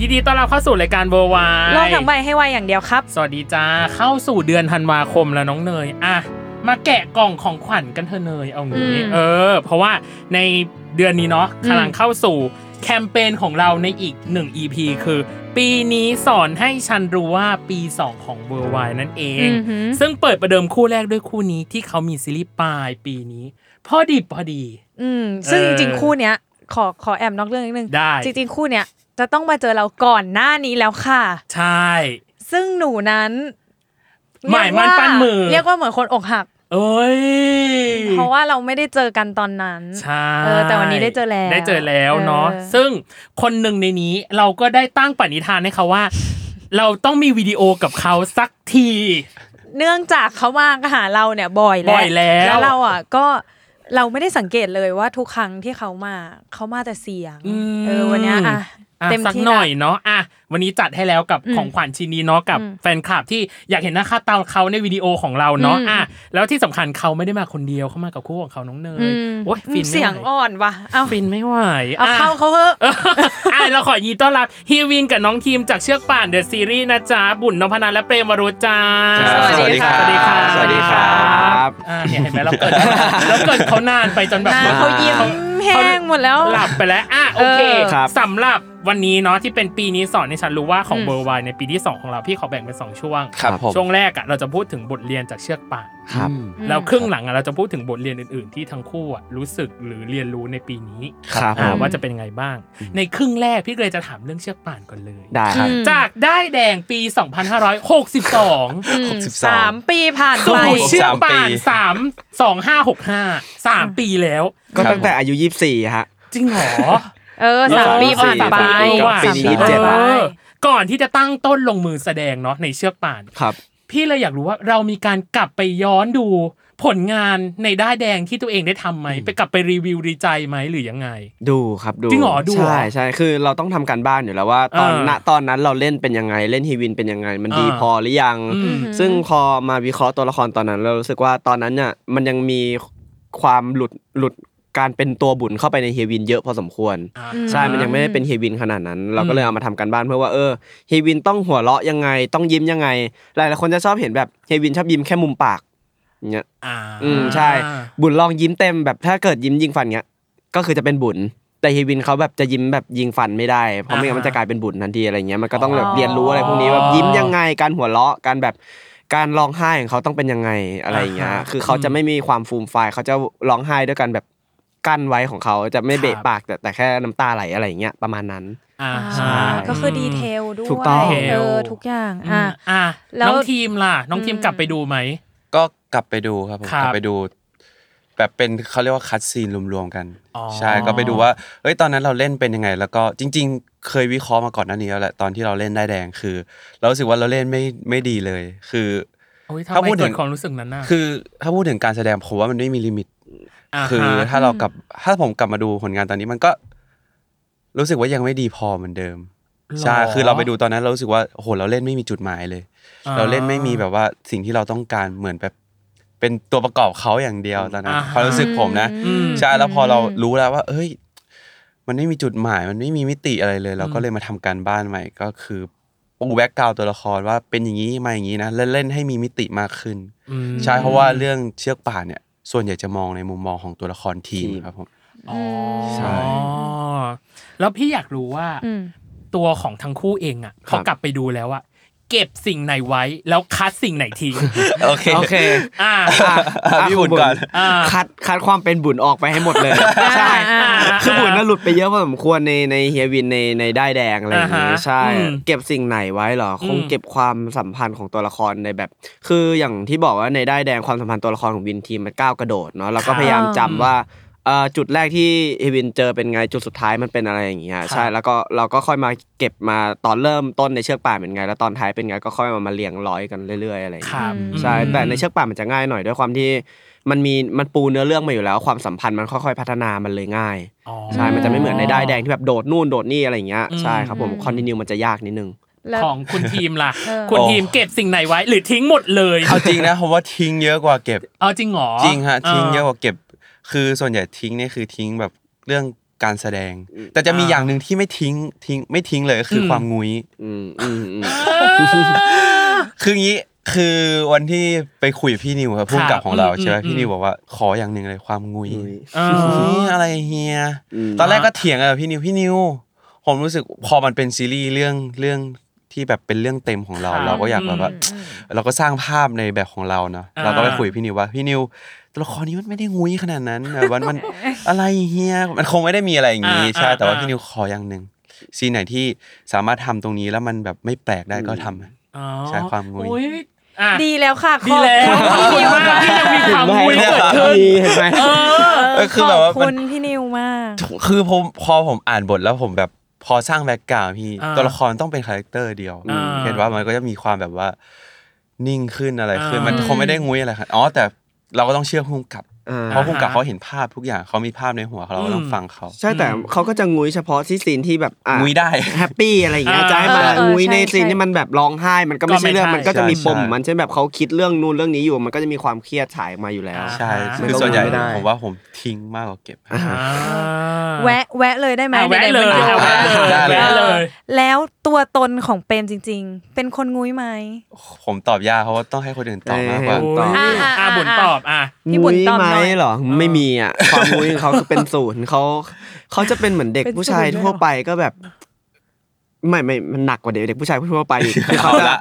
ยินดีต้อนรับเข้าสู่รายการเวอร์ไวโลกทั้งใบให้วายอย่างเดียวครับ สวัสดีจ้าเข้าสู่เดือนธันวาคมแล้วน้องเนยอะมาแกะกล่องของขวัญกันเถอะเนยเอางี้อืมเออ เพราะว่าในเดือนนี้เนาะอืมกำลังเข้าสู่แคมเปญของเราในอีกหนึ่ง EP คือ ปีนี้สอนให้ฉันรู้ว่าปี 2 ของเวอร์ไวนั่นเองอือหือซึ่งเปิดประเดิมคู่แรกด้วยคู่นี้ที่เขามีซีรีส์ปลายปีนี้พอดีพอดี อืมซึ่งเอจอริงๆคู่เนี้ยขอขอแอบนอกเรื่องนิดนึงได้จริงๆคู่เนี้ย จะต้องมาเจอเราก่อนหน้านี้แล้วค่ะ ใช่ ซึ่งหนูนั้นหมายมั่นปั้นมือ เรียกว่าเหมือนคนอกหักเอ้ยเพราะว่าเราไม่ได้เจอกันตอนนั้นใช่เออแต่วันนี้ได้เจอแล้วได้เจอแล้วเนาะเออซึ่งคนหนึ่งในนี้เราก็ได้ตั้งปณิธานให้เขาว่า เราต้องมีวิดีโอกับเขาสักที เนื่องจากเขามาหาเราเนี่ยบ่อยแล้วบ่อยแล้วแล้วเราอะก็เราไม่ได้สังเกตเลยว่าทุกครั้งที่เขามาเขามาแต่เสียงมเออวันเนี้ยอะอะ เต็มสักที่หน่อยละเนาะอะวันนี้จัดให้แล้วกับอืมของขวัญชิ้นนี้เนาะกับอืมแฟนคลับที่อยากเห็นหน้าค่าตาเขาในวิดีโอของเราเนาะอืมอะแล้วที่สำคัญเขาไม่ได้มาคนเดียวเขามากับคู่ของเขาน้องเนอืยมโอ้ยฟินไม่เสียงไหวอ่อนว่ะเอาฟินไม่ไหวเอาอะเข้าเขาเถอะอะเราขอยินดีต้อนรับฮีวินกับน้องทีมจากเชือกป่านเดอะซีรีส์นะจ๊ะบุญนพนันและเปรมวรุจจ้าสวัสดีครับสวัสดีครับสวัสดีครับอ่าเนี่ยเห็นไหมเราเกิดเราเกิดเขานานไปจนแบบหน้าเขายิ้มแห้งหมดแล้วหลับไปแล้วอะโอเคเออครับสำหรับ วันนี้เนาะที่เป็นปีนี้สอนให้ฉันรู้ว่าของอืมเบอร์วในปีที่ 2 ของเราพี่ขอแบ่งเป็น 2 ช่วง ครับผมช่วงแรกอะเราจะพูดถึงบทเรียนจากเชือกป่านครับแล้วครึ่งหลังอะเราจะพูดถึงบทเรียนอื่นๆ ที่ทั้งคู่อะรู้สึกหรือเรียนรู้ในปีนี้ครับอ่าผมว่าจะเป็นยังไงบ้าง ในครึ่งแรกพี่เลยจะถามเรื่องเชือกป่านก่อนเลยได้ครับอืมจากได้ายแดงปี 2562อืม62สามปีผ่านไปสู่เชือกป่านสามปี3 2565 3 ปีแล้ว ก็ตั้งแต่อายุ 24ฮะจริงเหรอ เออสามปีผ่านไปเออว่ะปีนี้สามยี่สิบเจ็ดผ่านไปเออก่อนที่จะตั้งต้นลงมือแสดงเนาะในเชือกป่านครับ พี่เลยอยากรู้ว่าเรามีการกลับไปย้อนดูผลงานในด้ายแดงที่ตัวเองได้ทำไหมไปกลับไปรีวิวรีใจไหมหรือยังไง ดูครับดูจริงเหรอดูเหรอใช่ใช่คือเราต้องทำการบ้านอยู่แล้วว่า ตอนเออณตอนนั้นเราเล่นเป็นยังไงเล่นฮีวินเป็นยังไง มันดีอ่าพอหรือยังอืมซึ่งพอมาวิเคราะห์ตัวละครตอนนั้น เรารู้สึกว่าตอนนั้นเนี่ยมันยังมีความหลุดหลุด การเป็นตัวบุญเข้าไปในเฮวินเยอะพอสมควรอ่าใช่ มันยังไม่ได้เป็นเฮวินขนาดนั้น เราก็เลยเอามาทำการบ้านเพื่อว่าเออเฮวินต้องหัวเราะยังไง ต้องยิ้มยังไง หลายๆคนจะชอบเห็นแบบเฮวินชอบยิ้มแค่มุมปากอย่างเงี้ยอ่าอืมใช่ บุญลองยิ้มเต็มแบบถ้าเกิดยิ้มยิงฟันเงี้ย ก็คือจะเป็นบุญแต่เฮวินเขาแบบจะยิ้มแบบยิงฟันไม่ได้ เพราะไม่งั้นมันจะกลายเป็นบุญทันทีอะไรเงี้ย มันก็ต้องแบบเรียนรู้อะไรพวกนี้แบบยิ้มยังไง การหัวเราะ การแบบการร้องไห้ของเขาต้องเป็นยังไงอะไรอย่างเงี้ย คือเขาจะไม่มีความฟูมฟายเขาจะร้องไห้ด้วยกันแบบ กั้นไว้ของเขาจะไม่เบะปากแต่แต่แค่น้ำตาไหลอะไรอย่างเงี้ยประมาณนั้นอ่าอ่าก็คือ detail ด้วยถูกต้องเออทุกอย่างอ่าอะอ่าแล้วน้องทีมล่ะ น้องทีมอืมกลับไปดูไหมก็กลับไปดูครับผมครับกลับไปดู แบบเป็นเขาเรียกว่าคัดซีนรวมๆกันอ๋อใช่ก็ไปดูว่าเอ้ยตอนนั้นเราเล่นเป็นยังไง แล้วก็จริง ๆ เคยวิเคราะห์มาก่อนหน้านี้แล้วแหละตอนที่เราเล่นด้ายแดงคือ เรารู้สึกว่าเราเล่นไม่ไม่ดีเลย คือโอ้ยถ้าทำไมพูดถึเกิงดความรู้สึกนั้นน่ะคือ ถ้าพูดถึงการแสดงผมว่ามันไม่มีลิมิตา คือฮะถ้าเรากลับถ้าผมกลับมาดูผลงานตอนนี้มันก็ รู้สึกว่ายังไม่ดีพอเหมือนเดิมใช่คือเราไปดูตอนนั้นเรารู้สึกว่าโอ้โหเราเล่นไม่มีจุดหมายเลยอ่าเราเล่นไม่มีแบบว่าสิ่งที่เราต้องการเหมือนแบบเป็นตัวประกอบเขาอย่างเดียวตอนนั้นอ่าฮะความรู้สึกผมนะอืมใช่แล้วพอเรารู้แล้วว่า เอ้ย มันไม่มีจุดหมาย มันไม่มีมิติอะไรเลย เราก็เลยมาทำการบ้านใหม่ก็คือปู background ตัวละครว่าเป็นอย่างนี้มาอย่างนี้นะเล่นเล่นให้มีมิติมากขึ้นอืมใช่เพราะว่าเรื่องเชือกป่านเนี่ย ส่วนใหญ่จะมองในมุมมองของตัวละครทีมทีมครับผมอ๋อใช่แล้วพี่อยากรู้ว่าอืมตัวของทั้งคู่เองอะเขากลับไปดูแล้วว่า เก็บสิ่งไหนไว้ แล้วคัดสิ่งไหนทิ้งโอเคโอเคอ่าอะพี่บุญก่อนอ่าคัดคัดความเป็นบุญออกไปให้หมดเลยใช่อ่าคือบุญน่ะหลุดไปเยอะพอสมควรในในเฮียวินในในได้ายแดงอะไรอย่างอ่างี้ฮะใช่อืมเก็บสิ่งไหนไว้เหรอคงอืมเก็บความสัมพันธ์ของตัวละครในแบบ คืออย่างที่บอกว่าในได้ายแดงความสัมพันธ์ตัวละครของวินทีมมันก้าวกระโดดเนาะเราก็พยายามจำว่าเอ่อ จุดแรกที่เฮวินเจอเป็นไงจุดสุดท้ายมันเป็นอะไรอย่างเงี้ยใช่แล้วก็เราก็ค่อยมาเก็บมาตอนเริ่มต้นในเชือกป่านเป็นไง แล้วตอนท้ายเป็นไงก็ค่อยมามาเรียงร้อยกันเรื่อยๆอะไรอย่างคเงี้ยรับใช่แต่ในเชือกป่านมันจะง่ายหน่อยด้วยความที่มันมีมันปูเนื้อเรื่องมาอยู่แล้วความสัมพันธ์มันค่อยๆพัฒนามันเลยง่ายอ๋อใช่มันจะไม่เหมือนในด้ายแดงที่แบบโดดนู่นโดดนี่อะไรอย่างเงี้ยอืมใช่ครับผม conti เนี่ยมันจะยากนิดนึงแล้วของคุณทีมล่ะเออคุณทีมเก็บสิ่งไหนไว้ หรือทิ้งหมดเลย เอาจริงนะผมว่าทิ้งเยอะกว่าเก็บ เอาจริงเหรอจริงฮะทิ้งเยอะกว่าเก็บ คือส่วนใหญ่ทิ้งเนี่ยคือทิ้งแบบเรื่องการแสดง แต่จะมีอย่างหนึ่งที่ไม่ทิ้งทิ้งไม่ทิ้งเลยก็คืออมความงุ้ยอืมอืมอืมคืองี้คือวันที่ไปคุยกับพี่นิวครับผู้กำกับของเราอืมใช่ไหมอืมพี่นิวบอกว่าขออย่างหนึ่งเลยความงุ้ยงุ้ยเออนี่อะไรเฮียอืมตอนแรกก็เถียงกับพี่นิวพี่นิวผมรู้สึกพอมันเป็นซีรีส์เรื่องเรื่องที่แบบเป็นเรื่องเต็มของเราครับเราก็อยากแบบว่า เราก็สร้างภาพในแบบของเราเนาะอ่าเราก็ไปคุยกับพี่นิวว่าพี่นิว ตัวละครนี้มันไม่ได้งุ้ยขนาดนั้นแบบมันมันอะไรเฮียมันคงไม่ได้มีอะไรอย่างงี้ใช่แต่ว่าพี่นิวขออย่างหนึ่งซีนไหนที่สามารถทำตรงนี้แล้วมันแบบไม่แปลกได้ก็ทำอ๋อใช้ความงุ้ยโอ้อะดีแล้วค่ะดีแล้วขอบคุณพี่นิวมากที่ยังมีความงุ้ยเห็นเกิดไหมขึ้นเห็นไหมเออคือแบบว่าขอบมัคุนณพี่นิวมาก คือผมพอผมอ่านบทแล้วผมแบบพอสร้าง background พี่อ่าตัวละครต้องเป็น character เดียวอ่าเห็นว่ามันก็จะมีความแบบว่า นิ่งขึ้นอะไรขึ้นอ่ามัมันคงไม่ได้งุ้ยอะไรครับอ๋อแต่ เราก็ต้องเชื่อพุ่มกับ อ่า เพราะพุ่มกับเขาเห็นภาพทุกอย่างเขามีภาพในหัวเราก็ต้องฟังเขาใช่แต่เขาก็จะงุ้ยเฉพาะที่ซีนที่แบบอะงุ้ยได้ happy อะไรอย่างเงี้ยอ่าจะให้มาเออเอองุ้ยในใช่ซีนใช่ ที่มันแบบร้องไห้ มันก็ไม่ก็ไม่ใช่เรื่องใช่ มันก็จะมีปมใช่มันเช่นแบบเขาคิดเรื่องนู่นเรื่องนี้อยู่มันก็จะมีความเครียดฉายออกมาอยู่แล้ว ใช่มันคือก็ส่วนใหญ่ไม่ได้ ผมว่าผมทิ้งมากกว่าเก็บอ่า แวะแวะเลยได้ไหมอะแวะไหนๆเลยมันอยู่อะแวะเลยได้เลย แวะเลย แล้ว ตัวตนของเปรมจริง ๆ เป็นคนงุ้ยไหม ผมตอบยากเพราะว่าต้องให้คนอื่นตอบมากกว่าโอ้ตอบยอะอะ อะบุญตอบอะ พี่บุญตอบงุ้ยหน่อยไหมเหรอไม่มีอะความงุ้ยของเขาคือเป็นศูนย์เขาเขาจะเป็นเหมือนเด็กเป็นผู้ชายศูนย์เลยเหรอ ทั่วไปก็แบบ ไม่ไม่มันหนักกว่าเด็กเด็กผู้ชายทั่วไปอีกคือเขาเอาจะละ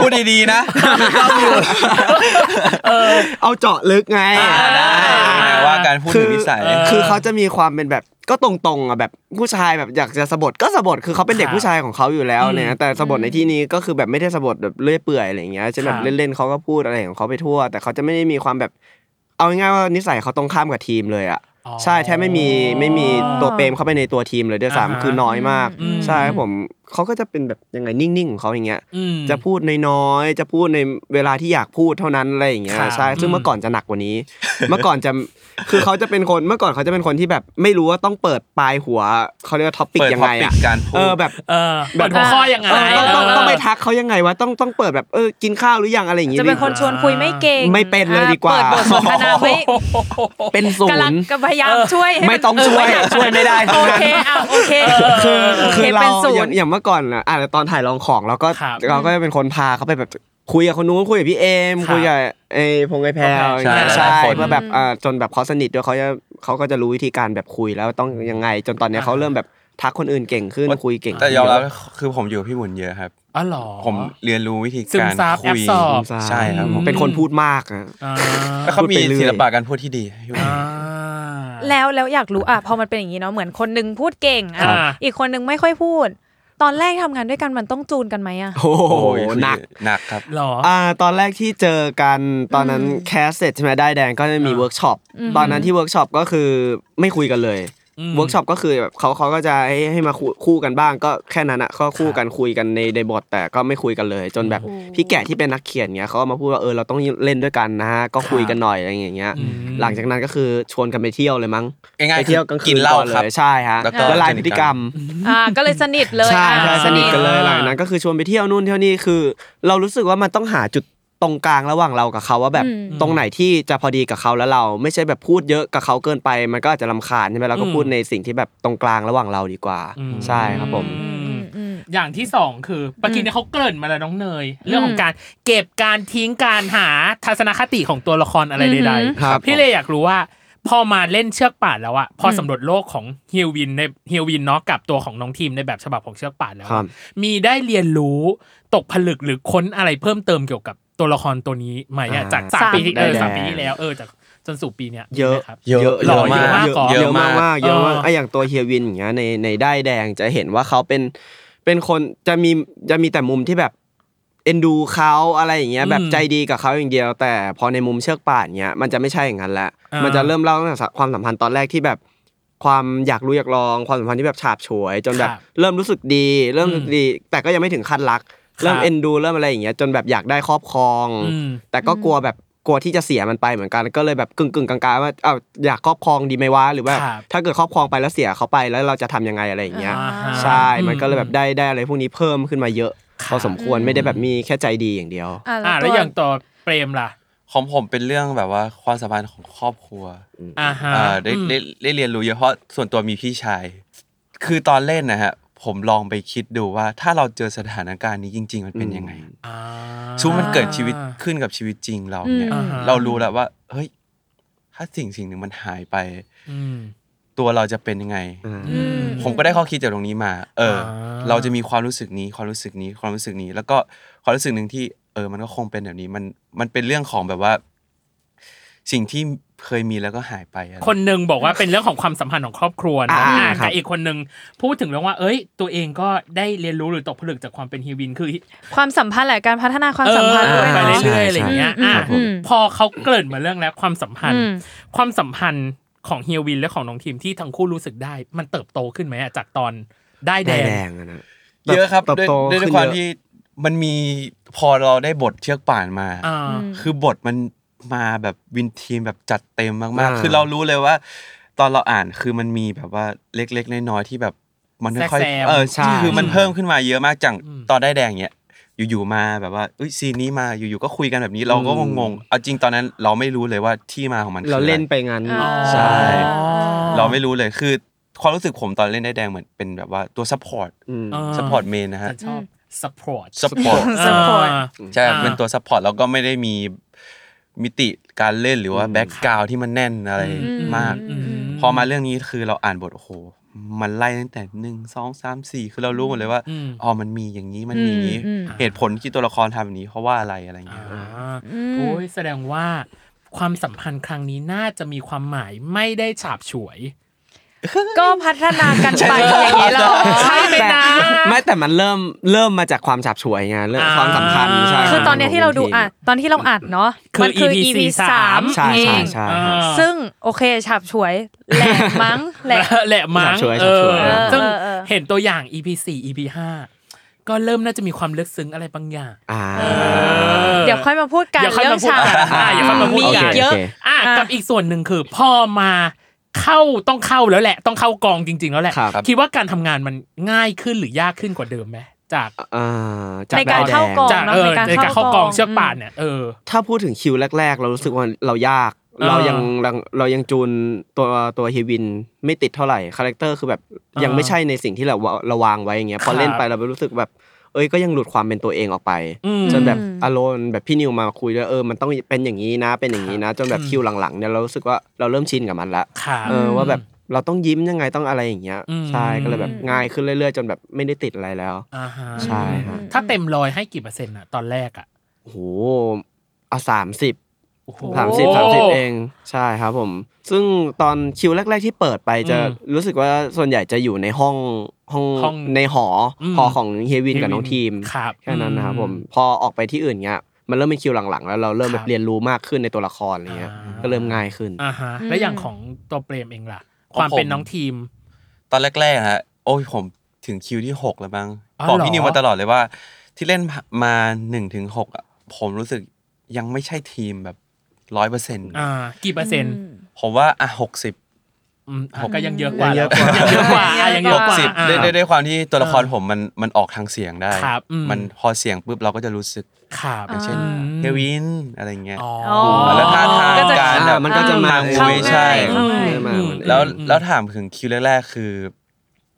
พูดดีๆนะเอาเจาะลึกไงอ่าได้ว่าการพูดถึงนิสัยคือคือเขาจะมีความเป็นแบบก็ตรงๆอะแบบผู้ชายแบบอยากจะสะบดก็สะบดคือเขาเป็นเด็กครับผู้ชายของเขาอยู่แล้วเนี่อืยมแต่สะบดในที่นี้ก็คือแบบไม่ได้สะบดแบบเลื่อยเปื่อยอะไรอย่างเงี้ยเช่นแบครับบเล่นๆเขาก็พูดอะไรของเขาไปทั่ว แต่เขาจะไม่ได้มีความแบบ เอาง่ายๆว่านิสัยเขาตรงข้ามกับทีมเลยอะอ๋อ ใช่แทบไม่มีไม่มีตัวเปรมเข้าไปในตัวทีมเลยด้วยอ่าฮะซ้ำคือน้อยมากอืมใช่ครับผม เขาก็จะเป็นแบบยังไงนิ่งๆของเขาอย่างเงี้ยอืมจะพูดน้อยๆจะพูดในเวลาที่อยากพูดเท่านั้นอะไรอย่างเงี้ยครับใช่ซึ่งอืมเมื่อก่อนจะหนักกว่านี้ เมื่อก่อนจะคือเขาจะเป็นคนเมื่อก่อนเขาจะเป็นคนที่แบบไม่รู้ว่าต้องเปิดปลายหัวเขาเรียกว่าท็อปิกเปิดยังไง topic อะการพูดเออแบบเออเปิดหัวข้อยังไงเออต้องต้องเต้องไปทักเขายังไงวะต้องต้องเปิดแบบเออกินข้าวหรือยังอะไรอย่างงี้จะเป็นดิคนชวนคุยไม่เก่งไม่เป็นเลยดีกว่าเปิดบทสนทนาไม่เป็นศูกำลังนย์ก็พยายามช่วยให้นไม่ต้องช่วยเออช่วยไม่ได้ทั้โองนั้นเคอะโอเคคือโอคือเราเป็นศูอนย่างย์อย่างเมื่อก่อนอะอะตอนถ่ายลองของเราก็ครับเราก็จะเป็นคนพาเขาไปแบบคุยกับคนนู้นคุยกับพี่เอมครับคุยกับไอ้พงไอแพรวใช่อย่างเงี้ยใช่ใช่คนเพื่อแบบอ่าจนแบบเขาสนิทด้วยเขาจะเขาก็จะรู้วิธีการแบบคุยแล้วต้องยังไง จนตอนเนี้ยเขาเริ่มแบบทักคนอื่นเก่งขึ้นคุยเก่งแต่ยอมรับคือผมอยู่กับพี่บุญเยอะครับอ๋อเหรอผมเรียนรู้วิธีการซึมซับคุยแอบสอบใช่ครับผมเป็นคนพูดมากอะอ่าแล้วเขามีพูดไปเรื่อยศิลปะการพูดที่ดีพี่บุญอ่าแล้วแล้วอยากรู้อะพอมันเป็นอย่างนี้เนาะเหมือนคนหนึงพูดเก่งอะครับอีกคนหนึงไม่ค่อยพูด ตอนแรกทำงานด้วยกันมันต้องจูนกันไหมอะโอ้โหโอ้ยหนักหนักครับหรออ่าตอนแรกที่เจอกันตอนนั้น cast เสร็จใช่ไหมด้ายแดงก็จะมีอ่าเวิร์กช็อปอืมตอนนั้นที่เวิร์กช็อปก็คือไม่คุยกันเลยอืม เวิร์กช็อปก็คือแบบเขาเขาก็จะให้ให้มาคู่คู่กันบ้าง ก็แค่นั้นอะก็คู่กันคุยกันในในบทแต่ก็ไม่คุยกันเลย จนแบบพี่แก่ที่เป็นนักเขียนเงี้ยเขาก็มาพูดว่าเออเราต้องเล่นด้วยกันนะก็คุยกันหน่อยอะไรอย่างเงี้ยอืมหลังจากนั้นก็คือชวนกันไปเที่ยวเลยมั้งง่ายๆไปเที่ยวกลางคืกินนเหล้าก่อนครับเลยใช่ฮะแล้วก็ละลายพฤติกรรมอ่าก็เลยสนิทเลยใช่ใช่อ่าสนิทกันเลยหลังจากนั้นก็คือชวนไปเที่ยวนู่นเที่ยวนี่คือ เรารู้สึกว่ามันต้องหาจุด ตรงกลางระหว่างเรากับเขาว่าแบบอืมตรงไหนที่จะพอดีกับเขาแล้วเรา ไม่ใช่แบบพูดเยอะกับเขาเกินไป มันก็อาจจะลำคาญใช่ไหมเราก็อืมพูดในสิ่งที่แบบตรงกลางระหว่างเราดีกว่าอืมใช่ครับผมอืมอืมอย่างที่สองคือเมื่อกี้เนี่ยเขาเกริ่นมาแล้วน้องเนย เรื่องของการเก็บการทิ้งการหาทัศนคติของตัวละครอะไรใดครับๆพี่เลยอยากรู้ว่า พอมาเล่นเชือกป่านแล้วอะพอสำรวจโลกของเฮียวินในเฮียวินเนาะกับตัวของน้องทีมในแบบฉบับของเชือกป่านแล้วอะครับมีได้เรียนรู้ตกผลึกหรือค้นอะไรเพิ่มเติมเกี่ยวกับ ตัวละครตัวนี้ไหมอะอ่าจากสามปีที่เออได้สามปีที่แล้วเออจากจนสู่ปีเนี้ยเยอะมีไหมครับเยอะหรอเยอะมากเยอะก่อนเยอะมากมากๆเยอะมากเออไออย่างตัวเฮียวินอย่างเงี้ยในในได้ายแดงจะเห็นว่าเขาเป็นเป็นคนจะมีจะมีแต่มุมที่แบบเอ็นดูเขาอะไรอย่างเงี้ยอืมแบบใจดีกับเขาอย่างเดียว แต่พอในมุมเชือกป่านเงี้ยมันจะไม่ใช่อย่างนั้นละอ่ามัมันจะเริ่มเล่าตั้งแต่ความสัมพันธ์ตอนแรกที่แบบความอยากรู้อยากลองความสัมพันธ์ที่แบบฉาบฉวย จนแบบครับเริ่มรู้สึกดี เริ่มอืมรู้สึกดี แต่ก็ยังไม่ถึงขั้นรัก เริ่มครับเอ็นดูเริ่มอะไรอย่างเงี้ยจนแบบอยากได้ครอบครองอืมแต่ก็กลัวแบบกลัวที่จะเสียมันไปเหมือนกันก็เลยแบบกึ่งกึ่งๆกลางๆว่าเอาอยากครอบครองดีไหมวะหรือว่าครับถ้าเกิดครอบครองไปแล้วเสียเขาไปแล้วเราจะทำยังไงอะไรอย่างเงี้ยอ่าฮะใช่มันก็เลยแบบอืมได้ได้อะไรพวกนี้เพิ่มขึ้นมาเยอะครับพอสมควรไม่ได้แบบมีแค่ใจดีอย่างเดียวอ่าอ่าแล้แล้ววตัวอย่างตัวเปรมล่ะของผมเป็นเรื่องแบบว่าความสัมพันธ์ของครอบครัวอ่าฮะอ่าได้อืมได้ได้เรียนรู้เยอะเพราะส่วนตัวมีพี่ชาย คือตอนเล่นนะฮะ ผมลองไปคิดดูว่า ถ้าเราเจอสถานการณ์นี้จริง ๆ มันเป็นยังไงอ่าชูมันเกิดชีวิตขึ้นกับชีวิตจริงเราเนี่ยอืมอ่าฮะเรารู้แล้วว่า เฮ้ย ถ้าสิ่งสิ่งหนึ่งมันหายไปอืมตัวเราจะเป็นยังไงอืมผมก็ได้ข้อคิดจากตรงนี้มา เอออ่าเราจะมีความรู้สึกนี้ ความรู้สึกนี้ ความรู้สึกนี้ แล้วก็ความรู้สึกหนึ่งที่ เออ มันก็คงเป็นแบบนี้ มัน มันเป็นเรื่องของแบบว่า สิ่งที่เคยมีแล้วก็หายไปอะคนหนึ่งบอกว่าเป็นเรื่องของความสัมพันธ์ของครอบครัวนะอ่าอ่าครับกับอีกคนหนึ่งพูดถึงเรื่องว่า เอ้ย ตัวเองก็ได้เรียนรู้หรือตกผลึกจากความเป็นฮีวินคือ ความสัมพันธ์แหละการพัฒนาความสัมพันธ์เอด้วอยไปเนาะเรื่อยๆอะไรอย่างเงี้ยอืมอะครับผมพอเขาเกริ่นมาเรื่องแล้วความสัมพันธ์อืมความสัมพันธ์ของเฮียวินและของน้องทีมที่ทั้งคู่รู้สึกได้ มันเติบโตขึ้นไหมอะจากตอนได้แดได้งแดงอะนะเยอะครับเติบด้วยโตด้วยขึ้นความเยอะที่มันมีพอเราได้บทเชือกป่านมาอ่าคือบทมัน มาแบบวินทีมแบบจัดเต็มมากอ่าๆคือเรารู้เลยว่า ตอนเราอ่านคือมันมีแบบว่าเล็กๆน้อยๆที่แบบ มันค่อยแทรกแซมๆเออใช่คือมันเพิ่มขึ้นมาเยอะมากจังอืมตอนด้ายแดงเนี้ยอยู่ๆมาแบบว่าเอ้ยซีนนี้มาอยู่ๆก็คุยกันแบบนี้เราก็อืมงงๆเอาจริงตอนนั้นเราไม่รู้เลยว่าที่มาของมันคือเราอะไรเล่นไปงั้นอ๋อใช่เราไม่รู้เลยคือความรู้สึกผมตอนเล่นด้ายแดงเหมือนเป็นแบบว่าตัว support อืมอ่า support main นะฮะฉันชอบ support support support ใช่อ่าเป็นตัว support แล้วก็ไม่ได้มี มิติการเล่นหรือว่าแบ็กกราวที่มันแน่นอะไรอืมมากอืมพอมาเรื่องนี้คือเราอ่านบทโอ้โห มันไล่ตั้งแต่หนึ่งสองสามสี่คือเรารู้หมดเลยว่าอืมอ๋อมันมีอย่างนี้มันมีอย่างนี้อืมเหตุผลที่ตัวละครทำแบบนี้เพราะว่าอะไรอะไรอย่างเงี้ยอ่าโอ้ยแสดงว่าความสัมพันธ์ครั้งนี้น่าจะมีความหมายไม่ได้ฉาบฉวย ก็พัฒนากันไปอย่างนี้เหรอใช่ไหมนะไม่แต่มันเริ่มเริ่มมาจากความฉับฉวยไงเรื่องอ่าความสัมพันธ์ใช่คือตอนเนี้ยที่เราดูอะตอนที่เราอัดเนาะคือมัน EP คือ EP สาสามมใช่เอใช่งใช่อ่าซึ่งโอเคฉับฉวยแหลกมั้งแหลกแหละมั้งฉาบฉวยเอฉาบฉอวยซึ่งเออเออเห็นตัวอย่าง EP 4 EP 5ก็เริ่มน่าจะมีความลึกซึ้งอะไรบางอย่างอ่าอเดี๋ยวค่อยมาพูดกันเดี๋ยวค่อยเรื่อมางพูดฉากกันอ่าเดี๋ยวค่อยมาพูดมีกัอีนกเยอะโอเคอะอะกับอีกส่วนหนึ่งคือพอมา เข้าต้องเข้าแล้วแหละ ต้องเข้ากองจริง ๆ แล้วแหละ ครับ คิดว่าการทำงานมันง่ายขึ้นหรือยากขึ้นกว่าเดิมไหมจากอ่าในการเข้ากอง จากเนาะเออในการในการเข้ากองเชือกป่านเนี่ยเออ ถ้าพูดถึงคิวแรก ๆ เรารู้สึกว่าเรายาก เออเรายังเราเรายังจูนตัวตัวเฮียวินไม่ติดเท่าไหร่ character คือแบบยังไม่ใช่ในสิ่งที่เราเราวางไว้อย่างเงี้ยพอเล่นไปเราไปรู้สึกแบบเอ้ยก็ยังหลุดความเป็นตัวเองออกไปอืมจนแบบอารมณ์แบบพี่นิวมาคุยด้วยเออมันต้องเป็นอย่างนี้นะ เป็นอย่างนี้นะ จนแบบคิวหลังๆเนี่ยเรารู้สึกว่าเราเริ่มชินกับมันละค่ะเออว่าแบบเราต้องยิ้มยังไงต้องอะไรอย่างเงี้ยอืมใช่ก็เลยแบบง่ายขึ้นเรื่อยๆ จนแบบไม่ได้ติดอะไรแล้วอ่าฮะใช่ฮะถ้าเต็มร้อยให้กี่เปอร์เซ็นต์อะตอนแรกอะโอ้โหเอาสามสิบโอ้โห สามสิบสามสิบเองใช่ครับผม ซึ่งตอนคิวแรก ๆที่เปิดไปจะอืมรู้สึกว่าส่วนใหญ่จะอยู่ในห้องห้องห้องในหออมหอของเฮวินกับน้องทีมครับแค่นั้นนะครับผมอืพอออกไปที่อื่นเงี้ยมันเริ่มเป็นคิวหลังๆ แล้วเราเริ่มคแบรับบเรียนรู้มากขึ้นในตัวละครอะไรเงี้ยอ่าก็เริ่มง่ายขึ้นอ่าฮะแล้วอย่างของตัวเปรมเองล่ะคความผมเป็นน้องทีม ตอนแรกๆฮะโอ้ยผมถึงคิวที่หกแล้วบ้างอ๋อบอกเหรอพี่นิวมาตลอดเลยว่า ที่เล่นมาหนึ่งถึงหกอะผมรู้สึกยังไม่ใช่ทีมแบบ ร้อยเปอร์เซ็นต์อ่า กี่เปอร์เซ็นต์ผมว่าอะหกสิบอืมอะก็ยังเยอะกว่ายังเยอะกว่ายังเยอะกว่าอะยังเยหอะกกว่าสิบอะด้วยด้วยด้วยความที่ตัวละครผมมันมันออกทางเสียงได้ครับอืมมันพอเสียงปุ๊บเราก็จะรู้สึกครับอย่างเช่นอืมเฮวินอะไรเงี้ยอ๋อแล้วท่าทางก็จะการแบบมันก็จะมาทางเข้าไม่ใช่เข้าง่ายเออมาอืมแล้วอืมแล้วถามถึงคิวแรกๆคือ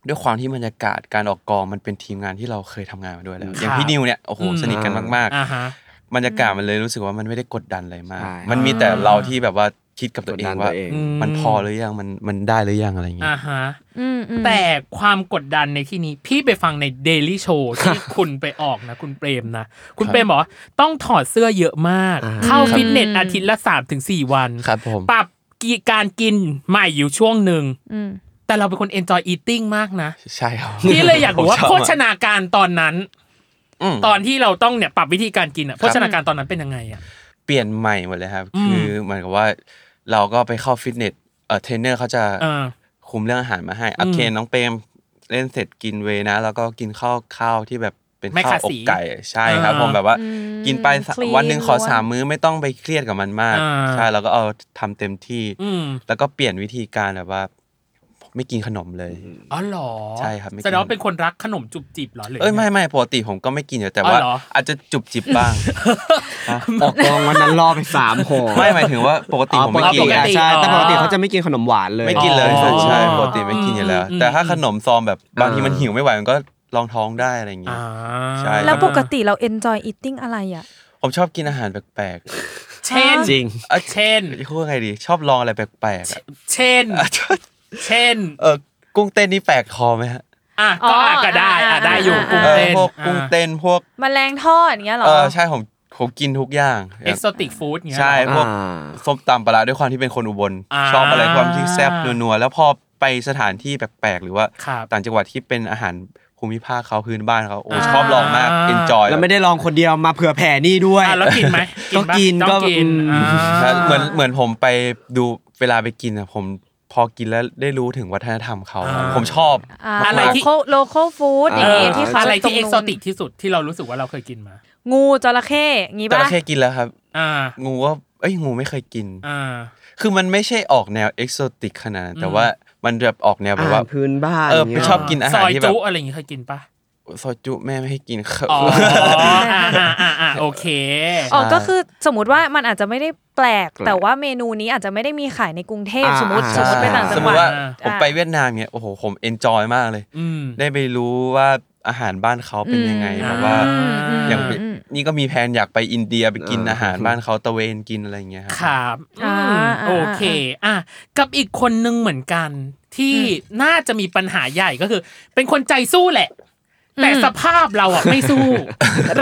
ด้วยความที่บรรยากาศการออกกองมันเป็นทีมงานที่เราเคยทำงานมาด้วยแล้วอย่างพี่นิวเนี่ยโอ้โหอืมสนิทกันมากอ่าฮะๆ บรรยากาศมันเลยรู้สึกว่ามันไม่ได้กดดันอะไรมาก ใช่ มันมีแต่เราที่แบบว่าคิดกับตัวเองกดดันว่าตัวเองอืม มันพอหรือยังมันมันได้หรือยังอะไรอย่างเงี้อ่าย ฮะ อืมอืมแต่ความกดดันในที่นี้ พี่ไปฟังใน Daily Show ที่คุณไปออกนะ คุณเปรมนะ คุณเปรมบอกว่าต้องถอดเสื้อเยอะมาก อ่า เข้าฟิตเนสอาทิตย์ละสามถึงสี่วัน ครับผม ปรับกีการกินใหม่อยู่ช่วงหนึ่ง อืมแต่เราเป็นคน enjoy eating มากนะ ใช่ครับ พี่เลยอยากรู้ว่าผมชบโภชนาการตอนนั้นอืม ตอนที่เราต้องเนี่ยปรับวิธีการกินอะโภชนาการตอนนั้นเป็นยังไงอะเปลี่ยนใหม่หมดเลยครับอืมคือเหมือนกับว่าเราก็ไปเข้าฟิตเนสเออเทรนเนอร์เขาจะเออคุมเรื่องอาหารมาให้อืมโอเคน้องเปรมเล่นเสร็จกินเวย์นะ แล้วก็กินข้าวข้าวที่แบบเป็นข้าวไม่ขัดสีอกไก่ใช่ครับอ่าผมแบบว่าอืมกินไปสะ clean วันหนึ่งขอล้วนสามมื้อไม่ต้องไปเครียดกับมันมากอ่าใช่แล้วก็เอาทำเต็มที่อืมแล้วก็เปลี่ยนวิธีการแบบว่า ไม่กินขนมเลยอ๋อเหรอใช่ครับไม่กินแสดงว่าเป็นคนรักขนมจุบจิบเหรอหรือเอ้ยงไม่ไม่ปกติผมก็ไม่กินอยู่แต่อ๋อว่าเหรออาจจะจุบจิบบ้างออกกองวันนั้นรอไปสามห่อไม่หมายถึงว่าปกติอ๋อผมปไม่กกินติปกอะติใช่แต่อ๋อปกติเขาจะไม่กินขนมหวานเลยไม่กินเลยอ๋อใช่ปกติไม่กินอยู่แล้วอืมแต่ถ้าขนมซองแบบบางทีมันหิวไม่ไหวมันก็ลองท้องได้อะไรอย่างเงี้อ่ายใช่แล้วปกติเรา enjoy eating อะไรอะผมชอบกินอาหารแปลกเช่นจริงๆอะเช่นพูดว่าไงดี ชอบลองอะไรแปลกๆอะเช่นอะ เช่น เออกุ้งเต้นนี่แปลกคอไหมฮะอะก็อะก็ได้อะได้อยู่อ่ากุ้งเออเต้นพวกกุ้งเต้นพวกแมลงทอดอย่างเงี้ยเหรอเออใช่ผมผมกินทุกอย่าง exo tic food เงี้ยใช่เหรอพวกอ่าส้มตำปลาร้าด้วยความที่เป็นคนอุบลอ่าชอบอะไรความที่แซ่บนัวๆแล้วพอไปสถานที่แปลกๆ หรือว่าครับต่างจังหวัดที่เป็นอาหารภูมิภาคเขาพื้นบ้านเขาโอ้อ่าชอบลองมาก enjoy แล้วไม่ได้ลองคนเดียวมาเผื่อแผ่นี่ด้วยอะแล้วกินไหมก็ปะกินต้องก็กินอืมอ่าใช่เหมือนเหมือนผมไปดูเวลาไปกินอะผม พอกินแล้วได้รู้ถึงวัฒนธรรมเขาอ่า ผมชอบอ่าอะไรที่ local local food อย่างงี้ที่เขาอะไรที่ตเอ็กนู้นโซติกที่สุดที่เรารู้สึกว่าเราเคยกินมา งูจระเข้งี้จป่ะ ระเข้กินแล้วครับ อ่า งูว่าเอ้ยงูไม่เคยกิน อ่า คือมันไม่ใช่ออกแนวเอกโซติกขนาดนั้นแต่ว่ามันแบบออกแนวแบบอาว่าหารพื้นบ้านเอออย่างเงี้ยชอบกินอาหารซอยที่แบบ จุอะไรอย่างงี้เคยกินปะ ซอยจุแม่ไม่ให้กินครับอ๋ออ่าอ่าอ่าอ่าโอเคอ๋อก็คือสมมติว่ามันอาจจะไม่ได้แปลก แต่ว่าเมนูนี้อาจจะไม่ได้มีขายในกรุงเทพอ่าสมมติอ่าสมมติไปต่างสจัมงมหวัดติว่าอ่าผมไปเวียดนามเนี่ยโอ้โหผมเอนจอยมากเลยอืมได้ไปรู้ว่าอาหารบ้านเขาเป็นยังไงอืมแบบว่าอืมอืมอย่างอืมนี่ก็มีแผนอยากไปอินเดียไปกินอ่าอาหารบ้านเขาตะเวนกินอะไรอย่างเงี้ยครับครับอ่าอืมอ่าโอเคอะกับอีกคนนึงเหมือนกันที่น่าจะมีปัญหาใหญ่ก็คือ เป็นคนใจสู้แหละ แต่สภาพเราอะไม่สู้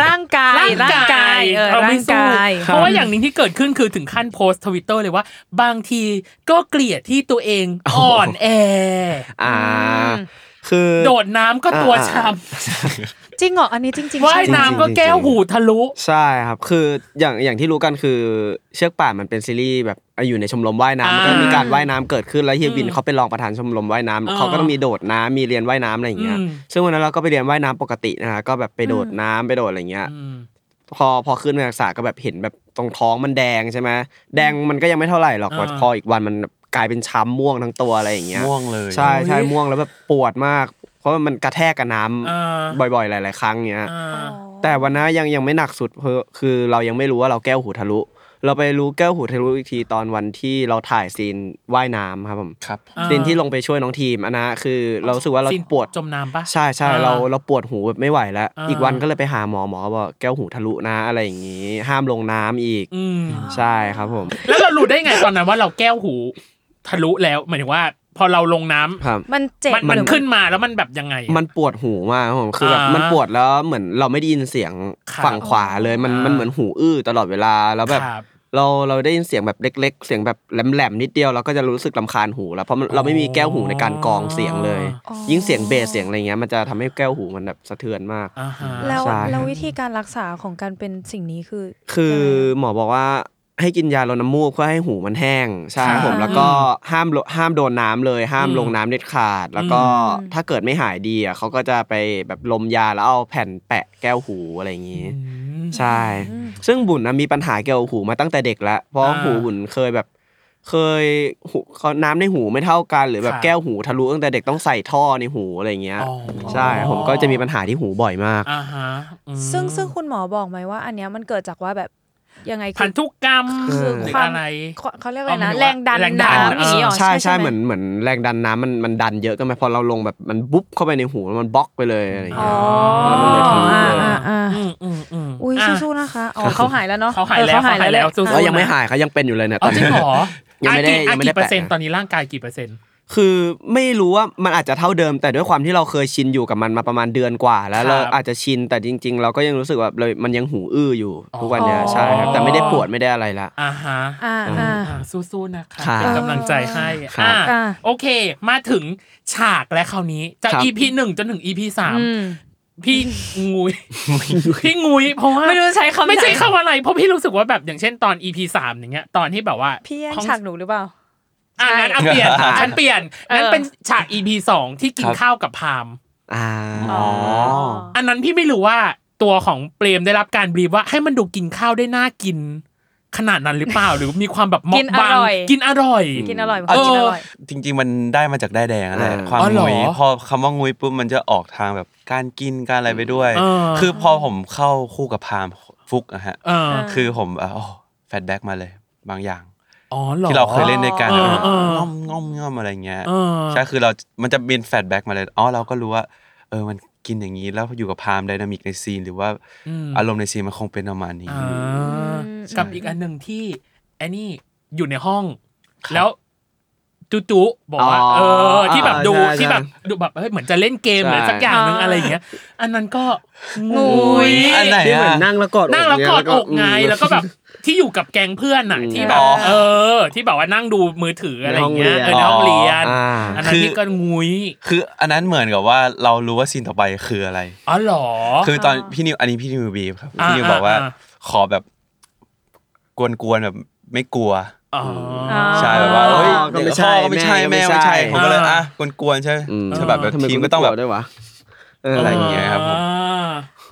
ร่างกายร่างกายเออเราไม่ร่างสู้กายเพราะว่าอย่างหนี้ที่เกิดขึ้นคือถึงขั้นโพสทวิตเตอร์เลยว่า บางทีก็เกลียดที่ตัวเองอ่อนแออ่าคือโดดน้ำก็ตัวอ่าช้ จริงเหรออันนี้จริงำๆว่ายใช่ไหมน้ำก็แก้วหูทะลุ ใช่ครับ คืออย่างอย่างที่รู้กันคือเชือกป่านมันเป็นซีรีส์แบบอยู่ในชมรมว่ายน้ำอ่ามัมันก็มีการว่ายน้ำเกิดขึ้นแล้วเฮียวินอืมเขาเป็นรองประธานชมรมว่ายน้ำอ่าเขาก็ต้องมีโดดน้ำมีเรียนว่ายน้ำอะไรอย่างเงี้ยอืมซึ่งวันนั้นเราก็ไปเรียนว่ายน้ำปกตินะฮะก็แบบไปโดดน้ำไปโดดอะไรเงี้ยอืมพอพอขึ้นมาศึกษาก็แบบเห็นแบบตรงท้องมันแดงใช่ไหมแดงมันก็ยังไม่เท่าไหร่หรอกอ่าพออีกวันมันกลายเป็นช้ำม่วงทั้งตัวอะไรอย่างเงี้ยม่วงเลยใช่ใช่โอ้ยม่วงแล้วแบบปวดมาก เพราะว่ามันกระแทกกับน้ำอ่าบ่อยๆ หลาย ๆ ครั้งเนี้ยอ่าแต่วันนั้นยังยังไม่หนักสุดเพราะคือเรายังไม่รู้ว่าเราแก้วหูทะลุ เราไปรู้แก้วหูทะลุอีกทีตอนวันที่เราถ่ายซีนว่ายน้ำครับผมครับอ่าซีนที่ลงไปช่วยน้องทีมอันนะคือเรารู้สึกว่าเราซีนปวดจมน้ำปะใช่ใช่อ่าเราเราปวดหูแบบไม่ไหวแล้วอ่าอีกวันก็เลยไปหาหมอหมอบอกแก้วหูทะลุนะอะไรอย่างงี้ ห้ามลงน้ำอีกอืมใช่ครับผม แล้วเรารู้ได้ไงตอนนั้นว่าเราแก้วหูทะลุแล้วหมายถึงว่า พอเราลงน้ำครับ มันเจ็บมันมันหรือขึ้นมาแล้วมันแบบยังไงอะมันปวดหูมากครับผมคือแบบอ่ามัมันปวดแล้วเหมือนเราไม่ได้ยินเสียงครับฝั่งขวาเลยมันอ่ามัมันเหมือนหูอื้อตลอดเวลาแล้วแบบครับเราเราได้ยินเสียงแบบเล็ก ๆ เสียงแบบแหลมๆนิดเดียวเราก็จะรู้สึกลำคาญหูแล้วเพราะมันเราไม่มีแก้วหูในการกรองเสียงเลยอ๋อยิ่งเสียงเบสเสียงอะไรเงี้ยมันจะทำให้แก้วหูมันแบบสะเทือนมากอ่าฮะแล้วใช่แล้ววิธีการรักษาของการเป็นสิ่งนี้คือ คือหมอบอกว่า ให้กินยาลดน้ำมูกเพื่อให้หูมันแห้งใช่ครับผมค่ะแล้วก็ห้ามลห้ามโดนน้ำเลย ห้ามลงน้ำเด็ดขาด แล้วก็ถ้าเกิดไม่หายดีอะเขาก็จะไปแบบลมยาแล้วเอาแผ่นแปะแก้วหูอะไรอย่างงี้ ใช่ ซึ่งบุญนะมีปัญหาเกี่ยวกับหูมาตั้งแต่เด็กแล้วเพราะอ่าหูบุญเคยแบบเคยหูเขาน้ำในหูไม่เท่ากัน หรือแบบค่ะแก้วหูทะลุตั้งแต่เด็กต้องใส่ท่อในหูอะไรอย่างเงี้ยอ๋อใช่ผมก็จะมีปัญหาที่หูบ่อยมากอ่าฮะอืมซึ่งซึ่งคุณหมอบอกไหมว่า อันเนี้ยมันเกิดจากว่าแบบ ยังไงคืพันธุกรรมคือหรือความอะไรเขาเรียกอะไรเอาหมานะยถึงว่าแรงดันแรงดันน้ำอย่างนี้หรอใช่ใช่ไหเหมือนเหมือนแรงดันน้ำมันมันดันเยอะก็ไหมพอเราลงแบบมันบุ๊บเข้าไปในหูแล้วมันบล็อกไปเลยอะไรอย่างอ๋เงี้อยแล้วมันเลยทะลุอ่าเลยอ่าอ่าอืมอืมอืมอุ้ยะสู้ๆนะคะอ๋อเขาหายแล้วเนาะเขาหายออแล้วเขาหายแล้วหสู้แล้วยังไม่หายเขายังเป็นอยู่เลยเนี่ยตอ๋ออนจรินี้งเหรอยังไม่ได้อะกี่ยังไม่ได้อะกี่เปอร์เซ็นต์แปะตอนนี้ร่างกายกี่เปอร์เซ็นต์ คือไม่รู้ว่ามันอาจจะเท่าเดิม แต่ด้วยความที่เราเคยชินอยู่กับมันมาประมาณเดือนกว่า แล้วครับเราอาจจะชินแต่จริง ๆ เราก็ยังรู้สึกว่าเรามันยังหูอื้ออยู่อ๋อทุกวันเนี้ยใช่ครับ แต่ไม่ได้ปวดไม่ได้อะไรละอ่าฮะอ่าอ่าอ่าสู้ๆนะคะครับเป็นกำลังใจให้ครับอ่าอ่าโอเค มาถึงฉากและคราวนี้จากครับ EP หนึ่งจนถึง EP สามอืมพี่งุยพี่งุยเพราะว่าไม่รู้จะใช้คำไหนไม่ใช่คำอะไรเพราะพี่รู้สึกว่าแบบอย่างเช่นตอน EP สามอย่างเงี้ยตอนที่แบบว่าพี่แย่งห้องฉากหนูหรือเปล่า อะงั้นเอาเปลี่ยนฉันเปลี่ยนงั้นเออเป็นฉาก EP สองที่กินครับข้าวกับพามอ่าอ๋ออันนั้นพี่ไม่รู้ว่าตัวของเปรมได้รับการบรีฟว่าให้มันดูกินข้าวได้น่ากิน ขนาดนั้นหรือเปล่าหรือมีความแบบมกิกนอบังร่อยกินอร่อย กินอร่อยมันเออกินอร่อยจริง ๆ มันได้มาจากได้ายแดงนั่นแหละอ่าความอ๋อเหรองุยพอคำว่างุยปุ๊บมันจะออกทางแบบการกินการอะไรไปด้วยเออคือพอผมเข้าคู่กับพามฟุกอะฮะเออคือผมอะโอ้แฟดแบ็กมาเลยบางอย่างอ๋อเหรอ ที่เราเคยเล่นด้วยกันเออเออง่อมง่อมง่อมอะไรเงี้ยเออใช่คือเรา มันจะเป็นแฟดแบ็กมาเลยอ๋อเราก็รู้ว่า เออมันกินอย่างนี้แล้วอยู่กับพามไดนามิกในซีน หรือว่าอืมอารมณ์ในซีนมันคงเป็นประมาณนี้อ่ากับอีกอันหนึ่งที่ไอ้นี่อยู่ในห้อง แล้ว จุจุบอกว่าอ๋อเออที่แบบดูใช่ใช่ที่แบบดูแบบเฮ้ยเหมือนจะเล่นเกมหรือใช่สักอย่างหนึ่งอ่าอะไรอย่างเงี้ยอันนั้นก็งุงุยยอันไหนที่เหมือนอะนั่งแล้วกอดนั่งแล้วกอดอกไงอืมแล้วก็แบบที่อยู่กับแก๊งเพื่อนน่ะอืมที่แบบอ๋อเออ ที่แบบว่านั่งดูมือถืออะไรอย่างเงี้ยในเออในห้ห้อองงเรีเรียยนนอ่าอันนั้นคือนี่ก็งุยคืออันนั้นเหมือนกับว่าเรารู้ว่าซีนต่อไปคืออะไรอ๋อเหรอคือตอนพี่นิวอันนี้พี่นิวบีฟครับอ่าพี่นิวบอกว่าอ่าขอแบบกวนๆแบบไม่กลัว อ๋อ ใช่แบบว่าเฮ้ยก็ไม่ใช่พ่อก็ไม่ใช่แม่แม่ก็ไม่ไม่ใช่ใช่ผมก็เลยอ่าอะกวนๆใช่อืมใช่แบบแบบทำไทีมก็ต้องแบบได้วยวะเอออะไรอย่างเงี้ยครับผม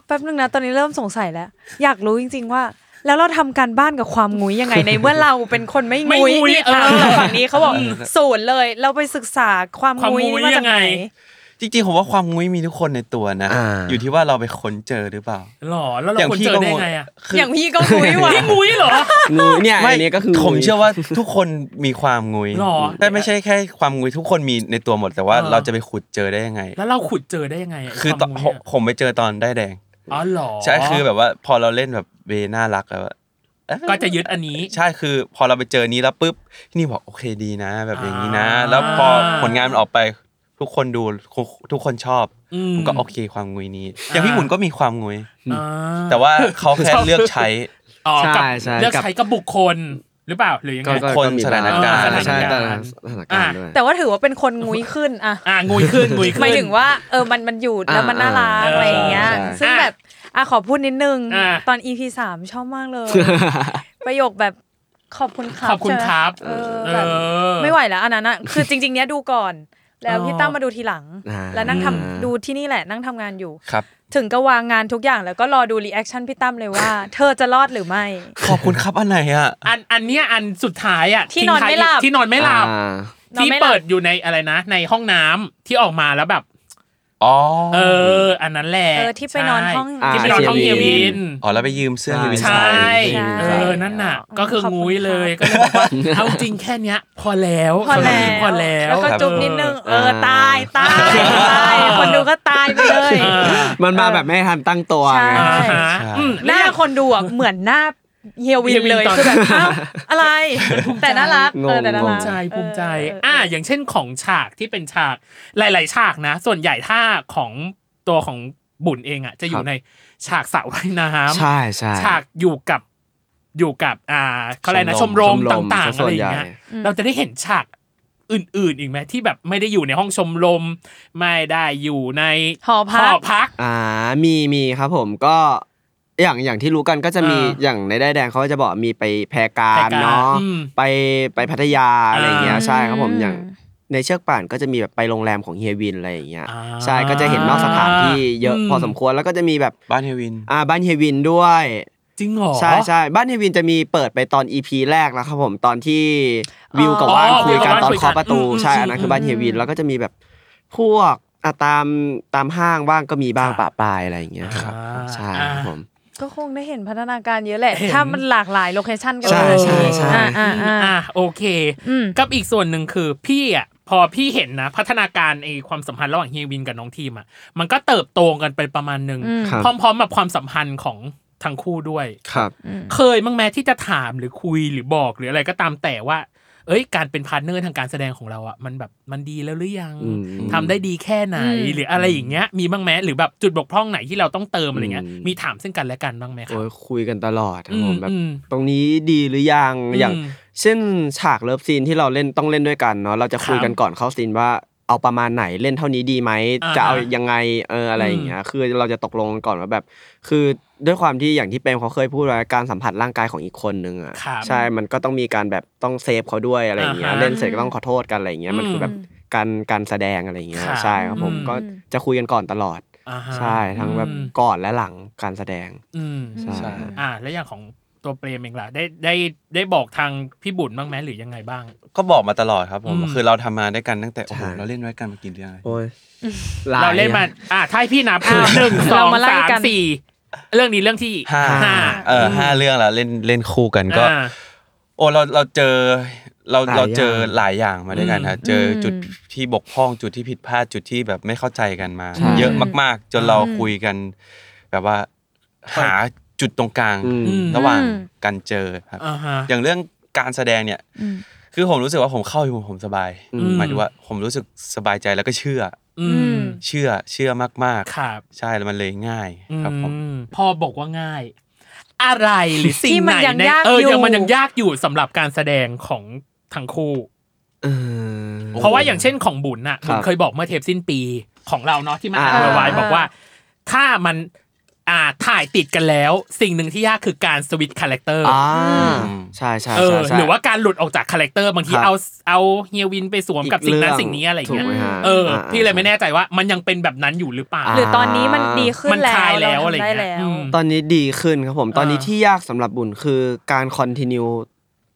แป๊บนึงนะ ตอนนี้เริ่มสงสัยแล้ว อยากรู้จริง ๆ ว่า แล้วเราทำการบ้านกับความงุ้ยยังไงในเมื่อเราเป็นคนไม่ไม่งุ้ยงุ้ยนี่เออทางแต่ฝั่งนี้เขาบอกศูนย์เลย เราไปศึกษาความความงุ้ยงุ้ยนี่มาจากยังไงไหน จริงๆผมว่าความงุ้ยมีทุกคนในตัวนะอ่า อยู่ที่ว่าเราไปค้นเจอหรือเปล่า หรอแล้วเราควรเจอได้ไงอะคืออย่างพี่ก็งุ้ยว่ะพี่งุ้ยเหรอ งูเนี่ยไม่อันนี้ก็คือผมเชื่อว่าทุกคนมีความงุยหรอแต่ไม่ใช่แค่ความงุยทุกคนมีในตัวหมดแต่ว่าเออเราจะไปขุดเจอได้ยังไง แล้วเราขุดเจอได้ยังไงะคือตอนวามงุ้ยะผมไปเจอตอนได้แดง อ๋อเหรอใช่คือแบบว่าพอเราเล่นแบบเวน่ารักแล้วอะเอ๊ะก็จะยึดอันนี้ ใช่คือพอเราไปเจอนี้แล้วปุ๊บที่นี่บอกโอเคดีนะ แบบอย่างนี้นะอ่าแล้วพอผลงานมันออกไป ทุกคนดูทุกคนชอบอืผมก็โอเคความงุยนี้ อย่างพี่หมุนก็มีความงุยอ่าแต่ว่าเขาแค่เลือกใช้อ๋อกับใช่ใช่เลือกกับใช้กับบุคคลหรือเปล่าหรือยังไงก็ก็คนก็มีสถานการณ์บ้งใช่สถานแต่การณ์สถานการณ์ด้วยแต่ว่าถือว่าเป็นคนงุ้ยขึ้นอะอ่างุยขึ้นงุยขึ้นหมายถึงว่าเออมันมันอยู่แล้วมันน่ารักอ่าอะไรอย่างเงี้ยใช่ซึ่งแบบอะขอพูดนิดนึงอ่าตอน EP สามชอบมากเลย ประโยคแบบขอบคุณครับขอบคุณใช่ไหมครับเออเอแบบอไม่ไหวแล้วอันนั้นอะคือจริง ๆ เนี้ยดูก่อน แล้วอ๋อพี่ตั้มมาดูทีหลังอ่าแล้วนั่งทำอืมดูที่นี่แหละ นั่งทำงานอยู่ครับ ถึงก็วางงานทุกอย่างแล้วก็รอดู reaction พี่ตั้มเลยว่า เธอจะรอดหรือไม่ ขอบคุณครับอันไหนอะอันอันเนี้ยอันสุดท้ายอะที่นอนไม่หลับที่นอนไม่หลับอ่านอนที่ไม่หลับเปิดอยู่ในอะไรนะ ในห้องน้ำที่ออกมาแล้วแบบ อ๋อเออ อันนั้นแหละเออที่ไปนอนห้องใช่ที่ไปนอนห้องเฮียวิน อ๋อแล้วไปยืมเสื้อเฮวินใช่ใช่ เออ นั่นน่ะ ก็คือขอบคุณงุ้ยเลยครับก็เลยบอกว่าเอาจริงแค่เนี้ย พอแล้วพอแล้วพอแล้ว แล้วก็จุ๊บนิดนึงเอออ่าตายตายตายคนดูก็ตายไปเลยเออมันมาแบบไม่ทันตั้งตัวใช่ ไง อ่าฮะใช่ อืมหน้าคนดูอะเหมือนหน้า เฮียวินเลยเฮียวินตอนคือแบบอ้าวอะไร แต่น่ารักงงเออแต่น่าภูรัมิกใจภูมิใจเออเอออ่า อย่างเช่นของฉากที่เป็นฉากหลาย ๆ ฉากนะ ส่วนใหญ่ถ้าของตัวของบุญเองอะ จะอยู่ในฉากสระว่ายน้ำใช่ใช่ฉากอยู่กับอยู่กับอ่าเขาอะไรนะชชมมรรมมต่างชมรมๆอะไรอย่างเงี้ยส่วนใหญ่เราจะได้เห็นฉากอื่นๆอีกไหมที่แบบไม่ได้อยู่ในห้องชมรม ไม่ได้อยู่ในหอพักพักอ่ามีมีครับผมก็ อย่างอย่างที่รู้กันก็จะมีอ่าอย่างในได้ายแดงเขาก็จะบอกมีไปแพรกาแพรรการเนาะอืมไปไปพัทยาอะไรอย่างเงี้ยอ่าใช่ครับผมอืมอย่างในเชือกป่านก็จะมีแบบไปโรงแรมของเฮียวินอะไรอย่างเงี้ยอ่าใช่ก็จะเห็นนอกสถานที่เยอะอืมพอสมควรแล้วก็จะมีแบบบ้านเฮวินอ่าบ้านเฮียวินด้วยจริงเหรอใช่ใช่บ้านเฮยวินจะมีเปิดไปตอน EP แรกแล้วครับผมตอนที่วิวกับอ๋อว่านคุยกันวิวกับว่านตอนคุยกันเคาะประตูอืมใช่อืมอันนั้นคือบ้านอืมเฮยวินแล้วก็จะมีแบบพวกอะตามตามห้างบ้างก็มีบ้างครับปะปลายอะไรอย่างเงี้ยครับอ่าใช่ครับผม ก็คงได้เห็นพัฒนาการเยอะแหละเห็นถ้ามันหลากหลาย location กันใช่ใช่ใช่อ่าอ่าอ่าอะโอเคอืมกับอีกส่วนหนึ่งคือพี่อะพอพี่เห็นนะพัฒนาการไอความสัมพันธ์ระหว่างเฮียวินกับน้องทีมอะมันก็เติบโตกันไปประมาณหนึ่งอืมครับพร้อมๆกับความสัมพันธ์ของทั้งคู่ด้วยครับ เคยมั้งแม้ที่จะถามหรือคุยหรือบอกหรืออะไรก็ตามแต่ว่า เอ้ยการเป็น partner ทางการแสดงของเราอะมันแบบมันดีแล้วหรือยังอืมทำได้ดีแค่ไหนอืมหรืออะไรอย่างเงี้ยมีบ้างไหมหรือแบบจุดบกพร่องไหนที่เราต้องเติมอะไรเงี้ยอืมมีถามซึ่งกันและกันบ้างไหมครัโอ้บยคุยกันตลอดครับผมอืมแบบอืมตรงนี้ดีหรือยังอย่างอืมเช่นฉากเลิฟซีนที่เราเล่นต้องเล่นด้วยกันเนาะเราจะคุยกันก่อนเข้าซีนว่า เอาประมาณไหนเล่นเท่านี้ดีไหมอ่าจะเอาฮะยังไงเอออะไรอย่างเงี้ยคือเราจะตกลงกันก่อนว่าแบบ คือด้วยความที่อย่างที่เปรมเขาเคยพูดไว้การสัมผัสร่างกายของอีกคนนึงอะครับใช่มันก็ต้องมีการแบบต้อง save เขาด้วยอะไรอย่างเงี้ยอ่าฮะเล่นเสร็จก็ต้องขอโทษกันอะไรอย่างเงี้ยมันคือแบบการการแสดงอะไรอย่างเงี้ยครับใช่ครับผมอืมก็จะคุยกันก่อนตลอดอ่าฮะใช่ทั้งแบบอืมก่อนและหลังการแสดงอืมใช่ใช่อ่าแล้วอย่างของ ตัวเปรมเองล่ะได้ได้ได้บอกทางพี่บุญบ้างไหมหรือยังไงบ้าง ก็บอกมาตลอดครับผมอืมคือเราทำมาด้วยกันตั้งแต่โอ้โหใช่เราเล่นด้วยกันมากี่เรื่องเลยโอ้ยเราเล่นมาอ่าถ้าให้พี่นับคือหนึ่งสเราองมาไล่สามกันสี่เรื่องนี้เรื่องที่ห้าห้าเออห้าเรื่องแล้วเล่นเล่นคู่กันก็อ่าโอ้เราเราเจอเราหลายเราเจออย่างหลายอย่างมาด้วยกันฮะเจออมจุดที่บกพร่องจุดที่ผิดพลาดจุดที่แบบไม่เข้าใจกันมาใช่เยอะมาก ๆ จนเราคุยกัน แบบว่าหา จุดตรงกลางอืมระหว่างอืมกันเจอครับอ่าฮะอย่างเรื่องการแสดงเนี่ยอืมคือผมรู้สึกว่าผมเข้าอยู่ผมสบายอืมหมายถึงว่าผมรู้สึกสบายใจแล้วก็เชื่ออืมเชื่อเชื่อมากครับๆใช่แล้วมันเลยง่ายครับผมอืมพอบอกว่าง่าย อะไรหรือสิ่งที่ไหมันนยังในยากเอออยู่ยังมันยังยากอยู่สำหรับการแสดงของทั้งคู่เออเพราะว่าอย่างเช่นของบุญน่ะครับบุญเคยบอกเมื่อเทปสิ้นปีของเราเนาะที่มาอ่าอ่านไว้บอกว่า ถ้ามัน อ่าถ่ายติดกันแล้ว สิ่งหนึ่งที่ยากคือการ switch character อ่าใช่ใช่เออใช่ใช่หรือว่าการหลุดออกจาก character บางทีครับเอาเอาเฮียวินไปสวมกับอีกสิ่งนั้นเรื่องสิ่งนี้อะไรอย่างเงี้ยถูกไหมฮะเอออ่าพี่เลยไม่แน่ใจว่ามันยังเป็นแบบนั้นอยู่หรือเปล่าอ่าหรือตอนนี้มันดีขึ้นมันแล้วคลายแล้วเาอะไรทำได้เงี้ยแล้วอืมตอนนี้ดีขึ้นครับผมตอนนี้อ่าที่ยากสำหรับบุญคือการคอนติเนีย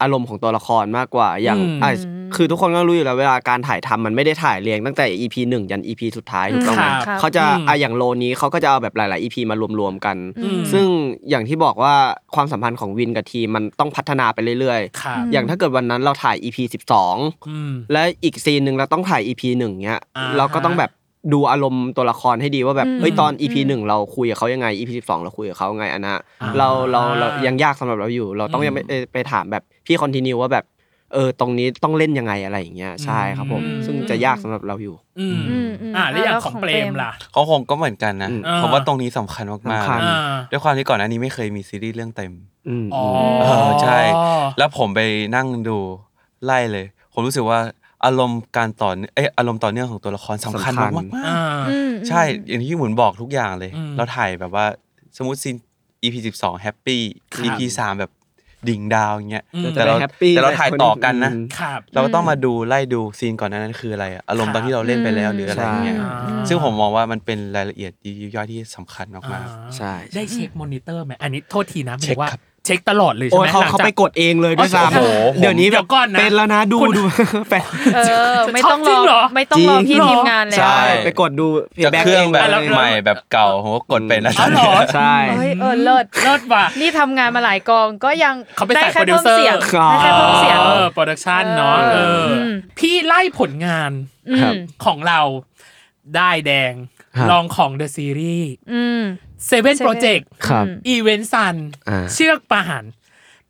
อารมณ์ของตัวละครมากกว่าอย่างอืมอะ คือทุกคนก็รู้อยู่แล้วเวลาการถ่ายทำมันไม่ได้ถ่ายเรียงตั้งแต่ EP หนึ่งยัน EP สุดท้ายถูกต้องไหมครับเขาจะอืมอะอย่างโลนี้เขาก็จะเอาแบบหลาย ๆ EP มารวม ๆ กันอืมซึ่งอย่างที่บอกว่าความสัมพันธ์ของวินกับทีมมันต้องพัฒนาไปเรื่อยครับๆอย่างถ้าเกิดวันนั้นเราถ่าย EP 12อืมและอีกซีนหนึ่งเราต้องถ่าย EP หนึ่งเนี้ยอ่าฮะเราก็ต้องแบบดูอารมณ์ตัวละครให้ดีว่าแบบอืมเอ้ยตอน EP อืมหนึ่งเราคุยกับเขายังไง EP สิบสองเราคุยกับเขายังไงอันนะอ่าเราเราเรายังยากสำหรับเราอยู่ เราต้องอืมยังไปไปถามแบบพี่คอนติเนียว่าแบบ เออตรงนี้ต้องเล่นยังไงอะไรอย่างเงี้ยใช่ครับผมอืมซึ่งจะยากสำหรับเราอยู่ อืมอืมอืมอ่าแล้วอย่างแล้วของของเปรเปรมมล่ะเขาคงก็เหมือนกันนะอืมผมว่าตรงนี้สำคัญมากสำคัญๆอ่าด้วยความที่ก่อนหน้านี้ไม่เคยมีซีรีส์เรื่องเต็มอืมอ๋อเออใช่ แล้วผมไปนั่งดูไล่เลย ผมรู้สึกว่าอารมณ์การต่อเนื่องเอยอารมณ์ต่อเนื่องของตัวละครสำคัญสำคัญมากๆอ่าอืมใช่อย่างที่พี่หมุนบอกทุกอย่างเลยอืมเราถ่ายแบบว่าสมมติซีน EP 12 happy ครับ EP 3แบบ ดิ่ง down อย่างเงี้ยอืมแต่เราจะไป happy แต่เราถ่ายต่อกันนะอืมครับเราก็ต้องมาดูไล่ดูซีนก่อนหน้านั้นคืออะไรอะอารมณ์ตอนที่เราเล่นไปแล้วหรืออะไรอย่างเงี้ยใช่ซึ่งผมมองว่ามันเป็นรายละเอียดยิบย่อยที่สำคัญมากอ่าใช่ได้เช็คมอนิเตอร์ไหมอันนี้โทษทีนะหมายเช็ถึคงว่าเช็คครับเช็คตลอดเลยใช่โอ้ไหมยเขาหลังเขาจากไปกดเองเลยด้วยอ๋อซ้โอ้โหำเดี๋ยวนี้เดี๋แบยบวก่อนนะเป็นแล้วนะดูคุณ ดูแฟนเออไม่ต้องจริรงเหรออไม่ต้องรอจริงพี่ทีมงานแล้ว ใช่ไปกดดูๆจาก feedback เครื่องแบบลยใหม่แบบเก่าผมก็กดเป็นนะอ๋อเหรอ ใช่ เฮ้ยเออเลิศเลิศว่ะนี่ทำงานมาหลายกองก็ยังเขาไปได้ใส่แค่โปรดิวเพิ่มเซอร์ เสียงครับได้แค่เพิ่มเสียง เออโปรดักชันเนาะเอออม พี่ไล่ผลงานอืม ครับ ของเราได้แดงครับ ลองของ The Series อืม Seven Seven Project ครับ Event Sun อ่าเชือกป่าน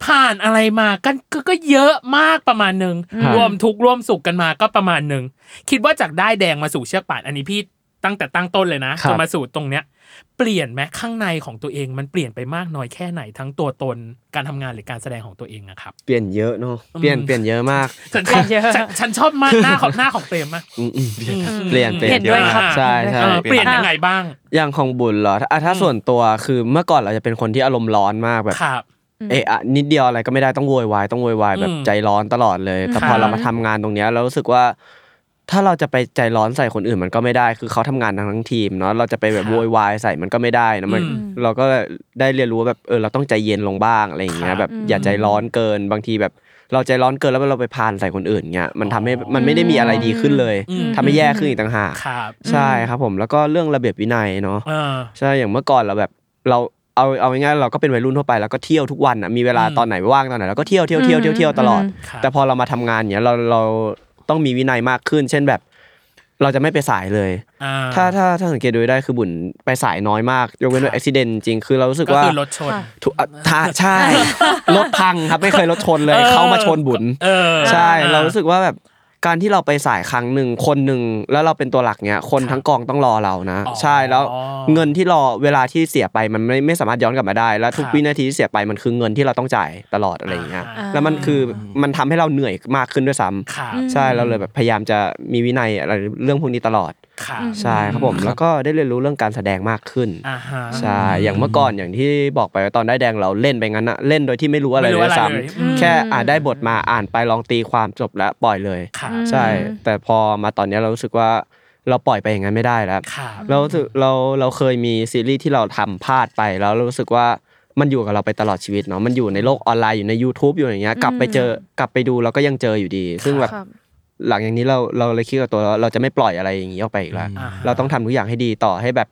ผ่านอะไรมากันก็ก็เยอะมากประมาณหนึ่งครับรวมทุกข์ร่วมสุขกันมาก็ประมาณหนึ่งคิดว่าจากได้แดงมาสู่เชือกป่านอันนี้พี่ตั้งแต่ตั้งต้นเลยนะครับจนมาสู่ตรงเนี้ย เปลี่ยนไหมข้างในของตัวเองมันเปลี่ยนไปมากน้อยแค่ไหนทั้งตัวตนการทำงานหรือการแสดงของตัวเองอะครับ เปลี่ยนเยอะเนาะเปลี่ยนอืมเปลี่ยนเยอะมากฉันชอบฉันฉันชอบมากหน้าของหน้าของเปรมมากอืมอืมเปลี่ยนเปลี่ยนเห็นด้วยครับใช่ใช่เออเปลี่ยนยังไงบ้าง อย่างของบุญเหรอถ้าถ้าส่วนตัวคือเมื่อก่อนเราจะเป็นคนที่อารมณ์ร้อนมากแบบครับเอะอะนิดเดียวอะไรก็ไม่ได้ต้องโวยวายต้องโวยวายแบบอืมใจร้อนตลอดเลย แต่ครับพอเรามาทำงานตรงเนี้ยเรารู้สึกว่า ถ้าเราจะไปใจร้อนใส่คนอื่นมันก็ไม่ได้ คือเขาทำงานทั้งทั้งทีมเนาะเราจะไปแบบโวยวายใส่มันก็ไม่ได้นะมันอืมเราก็ได้เรียนรู้ว่าแบบเออเราต้องใจเย็นลงบ้างอะไรอย่างเงี้ครัยบแบบอย่าใจร้อนเกินบางทีแบบ เราใจร้อนเกินแล้วเราไปพานใส่คนอื่นเงี้ยมันทำให้มันไม่ได้มีอะไรดีขึ้นเลยอืมทำให้แย่ขึ้นอีกต่างหากครับใช่ครับผมแล้วก็เรื่องระเบียบวินัยเนาะเออใช่อย่างเมื่อก่อนเราแบบเราเอาเอาง่ายๆเราก็เป็นวัยรุ่นทั่วไปแล้วก็เที่ยวทุกวันอะมีเวลาอืมตอนไหนว่างตอนไหนเราก็เที่ยวเที่ยวเที่ยวเที่ยวเที่ยวตลอดครับแต่พอเรามาทำงานเนี้ยเราเรา ต้องมีวินัยมากขึ้น เช่นแบบ เราจะไม่ไปสายเลยอ่ถ้าถ้าถ้าสังเกตดูได้คือบุญไปสายน้อยมาก ยกเว้นว่าอุบิเหตุจริงๆคือเรารู้สึกก็ว่าคือรถชนทุกอะท่าใช่รถพังครับไม่เคยรถชนเลยเออเขามาชนบุญเออใช่อ่เรารู้สึกว่าแบบ การที่เราไปสายครั้งหนึ่งคนหนึ่งแล้วเราเป็นตัวหลักเนี้ยคนทั้งกองต้องรอเรานะอ๋อใช่แล้วเงินที่รอเวลาที่เสียไปมันไม่ไม่สามารถย้อนกลับมาได้ แล้วทุกครับวินาทีที่เสียไปมันคือเงินที่เราต้องจ่ายตลอดอะไรอย่างเงี้ยอ่าแล้วมันคือมันทำให้เราเหนื่อยมากขึ้นด้วยซ้ำครับใช่เราเลยแบบพยายามจะมีวินัยอะไรเรื่องพวกนี้ตลอดครับ ใช่ครับผมแล้วก็ได้เรียนรู้เรื่องการแสดงมากขึ้นอ่าฮะใช่อย่างเมื่อก่อนอย่างที่บอกไปว่าตอนได้แดงเราเล่นไปงั้นอะเล่นโดยที่ไม่รู้อะไรไม่รู้เลยอะไรซ้เลยอืมำแค่อ่านได้บทมาอ่านไปลองตีความจบแล้วปล่อยเลยครับใช่ แต่พอมาตอนเนี้ยเรารู้สึกว่าเราปล่อยไปอย่างนั้นไม่ได้แล้วครับเรารู้สึกเราเราเคยมีซีรีส์ที่เราทำพลาดไปแล้วเรารู้สึกว่ามันอยู่กับเราไปตลอดชีวิตเนาะมันอยู่ในโลกออนไลน์อยู่ใน YouTube อยู่อย่างเงี้ยกลับไปเจอกลับไปดูเราก็ยังเจออยู่ดี ซึ่งแบบครับ หลังอย่างนี้เราเราเลยคิดกับตัวเราเราจะไม่ปล่อยอะไรอย่างนี้ออกไปอีกแล้วอ่าเราต้องทำทุกอย่างให้ดีต่อให้แบบ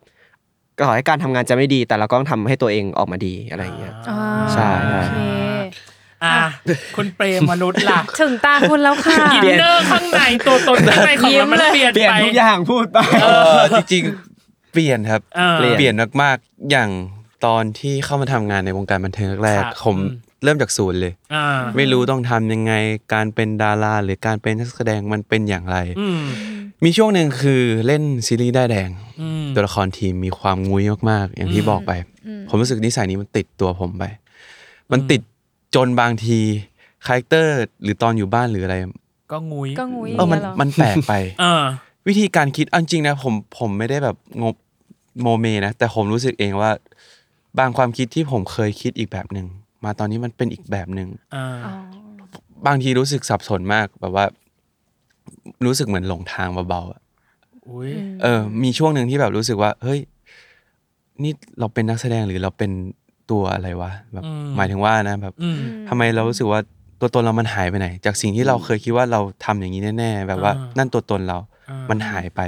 ต่อให้การทำงานจะไม่ดี แต่เราก็ต้องทำให้ตัวเองออกมาดีอะไรอย่างเงี้ยอ่าใช่ใช่โอเคอะคุณเปรมมนุษย์ล่ะถึงตาคุณแล้วค่ะอินเนอร์ข้างในตัวตนข้างในของเรามันเปลี่ยนเปลี่ยนไปทุกอย่างพูดไปเออจริงๆเปลี่ยนครับเออเปลี่ยนเปลี่ยนมากๆอย่างตอนที่เข้ามาทำงานในวงการบันเทิงแรกครับๆผมอืม เริ่มจากศูนย์เลย อ่าไม่รู้ต้องทำยังไงการเป็นดาราหรือการเป็นนักแสดงมันเป็นอย่างไร อืมมีช่วงหนึ่งคือเล่นซีรีส์ด้ายแดง อืมตัวละครทีมมีความงุ้ยมากๆ อย่างที่อืมบอกไป ผมรู้สึกนิสัยนี้มันติดตัวผมไป มันติดจนบางที character หรือตอนอยู่บ้านหรืออะไรก็งุยก็งุ้ยเออมันย่างงี้ยหรมันแปลกไป เออ วิธีการคิดเอาจริงนะผมผมไม่ได้แบบงบโมเมนะ แต่ผมรู้สึกเองว่า บางความคิดที่ผมเคยคิดอีกแบบหนึ่ง มาตอนนี้มันเป็นอีกแบบหนึ่งอ่าอ๋อบางทีรู้สึกสับสนมากแบบว่า รู้สึกเหมือนหลงทางเบาๆอะอุ้ยเออ มีช่วงหนึ่งที่แบบรู้สึกว่า เฮ้ย นี่เราเป็นนักแสดงหรือเราเป็นตัวอะไรวะแบบ หมายถึงว่านะแบบอืมทำไมเรารู้สึกว่าตัวตนเรามันหายไปไหน จากสิ่งที่เราเคยคิดว่าเราทำอย่างนี้แน่ ๆ แบบว่าอ่านั่นั่นตัวตนเราอ่ามัมันหายไป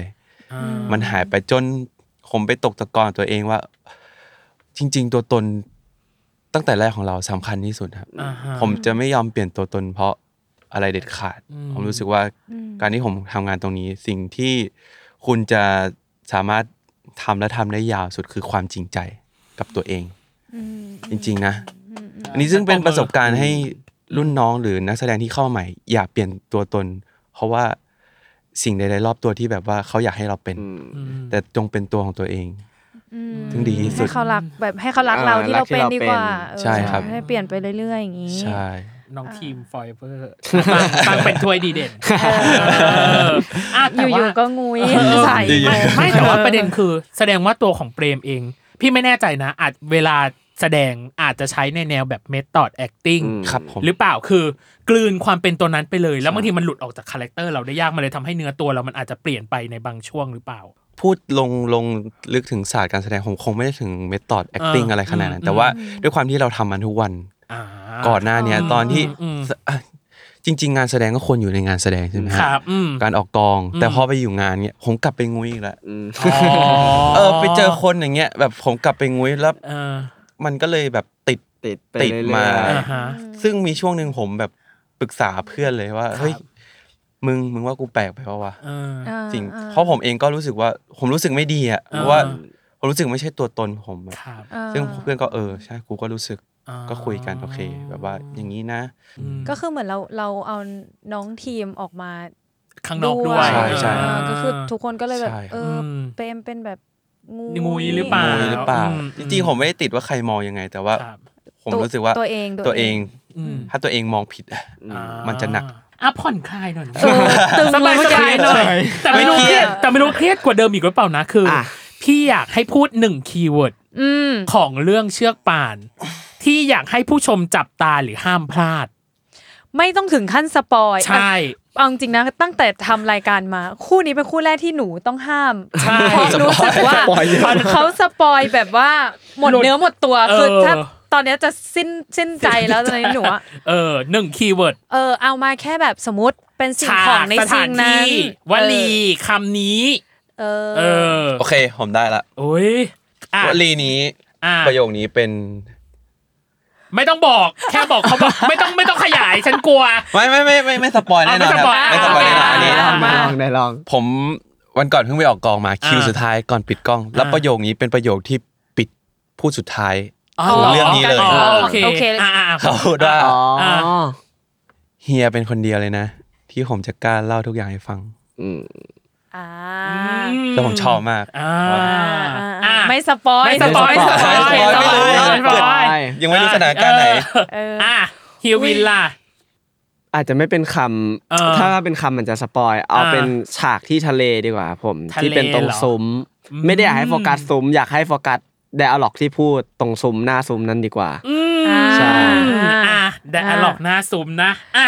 อ่ามันหายไปจนผมไปตกตะกอนตัวเองว่า จริง ๆ ตัวตน ตั้งแต่แรกของเราสำคัญที่สุดครับ อ่าฮะ ผมจะไม่ยอมเปลี่ยนตัวตนเพราะอะไรเด็ดขาด อืม ผมรู้สึกว่าการที่ผมทำงานตรงนี้ สิ่งที่คุณจะสามารถทำและทำได้ยาวสุดคือความจริงใจกับตัวเองจริงๆนะอันนี้ซึ่งเป็นประสบการณ์ให้รุ่นน้องหรือนักแสดงที่เข้ามาใหม่ อย่าเปลี่ยนตัวตน เพราะว่าสิ่งใดๆรอบตัวที่แบบว่าเขาอยากให้เราเป็น อืม แต่จงเป็นตัวของตัวเองอืม ถึงดีที่สุดให้เขารักแบบให้เขารักเราอ่าที่เราเป็นรักที่ดีเรากว่าเป็นเออใช่ครับให้เปลี่ยนไปเรื่อยๆอย่างนี้ใช่น้องทีมฟอยเวอร์ตั้งเป็นถ้วยดีเด่นอะอแต่ว่ายู่ๆก็งุ้ยเออใส่ไม่แต่ว่าประเด็นคือ แสดงว่าตัวของเปรมเอง พี่ไม่แน่ใจนะอาจเวลาแสดงอาจจะใช้ในแนวแบบ method acting อืมครับผมหรือเปล่าคือกลืนความเป็นตัวนั้นไปเลย แล้วบางทีมันหลุดออกจากคาแรคเตอร์เราได้ยากมันเลยทำให้เนื้อตัวเรามันอาจจะเปลี่ยนไปในบางช่วงหรือเปล่า พูดลงลงลึกถึงศาสตร์การแสดงผมคงไม่ได้ถึงเมธอด acting อ่าอะไรขนาดนั้อืนมแต่ว่าด้วยความที่เราทำมันทุกวันอ่าก่อนหน้าเนี้ยตอนที่อืมอะจริง ๆ งานแสดงก็ควรอยู่ในงานแสดงใช่ไหมฮะครับอืมการออกกองอืมแต่พอไปอยู่งานเนี้ยผมกลับไปงุ้ยอีกแล้วอืมอ๋อเออไปเจอคนอย่างเงี้ยแบบผมกลับไปงุ้ยแล้วเออมันก็เลยแบบติดติดไปติดเรื่อยๆมาอ่าฮะซึ่งมีช่วงหนึ่งผมแบบปรึกษาเพื่อนเลยว่าครับเฮ้ย มึงมึงว่ากูแปลกไปปะวะเอออ่าจริงอ่าเพราะผมเองก็รู้สึกว่าผมรู้สึกไม่ดีอะเพราะว่าอ่าผมรู้สึกไม่ใช่ตัวตนผมอะครับอ่าซึ่งเพื่อนก็เออใช่กูก็รู้สึกอ่าก็คุยกันโอเค แบบว่าอย่างนี้นะอืมก็คือเหมือนเราเราเอาน้องทีมออกมาข้างนอกด้วยใช่ใช่เออก็คือทุกคนก็เลยแบบใช่ครับเอออมเปรมเป็นแบบงุ้ยงุ้ยหรือเปล่าหรือเปล่าอืมจริงๆผมไม่ได้ติดว่าใครมองยังไง แต่ว่าครับผมตัวรู้สึกว่าตัวเองตัวเองอืมถ้าตัวเองมองผิดอะอ่ามันจะหนัก อะผ่อนคลายหน่อยเออตึงสบายเลสบายเมื่อกี้หน่อยแต่ไม่รู้ไม่เคเครีรียยดดแต่ไม่รู้เครียดกว่าเดิมอีกหรือเปล่านะคือออะพี่อยากให้พูดหนึ่ง keyword อืมของเรื่องเชือกป่าน ที่อยากให้ผู้ชมจับตาหรือห้ามพลาด ไม่ต้องถึงขั้นสปอยใช่เอาจริงๆนะตั้งแต่ทำรายการมา คู่นี้เป็นคู่แรกที่หนูต้องห้ามใช่เพราะรู้สึกว่าสปอยเยอะเขาสปอยแบบว่าหมดหลุดเนื้อหมดตัวเออคือถ้า ตอนเนี้ยจะสิ้นสิ้นใจแล้วตอนนี้หนูอะเออหนึ่งคีย์เวิร์ดเออเอามาแค่แบบสมมติเป็นสิ่งฉาของกในสสิ่ถางนนั้นที่วลีคำนี้เออเออโอเคผมได้ละโอ้ยอะวลีนี้อะประโยคนี้เป็นไม่ต้องบอกแค่บอกเขาบอกไม่ต้องไม่ต้องขยายฉันกลัว ไม่ไม่ไม่ไม่ไม่ spoil แน่นอนไม่สปอยไม่ spoil แน่นอนอันนี้อะได้ลองได้ลอง ผมวันก่อนเพิ่งไปออกกองมาคิวอ่าสุดท้ายก่อนปิดกล้อง แล้วอ่าประโยคนี้เป็นประโยคที่ปิดพูดสุดท้ายอ๋อของ เรื่องนี้เลยอ๋อโอเคโอเคอะอะอะเขาพูดว่าอ๋อเฮียเป็นคนเดียวเลยนะ ที่ผมจะกล้าเล่าทุกอย่างให้ฟัง อืมอ่าแล้วผมชอบมากอ่าอ่าอะอ่าไม่ spoil ไม่ spoil ไม่ spoilไม่ spoil ไม่รู้ไม่ spoil ยังไม่รู้สถานการณ์ไหนเอออะเฮียวินล่ะอาจจะไม่เป็นคำเออถ้าเป็นคำมันจะ spoil เอาอ่าเป็นฉากที่ทะเลดีกว่า ผมทะเลที่เป็นตรงเหรอซุ้มอืมไม่ได้อยากให้โฟกัสซุ้มอยากให้โฟกัส dialogue ที่พูดตรงซุ้มหน้าซุ้มนั้นดีกว่า อืมอ่าใช่ อะแต่อะ dialogue หน้าซุ้มนะอะ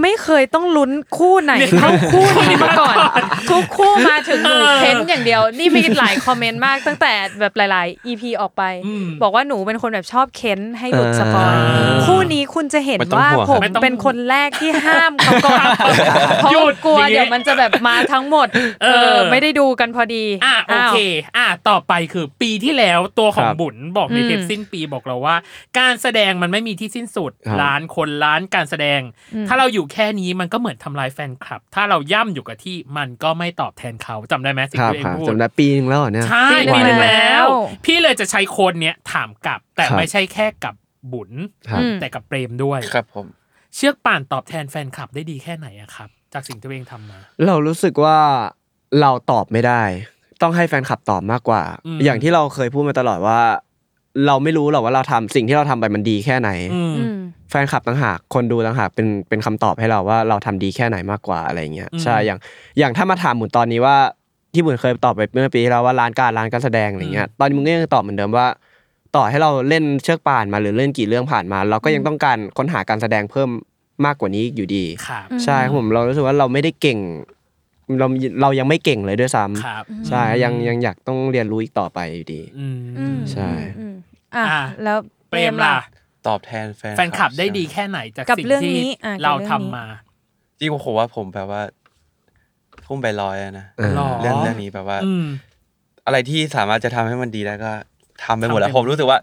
ไม่เคยต้องลุ้นคู่ไหนเท่าคู่นี้มาก่อน ทุกคู่มาถึงหนูเออเค้นอย่างเดียว นี่มีหลายคอมเมนต์มากตั้งแต่แบบหลาย ๆ EP ออกไปอืมบอกว่าหนูเป็นคนแบบชอบเค้นให้หลุดสปอยอ่าคู่นี้คุณจะเห็นไม่ต้องว่าห่วงผมไม่ต้องเป็นคนแรกที่ห้ามเขาก่อนเพราะหยุดกลัวอย่างงี้เดี๋ยวมันจะแบบมาทั้งหมด เอเอออไม่ได้ดูกันพอดีอะโอาวเค อะต่อไปคือปีที่แล้วตัวของครับบุญบอกในอืมเทปสิ้นปีบอกเราว่า การแสดงมันไม่มีที่สิ้นสุดครับล้านคนล้านการแสดง ถ้าเราอยู่แค่นี้มันก็เหมือนทำลายแฟนคลับ ถ้าเราย่ำอยู่กับที่มันก็ไม่ตอบแทนเขาจำได้ไหมสิ่งครับที่ตัวเองครับพูดจำได้ปีนึงแล้วเหรอเนี่ยใช่ปีปีหหนึ่นึ่งงแล้แล้ววพี่เลยจะใช้โค้ดเนี้ยถามกลับ แต่ครับไม่ใช่แค่กับบุญครับอืมแต่กับเปรมด้วยครับผม เชือกป่านตอบแทนแฟนคลับได้ดีแค่ไหนอะครับ จากสิ่งที่ตัวเองทำมา เรารู้สึกว่าเราตอบไม่ได้ ต้องให้แฟนคลับตอบมากกว่าอืมอย่างที่เราเคยพูดมาตลอดว่า เราไม่รู้หรอกว่าเราทำสิ่งที่เราทำไปมันดีแค่ไหนอืมอืมแฟนคลับต่างหากคนดูต่างหากเป็นเป็นคำตอบให้เราว่าเราทำดีแค่ไหนมากกว่าอะไรเงี้ยอืมใช่อย่างอย่างถ้ามาถามหมุนตอนนี้ว่าที่หมุนเคยตอบไปเมื่อปีที่แล้วว่าร้านการร้านการแสดงอะไรเงี้ยตอนนี้มึงก็ยังตอบเหมือนเดิมว่า ต่อให้เราเล่นเชือกป่านมาหรือเล่นกี่เรื่องผ่านมา เราก็ยังต้องการค้นหาการแสดงเพิ่มมากกว่านี้อยู่ดีครับใช่ครับผมเรารู้สึกว่าเราไม่ได้เก่ง เราเรายังไม่เก่งเลยด้วยซ้ำครับใช่ยังยังอยากต้องเรียนรู้อีกต่อไปอยู่ดี อืม อืมใช่ อืมอะอะ แล้วเปรมล่ะ ตอบแทนแฟนแฟนคลับได้ดีใช่แค่ไหนจากกับสิ่งเรื่องที่นี้อะกับเราเรื่องทำนี้มา จริงๆผมว่าผมแบบว่าพุ่มไปลอยอะนะเออหรอเรื่องเรื่องนี้แบบว่า อืม อะไรที่สามารถจะทำให้มันดีได้ก็ทำไปหมดทำไปแล้วหมด ผมรู้สึกว่า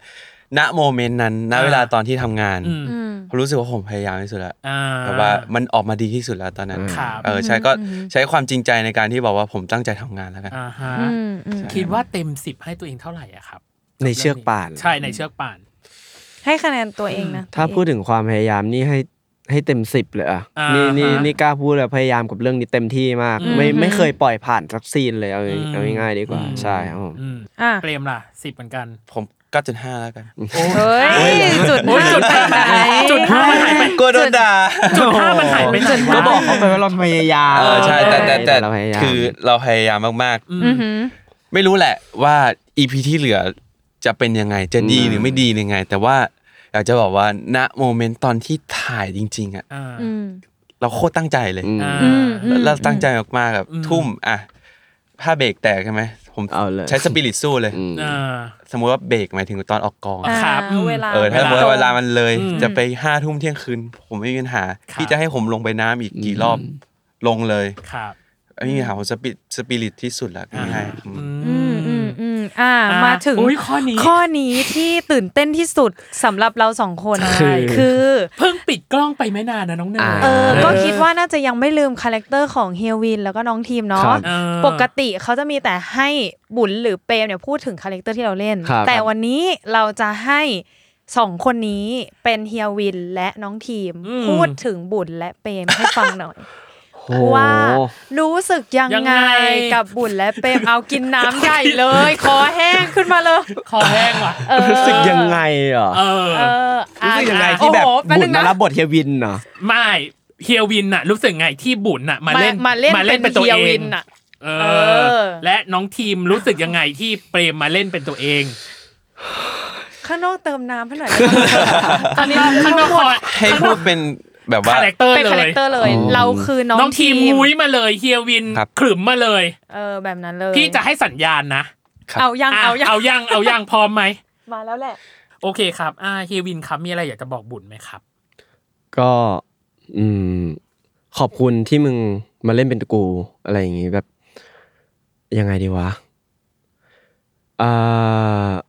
ณโมเมนต์นั้นณอ่าเวลาตอนที่ทำงานอืม อืม ผมรู้สึกว่าผมพยายามที่สุดแล้วอ่า แบบว่ามันออกมาดีที่สุดแล้วตอนนั้นครับ เออใช่ก็ใช้ความจริงใจในการที่บอกว่าผมตั้งใจทำงานแล้วกัน อ่าฮะอืมอืมคิดว่าเต็มสิบให้ตัวเองเท่าไหร่อะครับในเชือกป่าน ใช่ในเชือกป่าน ให้คะแนนตัวเองนะถ้าพูดถึงความพยายามนี่ให้ให้เต็มสิบเลยอะอ่านี่นี่ฮะนี่กล้าพูดเลยพยายามกับเรื่องนี้เต็มที่มาก อืมไม่ไม่เคยปล่อยผ่านสักซีนเลยเอาอืม เอาง่ายๆดีกว่าอืมใช่ครับผม อืมอะเปรมล่ะสิบเหมือนกัน ผม ก็จุดห้าแล้วกันเฮ้ยจุดโอ้ยห้าจุดไปห้าไหนจุดห้ามันหายไปกลัวโดนด่าจุดห้ามันหายไปไหนวะก็บอกเขาไปว่าเราพยายามเออใช่แต่แต่แต่เราพยายามคือเราพยายามมากอืมอือหือๆไม่รู้แหละว่าอีพีที่เหลือจะเป็นยังไงจะดีหรือไม่ดียังไง แต่ว่าอยากจะบอกว่าณโมเมนต์ตอนที่ถ่ายจริง ๆอะอ่าอืมเราโคตรตั้งใจเลยอืมอ่าอืมอืมเราตั้งใจมากๆแบบอืมทุ่มอะผ้าเบรกแตกใช่ไหม ผมเอาเลย ใช้สปิริตสู้เลยอืมอ่า สมมุติว่าเบรกหมายถึงตอนออกกอง อ่าครับเวลา เออถ้าสมมติว่าเวลามันเลยอืมจะไปห้าทุ่มเที่ยงคืน ผมไม่มีปัญหาครับพี่จะให้ผมลงไปน้ำอีกกี่รอบลงเลยครับไม่มีปัญหาผมสปิสปิริตที่สุดแล้วง่ายๆอืม อืมอืม อืมอ่าอะมาถึงอุ๊ยข้อนี้ข้อนี้ที่ตื่นเต้นที่สุดสำหรับเราสองคนใช่คือเพิ่งปิดกล้องไปไม่นานนะน้องเนยอ่าเออก็คิดว่าน่าจะยังไม่ลืม character ของเฮียวินแล้วก็น้องทีมเนาะครับเออปกติเขาจะมีแต่ให้บุญหรือเปรมเนี่ยพูดถึง character ที่เราเล่นครับแต่วันนี้เราจะให้สองคนนี้เป็นเฮียวินและน้องทีมอืมพูดถึงบุญและเปรมให้ฟังหน่อย ว่ารู้สึกยังยังไงไงกับบุญและเปรมเอากินน้ำใหญ่เลย คอแห้งขึ้นมาเลย คอแห้งว่ะเออรู้สึกยังไงอะเออเออรู้สึกยังไงอะที่แบบโอ้โหป๊บุญงมานะรับบทเฮียวินเนาะไม่เฮียวินน่ะ รู้สึกไงที่บุญน่ะมาเล่นมาเล่นมาเล่นเป็นตัวฮีเอยวิงนอะเอเอออ และน้องทีมรู้สึกยังไงที่เปรมมาเล่นเป็นตัวเองข้างนอกเติมน้ำให้หน่อยได้ไหมตอนนี้ข้างนอกคอยให้พูดเป็น แบบว่า character เป็น character เลย เราคือน้องน้องทีมมุ้ยมาเลยเฮียวินครับ ขรึมมาเลย เออแบบนั้นเลยพี่จะให้สัญญาณนะเอายังะเอายังเอายังเอายังพร้อมไหม มาแล้วแหละ โอเคครับอ่าเฮียวินครับมีอะไรอยากจะบอกบุญไหมครับ ก็อืมขอบคุณที่มึงมาเล่นเป็นกูอะไรอย่างงี้แบบ ยังไงดีวะอ่าโ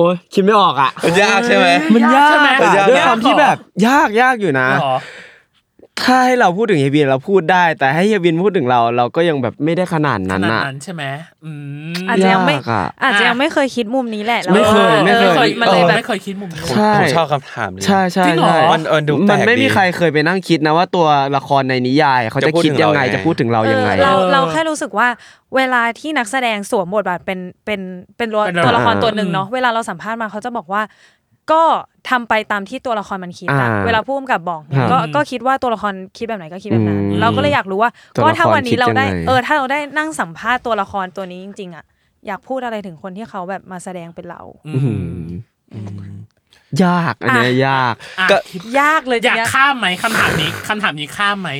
อ้ยคิดไม่ออกอะ มันยากใช่ไหมมันยากใช่ไหมอะยาก ด้วยความที่แบบยากยากอยู่นะ หรอ ถ้าให้เราพูดถึงเฮียวินเราพูดได้ แต่ให้เฮียวินพูดถึงเราเราก็ยังแบบไม่ได้ขนาดขนั้นนาดอะ นั้นใช่ไหมอืมอาจจะยังไม่ยากอะอาจจะยังไม่เคยคิดมุมนี้แหละแล้วไม่เคยไม่เคย ออมันเลยออแบบ ไม่เคยคิดมุมนี้ ผมใช่ ผมชอบคำถามนี้ใช่ใช่จริงเหรอ ใช่มันเออดูแปลกมันไม่มีดีใครเคยไปนั่งคิดนะว่าตัวละครในนิยาย เขาจะจะพูดคิดถึงยังไงเรายังไง จะพูดถึงเรายังไง เออเราเออเราแค่รู้สึกว่าเวลาที่นักแสดงสวมบทบาทเป็นเป็นเป็นตัวเป็นตัวละครอ่าตัวหนึ่งเนาะเวลาเราสัมภาษณ์มาเขาจะบอกว่า ก็ทำไปตามที่ตัวละครมันคิดอะอ่าเวลาผู้กำกับบอกเนี่ยครับก็ก็คิดว่าตัวละครคิดแบบไหนก็คิดแบบนั้นอืมเราก็เลยอยากรู้ว่าตัวก็ละครถ้าวันนี้เราได้คิดยังไงเออถ้าเราได้นั่งสัมภาษณ์ตัวละครตัวนี้จริง ๆอะอยากพูดอะไรถึงคนที่เขาแบบมาแสดงเป็นเราอือื้อหืมอ ยากอันเนี้ยยากอะก็ยากเลยอยากทีเนี้ข้ามไหมคำถามนี้คำถามนี้ข้ามไหม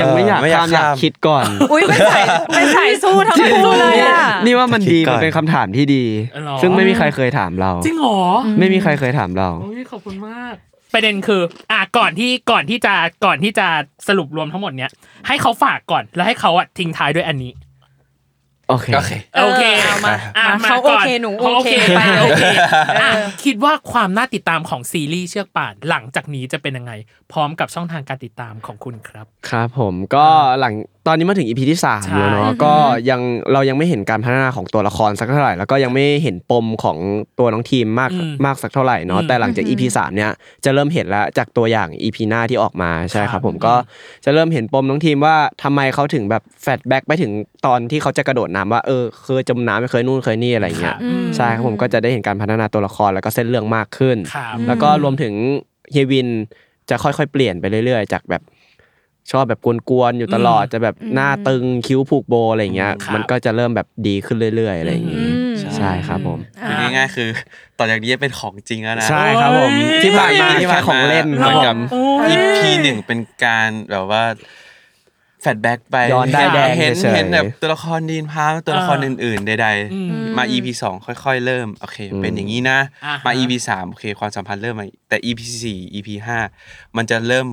ยังไม่อยากไม่อยากข้ามอยากข้าม คิดก่อน อุ้ยไม่ใส่ไม่ใส่สู้ทั้งคู่เลยอะนี่ว่ามันดีคิดก่มัอน นเป็นคำถามที่ดีหรอ ซึ่งไม่มีใครเคยถามเรา จริงเหรอไม่มีใครเคยถามเรา โอ้ยขอบคุณมาก ประเด็นคือ อะก่อนที่ก่อนที่จะก่อนที่จะสรุปรวมทั้งหมดเนี้ยให้เขาฝากก่อนแล้วให้เขาอะทิ้งท้ายด้วยอันนี้ โอเค โอเคโอเคเอามาอะมามาเขาก่อนโอเคหนูโอโอเคเคไปไปโอเคเอออ่อะคิดว่าความน่าติดตามของซีรีส์เชือกป่านหลังจากนี้จะเป็นยังไง พร้อมกับช่องทางการติดตามของคุณครับ ครับผมก็หลังต อนนี้มาถึงอีพีที่สามใช่แล้วเนาะก็ยังเรายังไม่เห็นการพัฒนาของตัวละครสักเท่าไหร่แล้วก็ยังไม่เห็นปมของตัวน้องทีมมากอืมมากสักเท่าไหร่เนาะอืมแต่หลังจากอีพีสามเนี่ยจะเริ่มเห็นแล้วจากตัวอย่าง EP หน้าที่ออกมาใช่คครัรับบผมก็จะเริ่มเห็นปมน้องทีมว่าทำไมเขาถึงแบบ flashback ไปถึงตอนที่เขาจะกระโดดน้ำว่าเออเคยจมน้ำไม่เคยนู่นเคยนี่อะไรเงี้ยอืมใช่ครับผมก็จะได้เห็นการพัฒนาตัวละครแล้วก็เส้นเรื่องมากขึ้นครับแล้วก็รวมถึงเฮียวินจะค่อยๆ เปลี่ยนไปเรื่อย ๆ จากแบบ ชอบแบบกวนๆอยู่ตลอดอืมจะแบบหน้าตึงคิ้วผูกโบอะไรเงี้ยครับมันก็จะเริ่มแบบดีขึ้นเรื่อยๆอะไรอย่างงี้อืมใช่ครับผมคือง่ายๆคือต่อจากนี้เป็นของจริงแล้วนะใช่ครับผมโอ้ยที่ผ่านมาที่ผ่านของเล่นเหมือนกับโอ้ย EP หนึ่งเป็นการแบบว่าแฟลชแบ็กไปย้อนได้แดงเห็นเฉยๆเห็นแบบตัวละครดีนพาตัวละครอื่นๆใดอืมๆมา EP สองค่อย ๆ เริ่มโอเค เป็นอย่างนี้นะอ่าฮะมา EP สามโอเคความสัมพันธ์เริ่มมาแต่ EP สี่ EP ห้ามันจะเริ่ม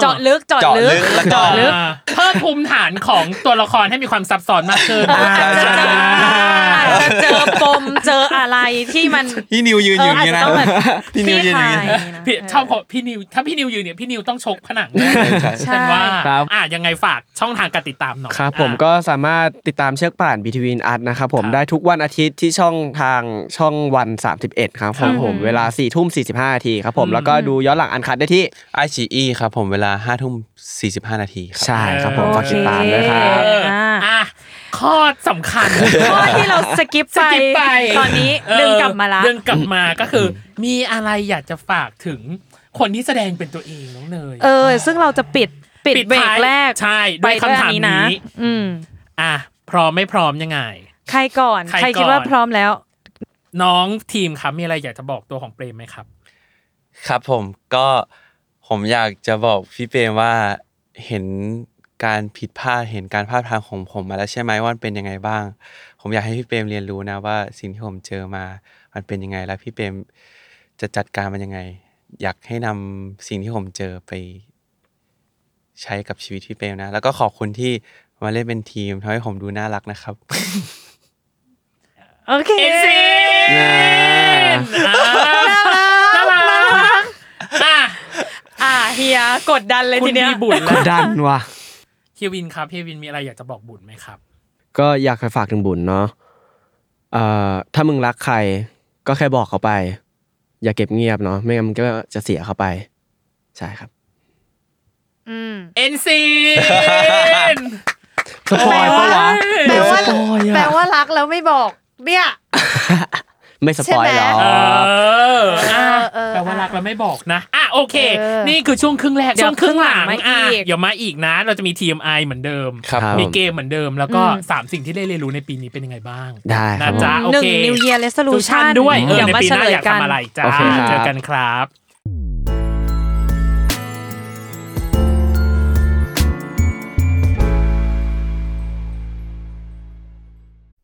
เจาะลึกเจาะเจาะลึลึกกแล้วก็เจาะลึกอ่าเพิ่มภูมิฐานของตัวละครให้มีความซับซ้อนมากขึ้นใช่ใช่อา จจะเจอปมเจออะไรที่มันพี่นิวยืนอยู่อย่างนี้นะเอออาจจะต้องแบบพี่นิวยืนอย่างนี้คลายนะพี่ชอบเพราะพี่นิวถ้าพี่นิวยืนเนี่ยพี่นิวต้องชกผนังแน่ใช่ใช่ฉันว่าครับอะยังไงฝากช่องทางการติดตามหน่อยครับ ผมอะก็สามารถติดตามเชือกป่าน BTV อาร์ตนะครับผมครับได้ทุกวันอาทิตย์ที่ช่องทางช่องวัน 31 ครับผมผมเวลา4ทุ่ม45นาทีครับผมแล้วก็ดูย้อนหลัง uncut ได้ที่ iQIYI ครับผมเวลาห้าทุ่มสี่สิบห้านาทีครับใช่ครับผมโอเคฝากติดตามด้วยครับเอออ่าอะ ข้อสำคัญข้อที่เรา skip ไป skip ไปตอนนี้เออดึงกลับมาละดึงกลับมาก็คือ มีอะไรอยากจะฝากถึงคนที่แสดงเป็นตัวเองน้องเนยเออ ซึ่งเราจะปิดปิดปิดเบรกท้ายแรกใช่ไปด้วยด้วยคำถามอันนี้นะนี้ อืมอะพร้อมไม่พร้อมยังไง ใครก่อน ใครใครคิดก่อนว่าพร้อมแล้ว น้องทีมครับมีอะไรอยากจะบอกตัวของเปรมไหมครับ ครับผมก็ผมอยากจะบอกพี่เปรมว่าเห็น การผิดพลาดเห็นการพลาดพลังของผมมาแล้วใช่ไหมว่ามันเป็นยังไงบ้าง ผมอยากให้พี่เปรมเรียนรู้นะว่าสิ่งที่ผมเจอมา มันเป็นยังไงแล้วพี่เปรมจะจัดการมันยังไง อยากให้นำสิ่งที่ผมเจอไป ใช้กับชีวิตพี่เปรมนะ แล้วก็ขอบคุณที่มาเล่นเป็นทีมทำให้ผมดูน่ารักนะครับโอเคเอ็นซีน่ารักอะอ่าเฮียกดดันเลยคุทีณเนี้ยมีบุญกแล้ดวดันว่ะเฮียวินครับเฮียวินมีอะไรอยากจะบอกบุญไหมครับ ก็อยากจะฝากถึงบุญเนาะเอ่อถ้ามึงรักใคร ก็แค่บอกเขาไป อย่าเก็บเงียบเนาะไม่งั้นมึงก็จะเสียเขาไป ใช่ครับอืมเอ็นซีนสปอยปะวะแปลว่าสปอยอะแปลว่ารักแล้วไม่บอก เนี่ย ไม่สปอยหรอใช่ไหมเอออะเออแปลว่ารักแล้วไม่บอกนะอะโอเคเออนี่คือช่วงครึ่งแรกเดี๋ยวช่วงครึ่งหลังครึ่งหลังมาอะอีกเดี๋ยวมาอีกนะ เราจะมี TMI เหมือนเดิมครับครับมีเกมเหมือนเดิม แล้วก็อืมสามสิ่งที่ได้เรียนรู้ในปีนี้เป็นยังไงบ้างได้ครันะบจ๊ะโอหนึ่งเค New Year Resolution ด้วยเออเดี๋ยวในมาปีเฉหน้าลยอยากกันทำอะไรจ้าโอเคครับเจอกันครับ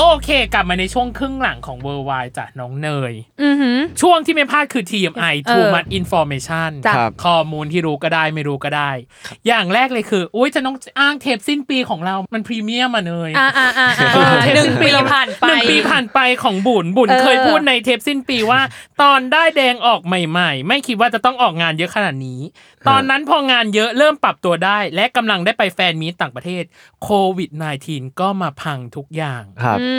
โอเค กลับมาในช่วงครึ่งหลังของ Worldwide จ้ะน้องเนยอือหือ ช่วงที่ไม่พลาดคือ TMI เออ Too Much Information จ้ะ ครับ ข้อมูลที่รู้ก็ได้ไม่รู้ก็ได้ อย่างแรกเลยคือ อุ้ยจะน้องอ้างเทปสิ้นปีของเรา มันพรีเมียมมาเนยอ่าอ่าอ่าเออหนึ่งปีผ่านไป หนึ่งปีผ่านไปของบุญบุญเออ เคยพูดในเทปสิ้นปีว่า ตอนได้แดงออกใหม่ ๆ ไม่คิดว่าจะต้องออกงานเยอะขนาดนี้ ตอนนั้นพองานเยอะเริ่มปรับตัวได้ และกำลังได้ไปแฟนมีตต่างประเทศโควิด -19 ก็มาพังทุกอย่าง ครับ อืม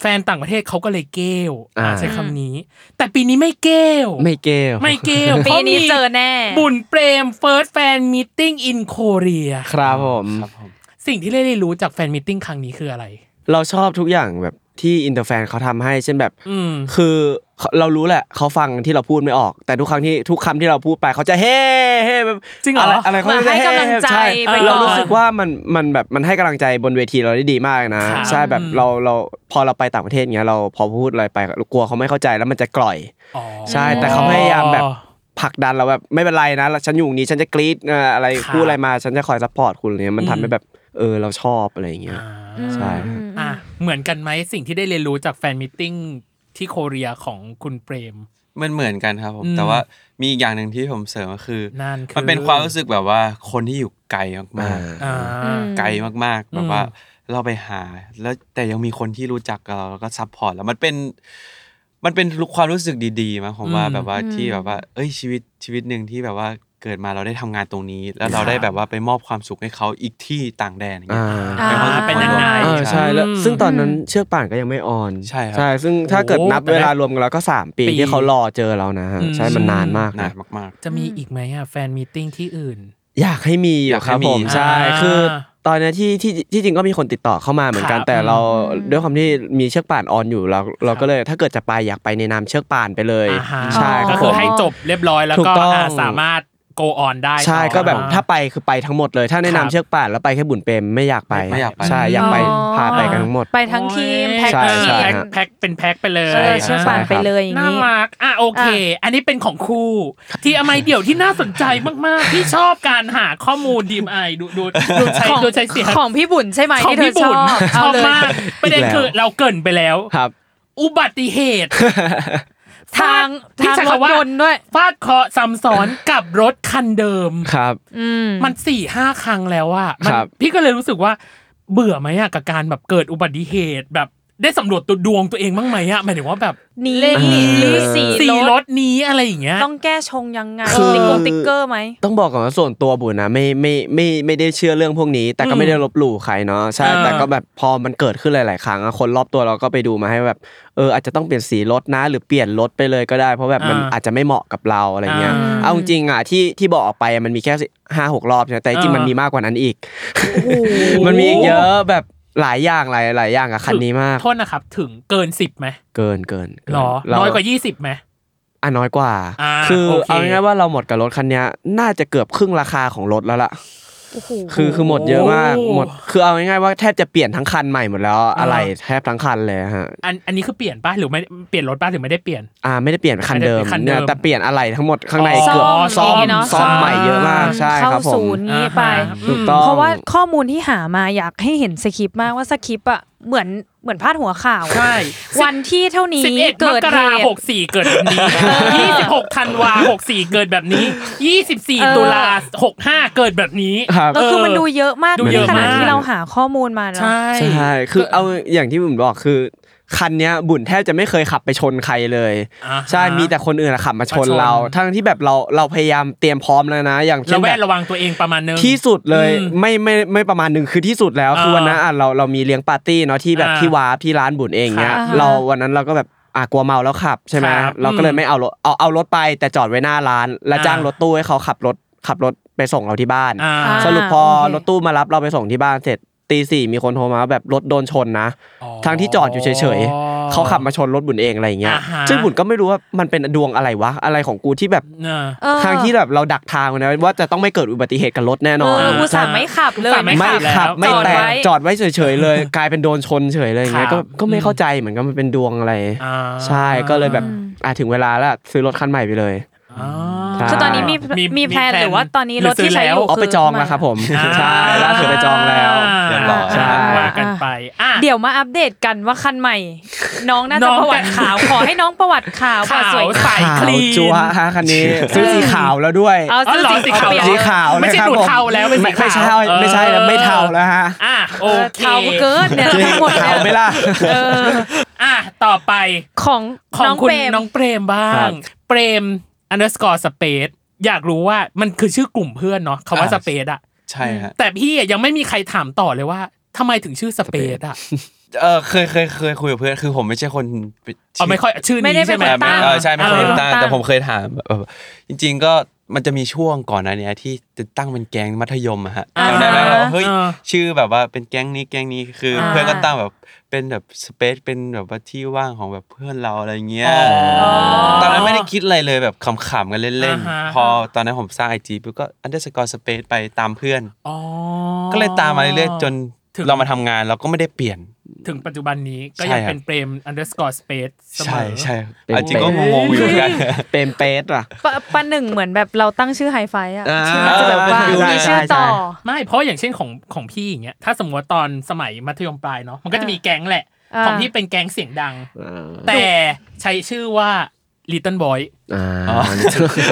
แฟนต่างประเทศเขาก็เลยเก้ออ่าอ่าใช้คำนี้ แต่ปีนี้ไม่เก้อไม่เก้อไม่เก้อปีนี้เจอแน่ บุญเปรม first fan meeting in Korea ครับผมครับผมสิ่งที่ได้เรียนรู้จาก fan meeting ครั้งนี้คืออะไร เราชอบทุกอย่างแบบที่ inter fan เขาทำให้เช่นแบบอืมคือ เรารู้แหละเขาฟังที่เราพูดไม่ออก แต่ทุกครั้งที่ทุกคำที่เราพูดไปเขาจะเฮเฮแบบจริงเหรออะไรอะไรเขาจะมาให้เฮ้กำลังใจช่ไปก่อนเรารู้สึกว่ามันมันแบบมันให้กำลังใจบนเวทีเราได้ดีมากนะครับใช่แบบเราเราพอเราไปต่างประเทศเงี้ยเราพอพูดอะไรไปเรากลัวเขาไม่เข้าใจแล้วมันจะกร่อยอ๋อใช่แต่เขาพยายามแบบผลักดันเราแบบไม่เป็นไรนะฉันอยู่นี้ฉันจะกรี๊ดเอ่ออะไรครับพูดอะไรมาฉันจะคอย support คุณอะไรเงี้ยมันอืมทำให้แบบเออเราชอบอะไรอย่างเงี้ยอ่าใช่อะเหมือนกันไหมสิ่งที่ได้เรียนรู้จาก fan meeting ที่ Korea ของคุณเปรม มันเหมือนกันครับผมอืมแต่ว่ามีอีกอย่างหนึ่งที่ผมเสริมก็คือนั่นคือ มันเป็นความรู้สึกแบบว่าคนที่อยู่ไกลมากอ่าๆไกลมากๆแบบว่าเราไปหา แล้วแต่ยังมีคนที่รู้จักกับเราแล้วก็ support แล้วมันเป็น มันเป็นความรู้สึกดีๆมั้งผมว่าอืมแบบว่าที่แบบว่า เอ้ยชีวิตชีวิตหนึ่งที่แบบว่า เกิดมาเราได้ทำงานตรงนี้ แล้วเราครับได้แบบว่าไปมอบความสุขให้เขาอีกที่ต่างแดนอย่างเงี้ยอ่าเป็นความรู้สึกเป็นยังไงเออใช่แล้วอืมซึ่งตอนนั้นเชือกป่านก็ยังไม่ on ใช่ครับใช่ซึ่งถ้าเกิดโอ้นับแต่เวได้ลารวมกันแล้วก็สามปีปีที่เขารอเจอเรานะฮะอืมใช่มันนานมากนานะนมากจะมีอีกไหมอะ fan meeting ที่อื่น อยากให้มีออยายู่กคให้รับมีผมใช่อ่าคือตอนเนี้ยที่ที่ที่จริงก็มีคนติดต่อเข้ามาเหมือนกันครับแต่เราอืมด้วยความที่มีเชือกป่าน on อยู่เราเราก็เลยถ้าเกิดจะไปอยากไปในนามเชือกป่านไปเลยอ่าฮะใช่คก็รับคืผอมให้จบเรียบร้อยแล้วถูกก็ต้องอ่าสามารถ go on ได้ใช่ต่อก็แบบอ่ถ้าไปคือไปทั้งหมดเลย ถ้าในนามครับเชือกป่านแล้วไปแค่บุญเปรมไม่อยากไปไม่อยากไปใช่อยากไปอ๋อพาไปกันทั้งหมด ไปทั้งทีมแพ็คใช่ทีใช่มแพ็คแพ็คเป็นแพ็คไปเลยเออเชือกป่านไปเลยอย่างน่านี้รักอะโอเค อันนี้เป็นของคู่ ที่อไมเดี่ยวที่น่าสนใจมากๆที่ชอบการหาข้อมูลดีมไอดูดูดูใช้ของดูใช้เสียงของพี่บุญใช่ไหมของที่เธอพี่ชบุอญบชอบเเลยมากประเด็นอีกแล้วคือเราเกรินไปแล้วครับ อุบัติเหตุ ทางที่ทางใช้รถคำว่ายนต์ด้วยฟาดเคราะห์ซ้ำซ้อนกับรถคันเดิมครับอืมมันสี่ห้าครั้งแล้วอะมันครับพี่ก็เลยรู้สึกว่าเบื่อไหมอะกับการแบบเกิดอุบัติเหตุแบบ ได้สำรวจตัวดวงตัวเองบ้างไหมอะหมายถึงว่าแบบนี้เลขนี้หรือสีสีรรถถนี้อะไรอย่างเงี้ยต้องแก้ชงยังไงคือติ๊กกงติ๊กเกอร์ไหมต้องบอกก่อนว่าส่วนตัวบุญนะไม่ไม่ไม่ไม่ได้เชื่อเรื่องพวกนี้ แต่ก็ไม่ได้ลบหลู่ใครเนาะใช่เออแต่ก็แบบพอมันเกิดขึ้นหลาย ๆ ครั้งอะคนรอบตัวเราก็ไปดูมาให้แบบเอออาจจะต้องเปลี่ยนสีรถนะ หรือเปลี่ยนรถไปเลยก็ได้ เพราะแบบมันอ่าอาจจะไม่เหมาะกับเราอะไรเงี้ยอ่าเอาจริงๆอะที่ที่บอกออกไปอะมันมีแค่ห้าหกรอบใช่ไหมแต่จริงๆอ่ามัมันมีมากกว่านั้นอีก มันมีอีกเยอะแบบ หลายอย่างหลายหลายอย่างกับคันนี้มาก โทษนะครับ ถึงเกินสิบไหมเกินเกินเกิหรอเรน้อยกว่ายี่สิบไหมอะน้อยกว่าอ่าคือโอเคเอาง่ายๆว่าเราหมดกับรถคันเนี้ยน่าจะเกือบครึ่งราคาของรถแล้วล่ะโอ้โห คือคือหมดเยอะมากโอ้หมด คือเอาง่ายๆว่าแทบจะเปลี่ยนทั้งคันใหม่หมดแล้วอะไรแทบทั้งคันเลยฮะอันอันนี้คือเปลี่ยนป่ะหรือไม่เปลี่ยนรถป่ะหรือไม่ได้เปลี่ยนอ่าไม่ได้เปลี่ยนคันเดิมไม่ได้คันเดิมเนี่ยแต่เปลี่ยนอะไรทั้งหมดข้างในอ๋อเกือบซ่อมซ่อมเนอะซ่อมใหม่เยอะมากใช่เข้าครับผมศูนย์งี้ไปอ่าฮะถูกต้องเพราะว่าข้อมูลที่หามาอยากให้เห็นสคริปต์มากว่าสคริปต์อะเหมือน เหมือนพาดหัวข่าวอะใช่ วันที่เท่านี้สิบเอ็ดมเกิดกเหราตุหกสี่เกิดแบบนี้ยี่สิบหกธันวาหกสี่เกิดแบบนี้ยี่สิบสี่เออตุลาหกห้าเกิดแบบนี้ ครับแล้วคือมันดูเยอะมากดูเยอะในขณะมาก ที่เราหาข้อมูลมาเนาะใช่ ใช่ คือเอาอย่างที่บุญบอกคือ คันเนี้ยบุญแทบจะไม่เคยขับไปชนใครเลยอ่าฮะใช่มีแต่คนอื่นอะขับมาชนมาชนเรา ทั้งที่แบบเราเราพยายามเตรียมพร้อมแล้วนะ อย่างเช่ระนแวแบดบระวังตัวเองประมาณนึงที่สุดเลยอืมไม่ไม่ไม่ประมาณหนึ่งคือที่สุดแล้วคืออ่าวันนั้นอะเราเรามีเลี้ยงปาร์ตี้เนาะที่แบบอ่าที่วาร์ปที่ร้านบุญเองเนี้ยครับเราวันนั้นเราก็แบบอะกลัวเมาแล้วขับใช่ไหมครับเราก็เลยอืมไม่เอารถเอาเอารถไปแต่จอดไว้หน้าร้าน แล้วอ่าจ้างรถตู้ให้เขาขับรถขับรถไปส่งเราที่บ้านอ่าอ่าสรุปพอโอเครถตู้มารับเราไปส่งที่บ้านเสร็จ ตีสี่มีคนโทรมาว่าแบบรถโดนชนนะอ๋อทั้งที่จอดอยู่เฉยๆเขาขับมาชนรถบุญเองอะไรอย่างเงี้ยอ่าฮะซึ่งบุญก็ไม่รู้ว่ามันเป็นดวงอะไรวะอะไรของกูที่แบบน่ะเออทางที่แบบเราดักทางไว้นะว่าจะต้องไม่เกิดอุบัติเหตุกับรถแน่นอนเอออุตส่าห์ไม่ขับเลยอุตส่าห์ไม่ไม่ขัขับบแล้วไม่แตะจอดไว้จอดไว้เฉยๆเลย กลายเป็นโดนชนเฉยเลยอย่างเงี้ยครัก็บก็ไม่เข้าใจเหมือนกันมันเป็นดวงอะไรอ่าใช่ก็เลยแบบอะถึงเวลาแล้วซื้อรถคันใหม่ไปเลยอ่าใช่ คือตอนนี้มีมีมีแพลนมีแพลนหรือว่าตอนนี้รถหรือซื้ที่อใช้อแล้วยู่เอาไปจองแล้วครับผมใช่ล่าสุดไปจองแล้วเรียบร้อยใช่ว่ากันไปอะเดี๋ยวมาอัปเดตกันว่าคันใหม่ น้องน่าน้จะองประวัติขาวขอให้น้องประวัติขาวก่อนขาวสวยใสขาวคลีนจัวฮะคันนี้ซื้อสีขาวแล้วด้วยเอาอ๋อซื้อเหรอสีสีขาวเปลี่ยนสีขาวไม่ใช่นะครับหนูผมเทาแล้วเป็นสีไม่ไม่ใช่ขาวไม่ใช่แล้วไม่เทาแล้วฮะอะโอเออเคเทาเกินเนี่ยจริงทั้งหมดขาวไหม่เนี่ยล่ะเอออะต่อไปของของน้องคุณเปรมน้องเปรมบ้าครังบเปรม underscore space อยากรู้ว่ามันคือชื่อกลุ่มเพื่อนเนาะคำว่าอ่า space อะใช่ฮะแต่พี่อะยังไม่มีใครถามต่อเลยว่าทำไมถึงชื่อ space อะเออเคยเคยเคยคุยกับเพื่อนคือผมไม่ใช่คนไปเอาไม่ค่อยชื่อไม่ได้นี้เป็นใช่ไหมคนตั้งเออใช่ไม่เคยเออตั้งตั้งแต่ผมเคยถามเออจริง ๆ ก็ มันจะมีช่วงก่อนหน้านี้ที่จะตั้งเป็นแก๊งมัธยมอะฮะอ่าจำได้ไหมว่าเฮ้ยอ่าชื่อแบบว่าเป็นแก๊งนี้แก๊งนี้คืออา เพื่อนก็ตั้งแบบเป็นแบบ space เป็นแบบว่าที่ว่างของแบบเพื่อนเราอะไรเงี้ยอ๋อตอนนั้นไม่ได้คิดอะไรเลยแบบขำๆกันเล่นอ่าฮะ ๆ พอตอนนั้นผมสร้าง IG ปุ๊บก็ underscore space ไปตามเพื่อน อ๋อ ก็เลยตามมาเรื่อยๆจนถึง เรามาทำงานเราก็ไม่ได้เปลี่ยน ถึงปัจจุบันนี้ก็ใช่ยังครับเป็นเปรม underscore space เสมใช่อใช่เป็นเอาจริงก็งงๆอยู่เหมือนกันเป็นเปสอะปะปะหนึ่งเหมือนแบบเราตั้งชื่อไฮไฟอะอ่าชื่อมันจะแบบว่าใช่มีชื่อต่อใช่ไม่เพราะอย่างเช่นของของพี่อย่างเงี้ยถ้าสมมติว่าตอนสมัยมัธยมปลายเนาะมันก็จะมีแก๊งแหละอ่าของพี่เป็นแก๊งเสียงดัง แต่ใช้ชื่อว่า Little Boy อ่า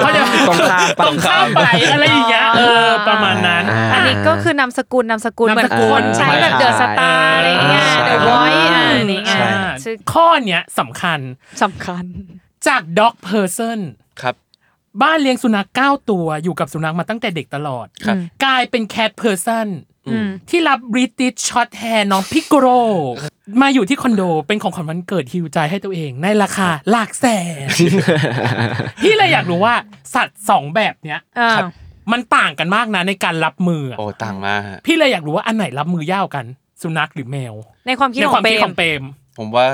เขาจะตรงข้ามตรงข้ามไปอะไรอย่างเงี้ยเออประมาณนั้นอ่าอันนี้ก็คือนามสกุลนามสกุลนามเหมือสนกุลคนใช้แบบใช่ The Starตาร์อะไรเงี้ยใช่เดอะวอยอะนี่ไงใช่ชื่อข้อเนี้ยสำคัญสำคัญ จาก Dog Person ครับบ้านเลี้ยงสุนัข9ตัวอยู่กับสุนัขมาตั้งแต่เด็กตลอดครับกลายเป็น Cat Person อืม ที่รับ British Shorthair น้องพิกโกโรมาอยู่ที่คอนโดเป็นของขวัญวันเกิดฮิวใจให้ตัวเองในราคาหลักแสนพี่เลยอยากรู้ว่าสัตว์สองแบบเนี้ยอ่าครับมันต่างกันมากนะในการรับมืออะโอ้ต่างมากฮะพี่เลยอยากรู้ว่าอันไหนรับมือยากกัน สุนัขหรือแมว ในความคิดในขอความงเปรคิดมของเปรมผมว่า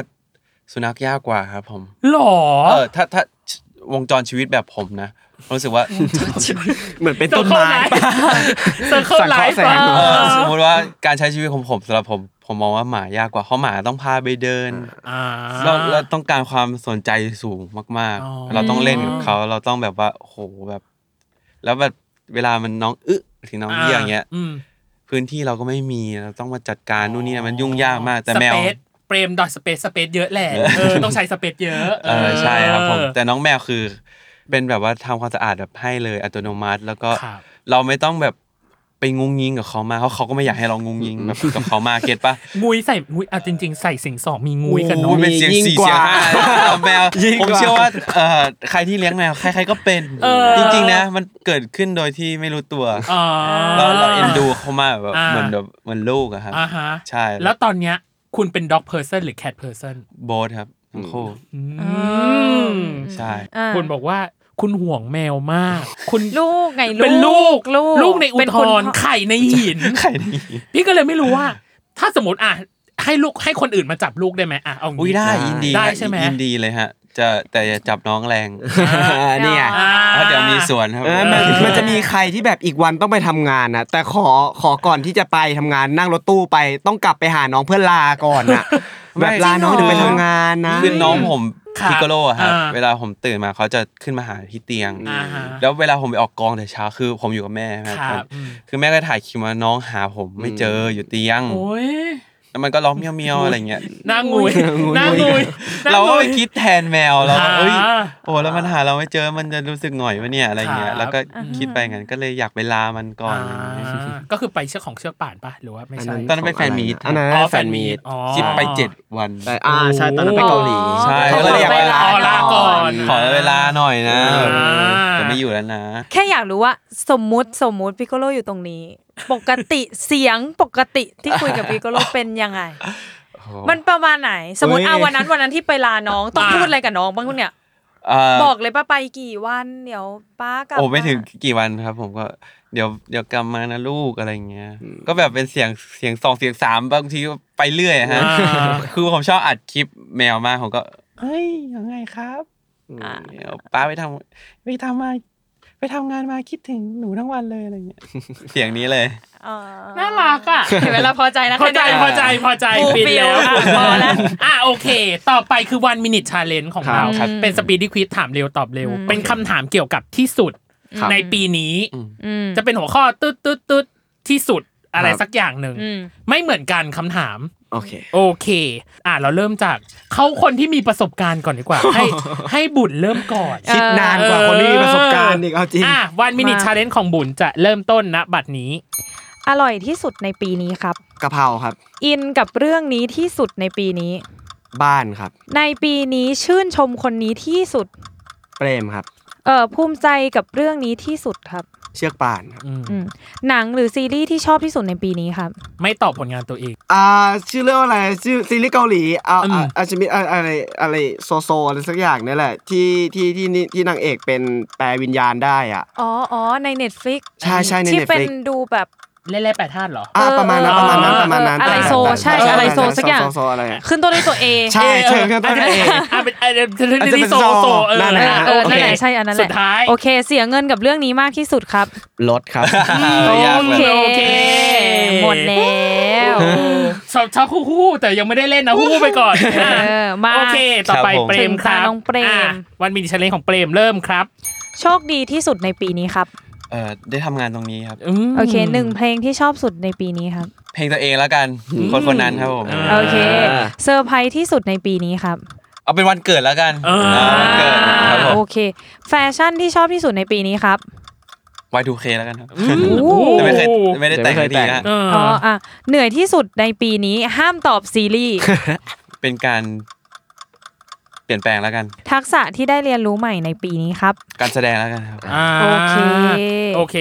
สุนัขยากกว่าครับผมหรอเออถ้าถ้า วงจรชีวิตแบบผมนะรู้สึกว่าเหมือนเป็นต้นไม้เซอร์เคิลสังไลเคราะห์ฟ์แสงเออสมมติว่าการใช้ชีวิตของผมสำหรับผม ผมมองว่าหมายากกว่าเพราะหมาต้องพาไปเดินอ่าเราเราต้องการความสนใจสูงมากอ๋อๆเราต้องเล่นกับเขาเราต้องแบบว่าโอ้โหแบบ แล้วแบบเวลามันน้องอึถึงน้องเยี่ยอย่างเงี้ยอืมพื้นที่เราก็ไม่มีเราต้องมาจัดการนู่นนี่นะมันยุ่งยากมาก แต่แมวส เปซเปรมดอทสเปซสเปซเยอะแหละเออต้องใช้สเปซเยอะเออใช่ครับผมเออแต่น้องแมวคือ เป็นแบบว่าทำความสะอาดแบบให้เลยอัตโนมัติ แล้วก็ครับเราไม่ต้องแบบไปงุงยิงกับเขามาเพราะเขาก็ไม่อยากให้เรางุงยิงแบบกับเขามาเก็ตปะงุยใส่งุยอะจริง ๆ ใส่สิ่งสองมีงุยกันโอ้เนาะยเป็นเสียงยิ่งสี่กว่าเสียงห้าเอาแมวยิ่งผมกว่าเชื่อว่าเอ่อใครที่เลี้ยงแมวใครๆก็เป็นเออจริงๆนะมันเกิดขึ้นโดยที่ไม่รู้ตัวอ๋อเราเราเอ็นดูเขามากแบบอ่าเหมือนแบบเหมือนลูกอะครับอ่าฮะใช่แล้วตอนเนี้ย คุณเป็น dog person หรือ cat person โบ๊ทครับทั้งคู่อืมใช่อ่าคุณบอกว่าคุณห่วงแมวมาก คุณลูกไงลูกเป็นลูกลูกลูกในอุเป็ทคนธรณ์ไข่ในหินใครนี่พี่ก็เลยไม่รู้ว่า ถ้าสมมติอะให้ลูกให้คนอื่นมาจับลูกได้ไหมอะเอางี้อุ้ยได้ยินดีได้ฮะใช่ไหมยินดีเลยฮะ จะแต่อย่าจับน้องแรงนี่ไงอ่าเพราะเดี๋ยวมีสวนครับเออมันมันจะมีใครที่แบบอีกวันต้องไปทำงานนะแต่ขอขอก่อนที่จะไปทำงานนั่งรถตู้ไปต้องกลับไปหาน้องเพื่อลาก่อนนะแบบลาน้องถึงไปทำงานนะคือน้องผมครับพิกโกโลอะครับอ่าเวลาผมตื่นมาเขาจะขึ้นมาหาที่เตียงอ่าฮะแล้วเวลาผมไปออกกองแต่เช้าคือผมอยู่กับแม่ครับครับอืมคือแม่ก็ถ่ายคลิปมาน้องหาผมไม่เจออยู่เตียงโอ้ย แล้วมันก็ร้องเมียวเมียวๆอะไรเงี้ยหน้างุยหน้างุยหน้เราก็งุไปยคิดแทนแมวเราก็เอ้ยอ่าโอ้แล้วมันหาเราไม่เจอมันจะรู้สึกหน่อยวะเนี่ยอะไรเงี้ยครับแล้วก็คิดไปงั้นก็เลยอยากไปลามันก่อนอ่าก็คือไปเชือกของเชือกป่านปะหรือว่าไม่ใช่ตอนนั้นเป็นแฟนมีตอันนั้นอ๋อแฟนมีตอ๋อคิดไปเจ็ดวันแต่อ่าใช่ตอนนั้นไปเกาหลีใช่เขาก็เลยอยากไปลาอ๋อลาก่อนขอเวลาหน่อยนะอ่าจะไม่อยู่แล้วนะ แค่อยากรู้ว่าสมมุติสมมุติพิโกโลอยู่ตรงนี้ ปกติเสียงปกติที่คุยกับพิโกโลเป็นยังไง มันประมาณไหน สมมติเฮ้ยเอาวันนั้นวันนั้นที่ไปลาน้องต้องอ่าพูดอะไรกับน้องบ้างเนี่ยเอ่อบอกเลยป้าไปกี่วันเดี๋ยวป้ากลับโอ้ไม่าถึงกี่วันครับ ผมก็เดี๋ยวเดี๋ยวกลับมานะลูกอะไรเงี้ย ก็แบบเป็นเสียงเสียงสองเสียงสามบางทีก็ไปเรื่อยอะฮะอ่าคือผมชอบอัดคลิปแมวมากผมก็เฮ้ยยังไงครับอ่าเดี๋ยว ป้าไปทำไปทำมา ไปทำงานมาคิดถึงหนูทั้งวันเลยอะไรเงี้ยเสียงนี้เลยอ๋อน่ารักอะเห็นไหมเราพอใจนะพอใจแค่นี้พอใจพอใจ fulfill แล้วอะพอแล้วอะโอเค ต่อไปคือ one minute challenge ของเราครับเป็นสปีดดี้ควิ z ถามเร็วตอบเร็ว เป็นคำถามเกี่ยวกับที่สุดครับในปีนี้อืมจะเป็นหัวข้อตึ๊ดตึ๊ดตึ๊ดที่สุด อะไรครับสักอย่างหนึ่งอืมไม่เหมือนกันคำถาม โอเค โอเค อะเราเริ่มจากเขาคนที่มีประสบการณ์ก่อนดีกว่า ให้ให้บุญเริ่มก่อนคิดนานกว่าคนที่มีประสบการณ์อีกเอาจริงอะ one minute challenge ของบุญจะเริ่มต้นณบัดนี้ อร่อยที่สุดในปีนี้ครับกะเพราครับ อินกับเรื่องนี้ที่สุดในปีนี้ บ้านครับ ในปีนี้ชื่นชมคนนี้ที่สุด เปรมครับ เออภูมิใจกับเรื่องนี้ที่สุดครับ เชือกป่านครับอืมอืมหนังหรือซีรีส์ที่ชอบที่สุดในปีนี้ครับ ไม่ตอบผลงานตัวเอง อ่าชื่อเรื่องอะไรชื่อซีรีส์เกาหลีอ่าอืมอ่าอาจจะมีอะอะไรอะไรโซโซอะไรสักอย่างนี่แหละที่ที่ที่นี่ที่นางเอกเปลี่ยนวิญญาณได้อะ อ๋ออ๋อใน Netflix ใช่ใช่ในที่เป็น Netflix ดูแบบ เล่นแร่แปรธาตุเหรออ่าประมาณนั้นเออประมาณนั้นเออประมาณนั้นอะไรโซใช่อะไรโซสักอย่างโซโซอะไรอะขึ้นต้นด้วยตัว A ใช่ใช่ครับอาจจะเป็นอะเป็นอาจจะเป็นอาจจะเป็นโซโซเออนั่นแหละเออโอนั่เคนแหละใช่อันนั้นแหละสุดท้ายโอเค เสียเงินกับเรื่องนี้มากที่สุดครับรถครับยากเลยโอโอเคเคหมดแล้วชอบชอบขู่ขู่แต่ยังไม่ได้เล่นนะขู่ไปก่อนเออมาโอเค ต่อไปครับผมเปรมครับถึงตาน้องเปรมอะวันมินิชาเลนจ์ของเปรมเริ่มครับ โชคดีที่สุดในปีนี้ครับ เออได้ทำงานตรงนี้ครับ ม โอเคหนึ่งเพลงที่ชอบสุดในปีนี้ครับ เพลงตัวเองแล้วกัน คนคนนั้นครับผม อ่า โอเคเซอร์ไพรส์ที่สุดในปีนี้ครับเอาเป็นวันเกิดแล้วกันเออาวันเกิดครับผโอมเค แฟชั่นที่ชอบที่สุดในปีนี้ครับ Y2K แล้วกันครับโอ้ แต่ไม่เคยไม่ได้แต่งไม่เคยทีแต่งนะ เอออ๋ออะเหนื่อยที่สุดในปีนี้ห้ามตอบซีรีส์ เป็นการเป ลี่ยนแปลงแล้วกัน ทักษะที่ได้เรียนรู้ใหม่ในปีนี้ครับ การแสดงแล้วกันครับ อ่าโอเค โอเค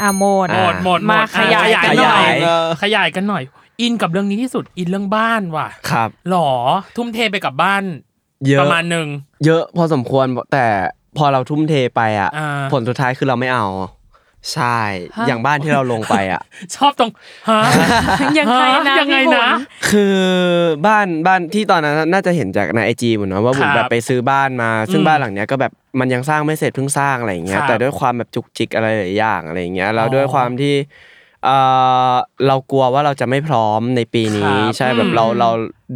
อะโหมดหมดหมดหมมาดขยายอะกันหน่อยขายขยายกันหน่อย อินกับเรื่องนี้ที่สุดอินเรื่องบ้านว่ะครับหรอทุ่มเทไปกับบ้านเยอะประมาณหนึ่งเยอะพอสมควรแต่พอเราทุ่มเทไปอะอ่าผลสุดท้ายคือเราไม่เอา ใช่ฮะอย่างบ้านที่เราลงไปอะ ชอบตรงฮะยังไงนะยังไงพี่บุญนะคือบ้านบ้านที่ตอนนั้นน่าจะเห็นจากในไอจีเหมือนนะว่าบุญครับแบบไปซื้อบ้านมา ซึ่งอืมบ้านหลังเนี้ยก็แบบมันยังสร้างไม่เสร็จเพิ่งสร้างอะไรอย่างเงี้คยรับแต่ด้วยความแบบจุกจิกอะไรหลายอย่างอะไรอย่างเงี้ยแล้วอ๋อด้วยความที่เอ่อเรากลัวว่าเราจะไม่พร้อมในปีนี้ครับใช่แบบอืมเราเรา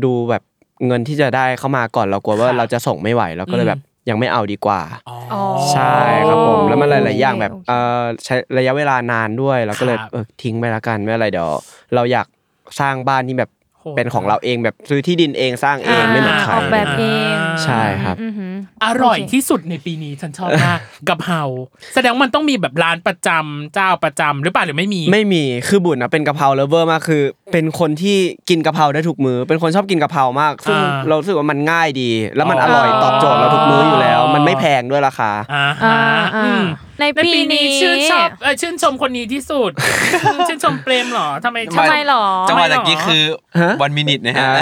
ดูแบบเงินที่จะได้เข้ามาก่อนเรากลัวว่าครับเราจะส่งไม่ไหวเราก็เลยอืมแบบ ยังไม่เอาดีกว่าอ๋ออ๋อใช่ครับผม แล้วมันหลาย ๆ อย่างแบบโอเคเออใช้ระยะเวลานานด้วยเราก็เลยครับเออทิ้งไปแล้วกันไม่เป็นไรเดี๋ยวเราอยากสร้างบ้านที่แบบโหดเป็นของเราเองแบบซื้อที่ดินเองสร้างเองไม่เหมือนใครออกแบบเองใช่ครับ อือหืออร่อยโอเคที่สุดในปีนี้ฉันชอบมากกะเพราแสดงว่ามันต้องมีแบบร้านประจำเจ้าประจำหรือเปล่าหรือไม่มี ไม่มีคือบุญนะเป็นกะเพราเลเวอร์มากคือ เป็นคนที่กินกะเพราได้ทุกมือเป็นคนชอบกินกะเพรามากซึ่งอ่าเรารู้สึกว่ามันง่ายดี แล้วมันอ๋ออร่อยตอบโจทย์เราทุกมื้ออยู่แล้ว มันไม่แพงด้วยราคาอ่าอ่าฮะอ่าอืมในในปีปีนี้นี้ชื่นชอบเออชื่นชมคนนี้ที่สุด ชื่นชมเปรมเหรอทำไมทำไมหรอจังหวะตะกี้คือฮะวันมินิทนะฮะ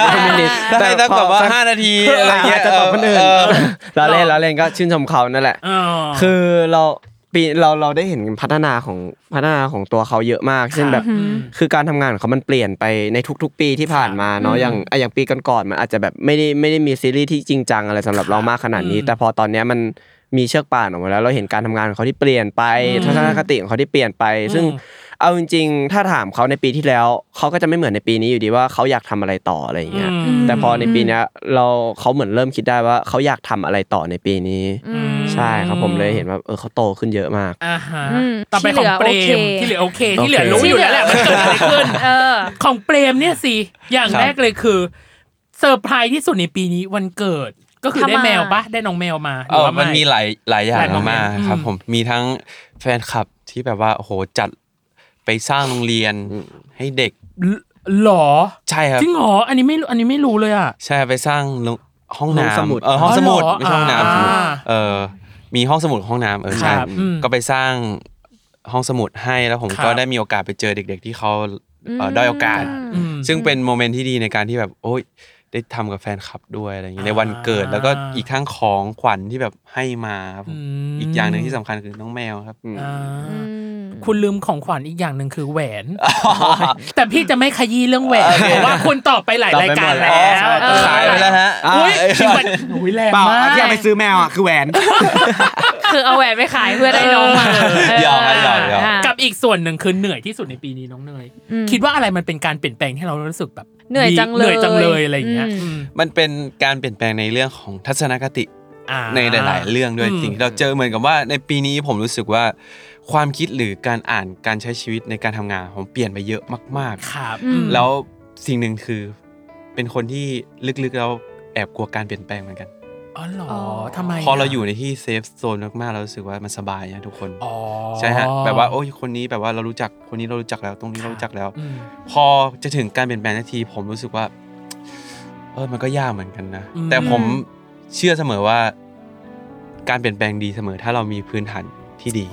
อ่าไม่นิดได้สักแบบว่าห้านาทีอะไรเงี้ยจะตอบคนอื่นเออเราเล่นเราเล่นก็ชื่นชมเขานั่นแหละอ๋อคือเราปีเราเราได้เห็นพัฒนาของพัฒนาของตัวเขาเยอะมากเช่นแบบอืมคือการทำงานของเขามันเปลี่ยนไปในทุก ๆ ปีที่ผ่านมาเนาะอย่างอะอย่างปีก่อนๆมันอาจจะแบบไม่ได้ไม่ได้มีซีรีส์ที่จริงจังอะไรสำหรับเรามากขนาดนี้อืมแต่พอตอนเนี้ยมันมีเชือกป่านออกมาแล้ว เราเห็นการทำงานของเขาที่เปลี่ยนไปอืมทัศนคติของเขาที่เปลี่ยนไป ซึ่งอืม เอาจริงๆ ถ้าถามเขาในปีที่แล้วเขาก็จะไม่เหมือนในปีนี้อยู่ดีว่าเขาอยากทำอะไรต่ออะไรอย่างเงี้ยอืมแต่พอในปีเนี้ยเราเขาเหมือนเริ่มคิดได้ว่าเขาอยากทำอะไรต่อในปีนี้อืมใช่ครับผมเลยเห็นว่าเออเขาโตขึ้นเยอะมากอ่าฮะอืมต่อไปของเปรที่เหลือโอเคมที่เหลือโอเคที่เหลือรู้อยู่แล้วแหละมันเกิดอะไรขึ้นเออของเปรมเนี่ยสิอย่างครับแรกเลยคือเซอร์ไพรส์ที่สุดในปีนี้วันเกิดก็คือได้ทำไมแมวปะได้น้องแมวมาหเอรืออว่ามันมีหลายหลายอย่างหลายโมเมนต์มากๆครับอืมผมมีทั้งแฟนคลับที่แบบว่าโอ้โหจัด ไปสร้างโรงเรียนให้เด็กหรอใช่ครับจริงเหรออันนี้ไม่รู้อันนี้ไม่รู้เลยอะใช่ไปสร้างโรงห้องห้องน้ำสมุดเออห้องสมุดอ๋อเหรอไม่ใช่ห้องน้ำอ่าเออมีห้องสมุดห้องน้ำเออใช่ครับอืมก็ไปสร้างห้องสมุดให้แล้วผมครับก็ได้มีโอกาสไปเจอเด็ก ๆ ที่เขาเอ่อด้อยโอกาสอืมซึ่งเป็นโมเมนต์ที่ดีในการที่แบบโอ้ยได้ทำกับแฟนคลับด้วยอะไรอย่างเงี้ยในวันเกิดอ่าแล้วก็อีกทั้งของขวัญที่แบบให้มาครับผมอืมอีกอย่างหนึ่งที่สำคัญคือน้องแมวครับอ่าอืม คุณลืมของขวัญอีกอย่างหนึ่งคือแหวน แต่พี่จะไม่ขยี้เรื่องแหวนโอเคเพราะว่าคุณตอบไปหลายตอบรายไปกาหมรดแล้แล้ววเออขายไปแล้วฮะอุ้ยอ่าคิดว่าอุ้ยแรงเปล่ามากที่เอาไปซื้อแมวอะคือแหวน คือเอาแหวนไปขายเพื่อได้น้องมาหยอกครับหยอกหยอกากับอีกส่วนหนึ่งคือเหนื่อยที่สุดในปีนี้น้องเนยอืมคิดว่าอะไรมันเป็นการเปลี่ยนแปลงที่เรารู้สึกแบบเหนื่อยจังเลยเหนื่อยจังเลยอะไรอย่างเงี้ยอืมอืมมันเป็นการเปลี่ยนแปลงในเรื่องของทัศนคติอ่าในหลาย ๆ เรื่องด้วยอืมสิ่งที่เราเจอเหมือนกับว่าในปีนี้ผมรู้สึกว่า ความคิดหรือการอ่านการใช้ชีวิตในการทำงานผมเปลี่ยนไปเยอะมากครับอืมๆแล้วสิ่งหนึ่งคือเป็นคนที่ลึกๆแล้วแอบกลัวการเปลี่ยนแปลงเหมือนกันอ๋อเหรออ๋อทำไมพอเราอยู่ในที่เซฟโซนมากๆเรารู้สึกว่ามันสบายนะทุกคนอ๋อใช่ฮะแบบว่าโอ้ยคนนี้แบบว่าเรารู้จักคนนี้เรารู้จักแล้วตรงนี้เรารู้จักแล้วอืมพอจะถึงการเปลี่ยนแปลงนะพี่ ผมรู้สึกว่าเออมันก็ยากเหมือนกันนะอืมแต่ผมเชื่อเสมอว่า การเปลี่ยนแปลงดีเสมอถ้าเรามีพื้นฐานที่ดี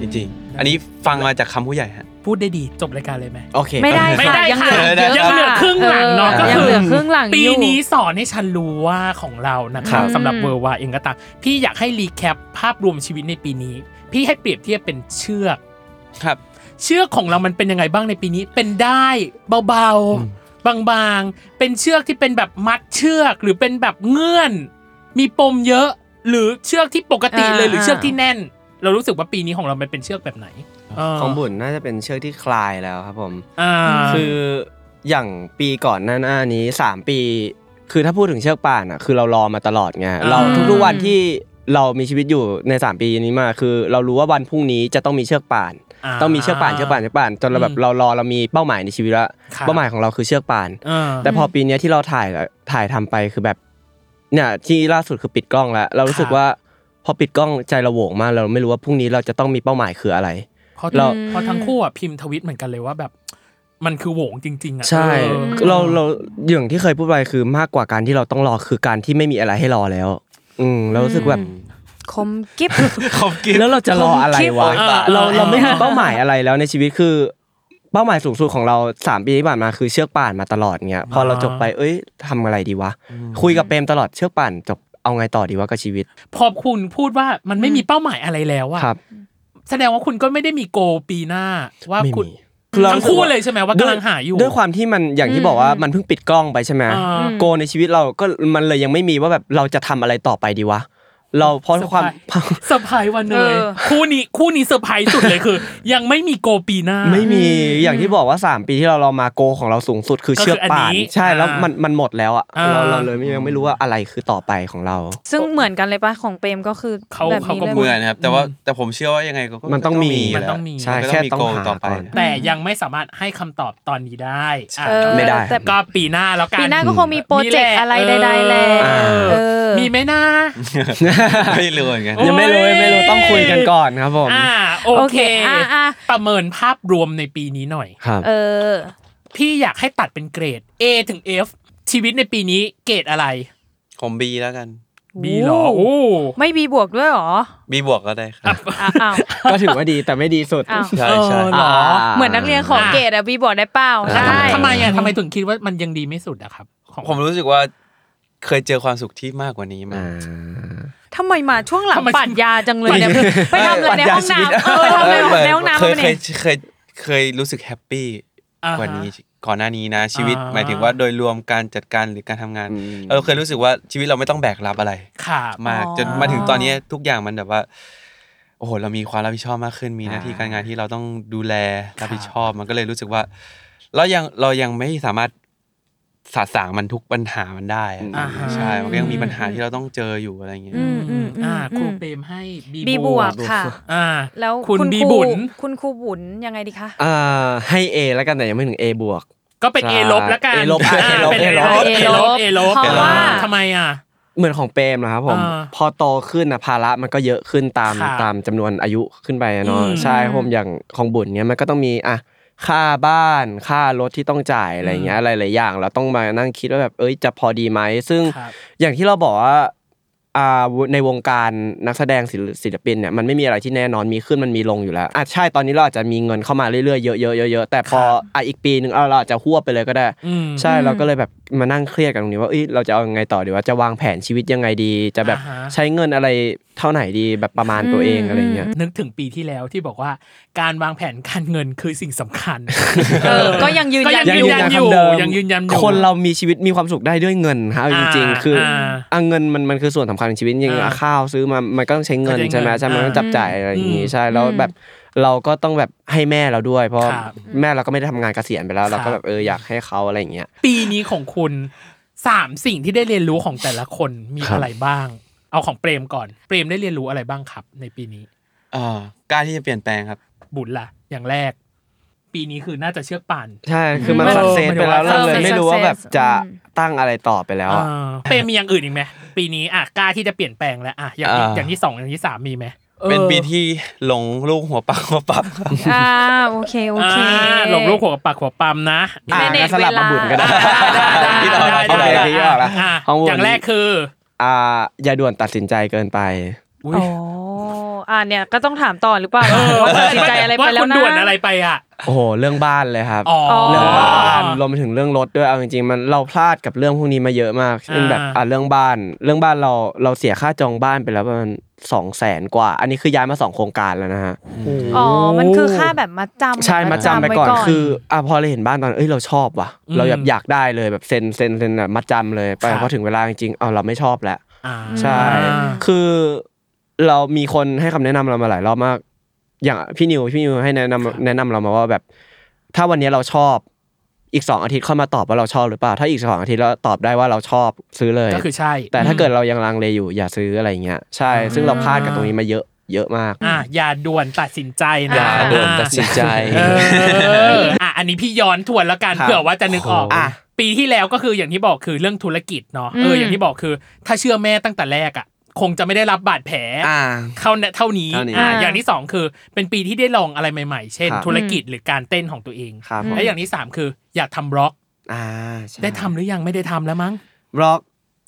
จริงๆ อันนี้ฟังมาจากคำผู้ใหญ่ฮะ พูดได้ดีจบรายการเลยไหมโอเค ไม่ได้ไม่ค่ะได้ยังเหค่ะลือเยอะยังเหลือค่ะครึ่งหลังเนาะออก็ยังคือเหลือครึ่งหลังปีอยู่ นี้สอนให้ฉันรู้ว่าของเรานะคครัรับบสำหรับอืมเวอร์วาเองก็ตามพี่อยากให้ recap ภาพรวมชีวิตในปีนี้ พี่ให้เปรียบเทียบเป็นเชือก ครับ เชือกของเรามันเป็นยังไงบ้างในปีนี้ เป็นได้เบาๆ บางๆ เป็นเชือกที่เป็นแบบมัดเชือกหรือเป็นแบบเงื่อน มีปมเยอะ หรือเชือกที่ปกติเลยอ่าหรือเชือกที่แน่น เรารู้สึกว่าปีนี้ของเรามันเป็นเชือกแบบไหนเของบุญน่าจะเป็นเชือกที่คลายแล้วครับผมอ่าคืออย่างปีก่อนหน้าหน้านี้สามปี คือถ้าพูดถึงเชือกป่านอะคือเรารอมาตลอดไงเราทุกๆวันที่เรามีชีวิตอยู่ในสามปีนี้มาคือ เรารู้ว่าวันพรุ่งนี้จะต้องมีเชือกป่านาต้องมีเชือกป่านเชือกป่านเชือกป่านจนเราแบบอืมเรารอเรามีเป้าหมายในชีวิตแล้วครับเป้าหมายของเราคือเชือกป่านอ่าแต่พอปีเนี้ยที่เราถ่ายถ่ายทำไปคือแบบเนี่ยที่ล่าสุดคือปิดกล้องแล้ว เรารู้สึกครับว่า พอปิดกล้องใจเราโหวงมากเราไม่รู้ว่าพรุ่งนี้เราจะต้องมีเป้าหมายคืออะไรเพราะเราเพราะทั้งคู่อะพิมพ์ทวิตเหมือนกันเลยว่าแบบ มันคือโหวงจริง ๆอะใช่ออเราเราอย่างที่เคยพูดไปคือมากกว่าการที่เราต้องรอคือการที่ไม่มีอะไรให้รอแล้ว อืมเรารู้สึกแบบคมกิฟขอบกินแล้วเราจะรออะไรวะเออเราเออเราไม่มีเป้าหมายอะไรแล้วในชีวิตคือเป้าหมายสูงสุดของเราสามปีที่ผ่านมาคือเชือกป่านมาตลอดเงี้ยพอเราจบไปเอ้ยทำอะไรดีวะคุยกับเปรมตลอดเชือกป่านจบ เอาไงต่อดีวะกับชีวิต พอคุณพูดว่ามันไม่มีเป้าหมายอะไรแล้วอะครับ แสดงว่าคุณก็ไม่ได้มีโกลปีหน้าว่าไม่คุณมีคือเราทั้งคู่เลยใช่ไหมว่ากำลังหาอยู่ ด้วยความที่มันอย่างที่บอกว่ามันเพิ่งปิดกล้องไปใช่ไหมอ่า goal ในชีวิตเราก็มันเลยยังไม่มีว่าแบบเราจะทำอะไรต่อไปดีวะ เราเพราะความเซอร์ไพรส์วันเนยเออคู่นี้คู่นี้เซอร์ไพรส์สุดเลยคือ ยังไม่มี goal ปีหน้า ไม่มีอย่างที่บอกว่า 3 ปีที่เราเรามา goal ของเราสูงสุดคือก็คือเชือกป่านอันนี้ใช่แล้วอ่ามัมันมันหมดแล้วอะอ่าเราเราเลยไม่ยังไม่รู้ว่าอะไรคือต่อไปของเรา ซึ่งเหมือนกันเลยปะของเปรมก็คือเขาแบบเขานี้ก็เลยเหมือนปะครับแต่ว่าแต่ผมเชื่อว่ายังไงก็มันต้องมียู่มันแล้วต้องมีใช่มันก็แค่มีต้องโกหาต่อไปก่อนแต่ยังไม่สามารถให้คำตอบตอนนี้ได้อะเออไม่ได้แต่ก็ปีหน้าแล้วกันปีหน้าก็คงมีโปรเจกต์อะไรใดๆแหละเออเออมีไหมนะไม่รู้เหมือนกันโอ้ยังไม่รู้ยังไม่รู้ต้องคุยกันก่อนครับผมอ่าโอโอเคเคอะอะประเมินภาพรวมในปีนี้หน่อยครับเออ พี่อยากให้ตัดเป็นเกรด A ถึง F ชีวิตในปีนี้เกรดอะไรผมบีแล้วกัน B เหรอโอ้ไม่บีบวกด้วยเหรอบีบวกก็ได้ครับอะอ้าวก็ถือว่าดีแต่ไม่ดีสุดอ้าวใช่ใช่เออเหรอเหมือนนักเรียนขอเกรดอะบีบวกได้เปล่าแล้วได้ทำไมอะทำไมถึงคิดว่ามันยังดีไม่สุดอะครับของผมรู้สึกว่าเคยเจอความสุขที่มากกว่านี้มา อ่าทำไมมาช่วงหลังทำไมปัดยาจังเลยเนี่ยไปทำอะไรในห้องน้ำเออทำอะไรในห้องน้ำเคยมาเคเนี่ยยเคยเคยรู้สึกแฮปปี้อ่าฮะกว่านี้ก่อนหน้านี้นะชีวิตอ่าหมายถึงว่าโดยรวมการจัดการหรือการทำงานอืมเราเคยรู้สึกว่าชีวิตเราไม่ต้องแบกรับอะไรครับมากจนมาถึงตอนนี้ทุกอย่างมันแบบว่าโอ้โหเรามีความรับผิดชอบมากขึ้นมีหน้าที่การงานที่เราต้องดูแลรับผิดชอบมันก็เลยรู้สึกว่าเรายังเรายังไม่สามารถ สาสางมันทุกปัญหามันได้อะอ่าฮะ ใช่มันก็ยังมีปัญหาที่เราต้องเจออยู่อะไรอย่างเงี้ย อืมอืมอืมอ่าอืมครูเปรมให้บีบีบวกค่ะ อ่า แล้วคุณคบีรูบุญ คุณครูบุญยังไงดีคะ อ่าให้ A แล้วกันแต่ยังไม่ถึง A บวก ก็เป็นใช่เอลบแล้วกัน A ลบอะอ่า A ลบเป็น A เอลลบบเอลบเอลบเพราะว่า ทำไมอะ เหมือนของเปรมนะครับผมอ่าพอโตขึ้นนะภาระมันก็เยอะขึ้นตามครับตามจำนวนอายุขึ้นไปอะเนาะอืม ใช่ครับผมอย่างของบุญเนี้ยมันก็ต้องมีอะ ค่าบ้านค่ารถที่ต้องจ่ายอะไรเงี้ยหลายๆอย่างเราต้องมานั่งคิดว่าแบบเอ้ยจะพอดีไหมซึ่งครับอย่างที่เราบอกว่าอ่าในวงการนักแสดงศิลศิลปินเนี่ยมันไม่มีอะไรที่แน่นอนมีขึ้นมันมีลงอยู่แล้วอะใช่ตอนนี้เราอาจจะมีเงินเข้ามาเรื่อยๆเยอะๆเยอะๆแต่พออะอีกปีหนึ่งเอาเราอาจจะหัวบไปเลยก็ได้อืมใช่เราก็เลยแบบมานั่งเครียดกันตรงนี้ว่าเอ้ยเราจะเอายังไงต่อดีว่าจะวางแผนชีวิตยังไงดี จะแบบอ่าฮะใช้เงินอะไรเท่าไหนดีแบบประมาณตัวเองอะไรเงี้ยนึกถึงปีที่แล้วที่บอกว่าการวางแผนการเงินคือสิ่งสำคัญเออก็ยังยืนก็ยัยันงอยืยู่นยันอยู่คำเดิมยังยืนยันอยู่คนเรามีชีวิตมีความสุขได้ด้วยเงินฮะเอาจริงอ่าๆคืออาอะเงินมันมันคือส่วนสำคัญในชีวิตจริงๆอ่าอะข้าวซื้อมามันก็ต้องใช้เงินก็ใช้ใช่ไหมเงินใช่ไหมอ่าต้องจับจ่ายอะไรอย่างอืงี้มใช่แล้วแบบเราก็ต้องแบบให้แม่เราด้วย เพราะครับแม่เราก็ไม่ได้ทำงานเกษียณไปแล้ว เราครัก็บแบบเอออยากให้เขาอะไรอย่างเงี้ยปีนี้ของคุณสามสิ่งที่ได้เรียนรู้ของแต่ละคนมีครับอะไรบ้าง เอาของเปรมก่อน เปรมได้เรียนรู้อะไรบ้างครับในปีนี้อ่ากล้าที่จะเปลี่ยนแปลงครับ บุญล่ะ อย่างแรก ปีนี้คือน่าจะเชือกป่านใช่ คือมันเออสักเซสไปแล้วมันเราถือว่าเลยไม่รู้ว่าแบบ success จะอืมตั้งอะไรต่อไปแล้วอะเออเปรมมีอย่างอื่นอีกไหมปีนี้อะกล้าที่จะเปลี่ยนแปลงแล้วอะอย่างที่อ่าอย่างที่สองอย่างที่สามมีไหมเป็นออปีที่หลงลูกหัวปักหัวปับครับอ่าโอเคโอเคอ่าหลงลูกหัวกับปากหัวปั๊มนะอะไม่เน็ตงั้นสลับมาบุญก็ได้ได้ได้ได้คิดออกได้แล้วได้คิดออกแล้วอะของบุญอย่างแรกคือ อ่าอย่าด่วนตัดสินใจเกินไป อุ๊ยโอ้อ่าเนี่ยก็ต้องถามต่อหรือเปล่าว่าตัดสินใจอะไรไปว่าแล้คุวณนะด่วนอะไรไปอะโอ้โหเรื่องบ้านเลยครับอ๋อเรื่องบ้านรวมไปถึงเรื่องรถด้วยเอาจริงๆมันเราพลาดกับเรื่องพวกนี้มาเยอะมากเช่นแบบอ่าอะเรื่องบ้าน เรื่องบ้านเราเราเสียค่าจองบ้านไปแล้วประมาณสองแสนกว่า อันนี้คือย้ายมาสองโครงการแล้วนะฮะอ๋อมันคือค่าแบบมาจำใช่มาจำไปก่อนว้คืออะพอเราเห็นบ้านตอนเอ้ยเราชอบว่ะอืมเราแบบอยากได้เลยแบบเซ็นเซ็นเซ็นแบบมาจำเลยไปครับพอถึงเวลาจริงๆเอาเราไม่ชอบแล้วอ่าใช่ คือ เรามีคนให้คำแนะนำเรามาหลายรอบมาก อย่างพี่นิวพี่นิวให้แนะนำแนะนำเรามาว่าแบบ ถ้าวันนี้เราชอบอีกสองอาทิตย์ค่อยมาตอบว่าเราชอบหรือเปล่า ถ้าอีกสองอาทิตย์แล้วตอบได้ว่าเราชอบซื้อเลยก็คือใช่ แต่ถ้าเกิดเรายังลังเลอยู่อย่าซื้ออะไรเงี้ยใช่ ซึ่งเราพลาดกับตรงนี้มาเยอะเยอะมาก อะอย่าด่วนตัดสินใจนะอย่าด่วนตัดสินใจเอออะอันนี้พี่ย้อนทวนแล้วกันครับเผื่อว่าจะนึกออกอะปีที่แล้วก็คืออย่างที่บอกคือเรื่องธุรกิจเนาะเออมอย่างที่บอกคือ ถ้าเชื่อแม่ตั้งแต่แรกอะ คงจะไม่ได้รับบาดแผลอ่า เข้าเท่านี้เท่านี้อ่าอ่าอย่างที่สองคือเป็นปีที่ได้ลองอะไรใหม่ๆ เช่น ครับธุรกิจหรือการเต้นของตัวเอง ครับผมและอย่างที่สามคืออยากทำ vlog อ่าใช่ได้ทำหรือยังไม่ได้ทำแล้วมั้ง vlog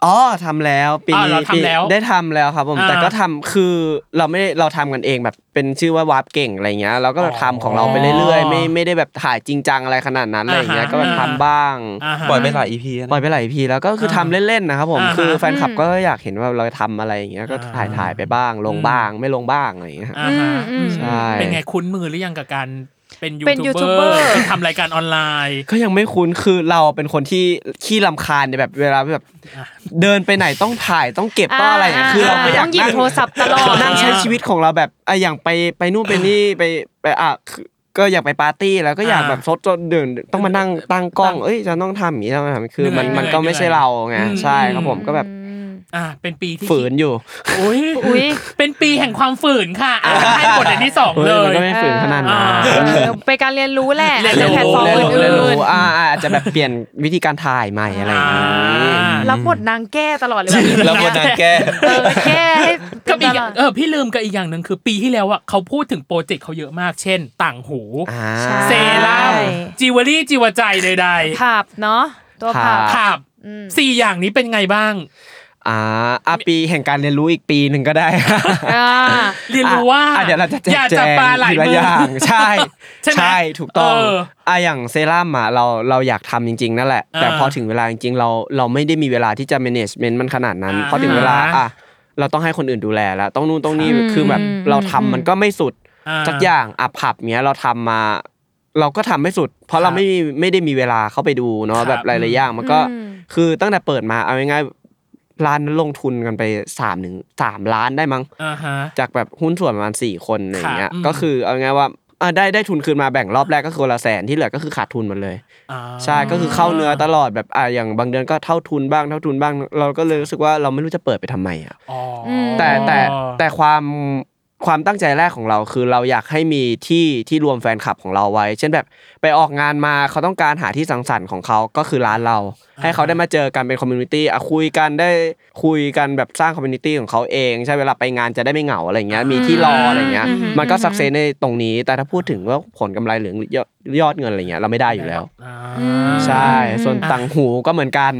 อ๋อทำแล้วปีอ๋อนี้เราทำปีแล้วได้ทำแล้วครับผมอ่าแต่ก็ทำคือเราไม่ได้เราทำกันเองแบบเป็นชื่อว่าวาร์ปเก่งอะไรเงี้ยเราก็แบบทำของเราไปเรื่อยๆ ไม่ไม่ได้แบบถ่ายจริงจังอะไรขนาดนั้นอะไรเงี้ยอ่าฮะ ก็แบบทำบ้างอ่าฮะ ปล่อยไปหลาย EP ปล่อยไปหลาย EP แล้วก็คือทำเล่นๆนะครับผมอ่าฮะคือแฟนคลับก็อยากเห็นว่าเราทำอะไรอย่างเงี้ยก็อ่าถ่ายถ่ายไปบ้างลงบ้างไม่ลงบ้างอะไรอย่างเงี้ยอ่าฮะอืม ใช่ เป็นไงคุ้นมือหรือยังกับการ เป็นยูทูบเบอร์เป็นยูทูบเบอร์ทำรายการออนไลน์ก็ยังไม่คุ้นคือเราเป็นคนที่ขี้รำคาญในแบบเวลาแบบอะเดินไปไหนต้องถ่ายต้องเก็บต้องอะไรอย่างเงี้ยคือเราไม่อยากต้องหยิบนั่ง โทรศัพท์ตลอดนั่งใช้ชีวิตของเราแบบอะอย่างไปไปนู่นไปนี่ไปไปอะคือก็อยากไปปาร์ตี้แล้วก็อยากอ่าแบบซดจนเดินต้องมานั่งตั้งกล้อง เอ้ยจะต้องทำอย่างนี้ต้องทำคือมันเหนื่อยมันก็ไม่ใช่เราไงอืมใช่ครับผมก็แบบอ่าเป็นปีที่ฝืนอยู่อุ้ยอุ๊ยเป็นปีแห่งความฝืนค่ะอะให้บทอันที่สองเฮ้เลยมันยก็ไม่ฝืนขนาดนั้นอ่าเออเป็นการเรียนรู้แหละเรียนรู้ในแพลตฟอร์มเรียนรู้อื่เรียนรู้นอ่าอ่าอาจจะแบบเปลี่ยนวิธีการถ่ายใหม่อะไรอย่างนี้อ่าๆรับบทนางแก้ตลอดเลยแบบแล้วบนนางแก้เออแก้ให้กับอีกตลอดเออพี่ลืมกับอีกอย่างหนึ่งคือปีที่แล้วอะเขาพูดถึงโปรเจกต์เขาเยอะมาก เช่น ต่างหูอ่าใช่เซรั่มจิวเวลรี่จิวใจใดผับเนาะตัวครัผับบๆครับสี่อย่างนี้เป็นไงบ้าง อ่าอะปีแห่งการเรียนรู้อีกปีหนึ่งก็ได้อ่าเรียนรู้ว่าอะเดี๋ยวเราจะแจอย่ากแจจับงปลาหลายทีละมืออย่างใช่ใช่ไหมถูกต้องเอออะอย่างเซรั่มอะเราเราอยากทำจริง ๆ นั่นแหละ แต่อ่าพอถึงเวลาจริงๆเราเราไม่ได้มีเวลาที่จะ management มันขนาดนั้นอ่าพอถึงเวลาอะเราต้องให้คนอื่นดูแลแล้วต้องนู่นต้องนี่คือแบบเราทำมันก็ไม่สุดอ่าสักอย่างอะผับเนี้ยเราทำมา เราก็ทำไม่สุด เพราะเราไม่มีไม่ได้มีเวลาเข้าไปดูเนาะครับแบบหลายๆอย่างมันก็คือตั้งแต่เปิดมาเอาง่ายๆ ร้านนั้นลงทุนกันไปสามหนึ่งสามล้านได้มั้งอ่าฮะจากแบบหุ้นส่วนประมาณสี่คนอะไรอย่างเงี้ยครับอืมก็คือเอาง่ายว่าอะได้ได้ทุนคืนมาแบ่งรอบแรกก็คือคนละแสนที่เหลือก็คือขาดทุนหมดเลยอ่าใช่ก็คือเข้าเนื้อตลอดแบบอะอย่างบางเดือนก็เท่าทุนบ้างเท่าทุนบ้าง เราก็เลยรู้สึกว่าเราไม่รู้จะเปิดไปทำไมอะอ๋ออแต่แต่แต่ความ ความตั้งใจแรกของเราคือเราอยากให้มีที่ที่รวมแฟนคลับของเราไว้ เช่นแบบไปออกงานมาเขาต้องการหาที่สังสรรค์ของเขาก็คือร้านเรา ให้เขาได้มาเจอกันเป็น community อะคุยกันได้คุยกันแบบสร้าง community ของเขาเองใช่เวลาไปงานจะได้ไม่เหงาอะไรเงี้ยมีที่รออะไรเงี้ยมันก็ success ในตรงนี้ แต่ถ้าพูดถึงว่าผลกำไรหรือยอดยอดเงินอะไรเงี้ยเราไม่ได้อยู่แล้วอ่าใช่ส่วนต่างหูก็เหมือนกัน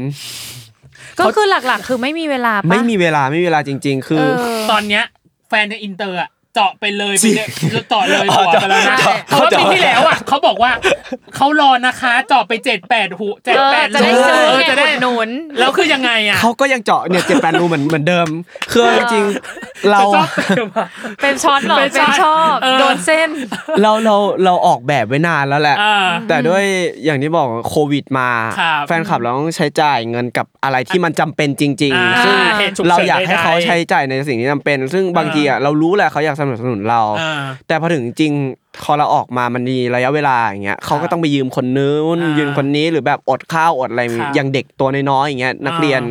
ก็คือหลักๆ คือไม่มีเวลาปะไม่มีเวลาไม่มีเวลาจริง ๆ คือเออตอนเนี้ยแฟนในอินเตอร์อะ เจาะไปเลยจริงไปเนี่ยเจาะเลยหัวไปแล้วนะใช่เพราะว่าปีที่แล้วอะเขาบอกว่าเขารอนะคะเจาะไปเจ็ดแปดหูเจ็ดเออแปดจะได้รูซื้อเออไงจะได้อุดหนุนแล้วคือยังไงอะเขาก็ยังเจาะเนี่ยเจ็ดแปดรูเหมือนเหมือนเดิมคือจริงๆเราจะชอบแบบว่าเป็นช็อตเหรอเป็นช็เป็อตนชอบเออโดนเส้น เราเราเราออกแบบไว้นานแล้วแหละอ่าแต่ด้วยอย่างที่บอกโควิดมาครับแฟนคลับเราต้องใช้จ่ายเงินกับอะไรที่มันจำเป็นจริงอ่าๆซึ่งเหตุฉุกเฉินเราอยากให้เขาใดๆใช้จ่ายในสิ่งที่จำเป็น ซึ่งบางทีอะเรารู้แหละเขาอยากสนับสนุนเราอ่าแต่พอถึงจริงพอเราออกมามันมีระยะเวลาอย่างเงี้ยเขาก็ต้องไปยืมคนนู้นอ่ายืยืมคนนี้หรือแบบอดข้าวอดอะไรครับอย่างเด็กตัวน้อยๆอย่างเงี้ยนักเรียน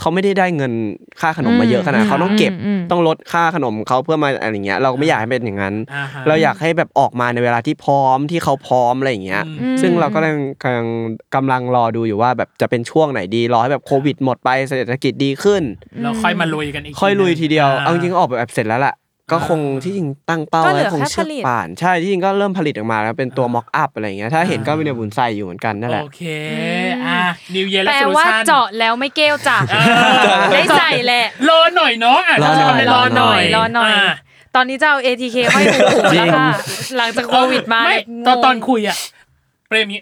เขาไม่ได้ได้เงินค่าขนมมาเยอะขนาดนั้นเขาต้องเก็บอืมอืมต้องลดค่าขนมเขาเพื่อมาอะไรอย่างเงี้ยเราก็ไม่อยากให้เป็นอย่างนั้นอ่าฮะเราอยากให้แบบออกมาในเวลาที่พร้อมที่เขาพร้อมอะไรอย่างเงี้ยอืมซึ่งเราก็กำลังกำลังกำลังรอดูอยู่ว่าแบบจะเป็นช่วงไหนดีรอให้แบบโควิดหมดไปเศรษฐกิจดีขึ้นเราค่อยมาลุยกันอีกค่อยลุยทีเดียวาเอาจริงๆออกแบบเสร็จแล้วแหละ ก็คงที่จริงตั้งเป้าก็เหลืไว้อคงแค่เชือกผลิตป่าน ใช่ที่จริงก็เริ่มผลิตออกมาแล้วเป็นตัวม็อกอัพอะไรอย่างเงี้ยถ้าเห็นก็เป็นในบุญใส่อยู่เหมือนกันนั่นแหละโอเคอะ New Year แปล Resolution ว่าเจาะแล้วไม่เกลจ้ะเออได้ใส่แหละรอหน่อยเนาะอะรอหน่อยรอหน่อยรอหน่อยะตอนนี้จะเอา ATK ห้อยหูจริแล้วงค่ะหลังจากโควิดมาไม่เนี่ยตอนงงตอนคุยอะเปรมนี้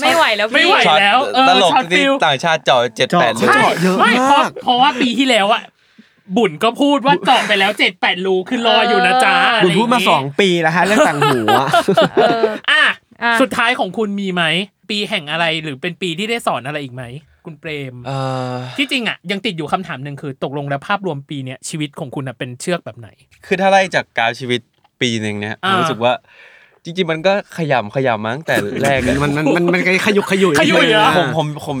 ไม่ไหวแล้วไม่พี่ไหวช็อตแล้วเออตลกช็อตที่ feel ต่างชาติเจาะเจ็ดแปดเจาะรูเจาะเยอะไม่เพราะมากเพราะว่าปีที่แล้วอะ บุญก็พูดว่าเจาะไปแล้วเจ็ดแปดรูคือรออยู่นะจ๊ะบุญพูดมาสองปีแล้วฮะเรื่องต่างหูอะเอออะอะสุดท้ายของคุณมีไหม ปีแห่งอะไรหรือเป็นปีที่ได้สอนอะไรอีกไหม คุณเปรมเออที่จริงอะยังติดอยู่คำถามหนึ่งคือ ตกลงแล้วภาพรวมปีเนี้ยชีวิตของคุณอะเป็นเชือกแบบไหน คือถ้าไล่จากกราวชีวิตปีหนึ่งเนี่ยอ่ารู้สึกว่าจริงๆมันก็ขยำขยำมาตั้งแต่แรกอะมันมันมันมันขยุกขยุยขยุยเหรอผมผมผม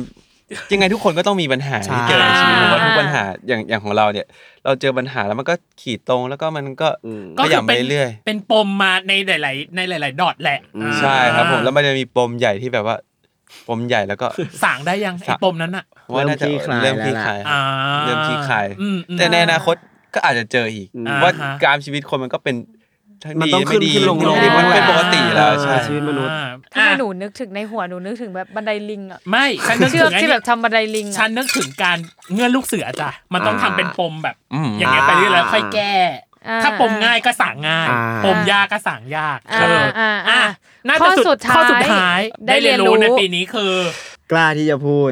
ยังไงทุกคนก็ต้องมีปัญหาใช่ที่เกิดในชีวิตผมว่าทุกปัญหาอย่างอย่างของเราเนี่ย เราเจอปัญหาแล้วมันก็ขีดตรงแล้วก็มันก็ก็ขคือยับไปเป็นเรื่อยเป็นปมมาในหลาย ๆ ในหลาย ๆ ดอทแหละอ่าใช่ครับผมแล้วมันจะมีปมใหญ่ที่แบบว่าปมใหญ่แล้วก็สางได้ยังไอ้ปมนั้นอะว่าน่าจะเริ่เริ่มมคลี่คคลาลายยอ่าเริ่มคลี่คลายอืมอืมแต่ในอนาคตก็อาจจะเจออีกอ่าว่าฮะการชีวิตคนมันก็เป็น ทั้งมันดีต้องขึ้ไม่นดีขึ้นลงไม่ลงดีมันเป็นปกติแล้วเออใช่ ชีวิตมนุษย์ อ่าทำไมอะหนูนึกถึงในหัวหนูนึกถึงแบบบันไดลิงอะไม่ฉันนึกเชืถึอกงไอ้ที่นี่แบบทำบันไดลิงฉัอะนนึกถึงการเงื่อนลูกเสือจ้ะมันต้องทำเป็นปมแบบ อืม อย่างเงี้ยไปเรื่อยๆค่อยแก้ อ่าถ้าปมง่ายก็สางง่าย อ่า ปมยากก็สางยากอ่าเอออ่าอะอ่าน่าข้จะอสุดท้ายข้อสุดท้ายได้ได้เรียนเรียนรู้ รู้ในปีนี้คือกล้าที่จะพูด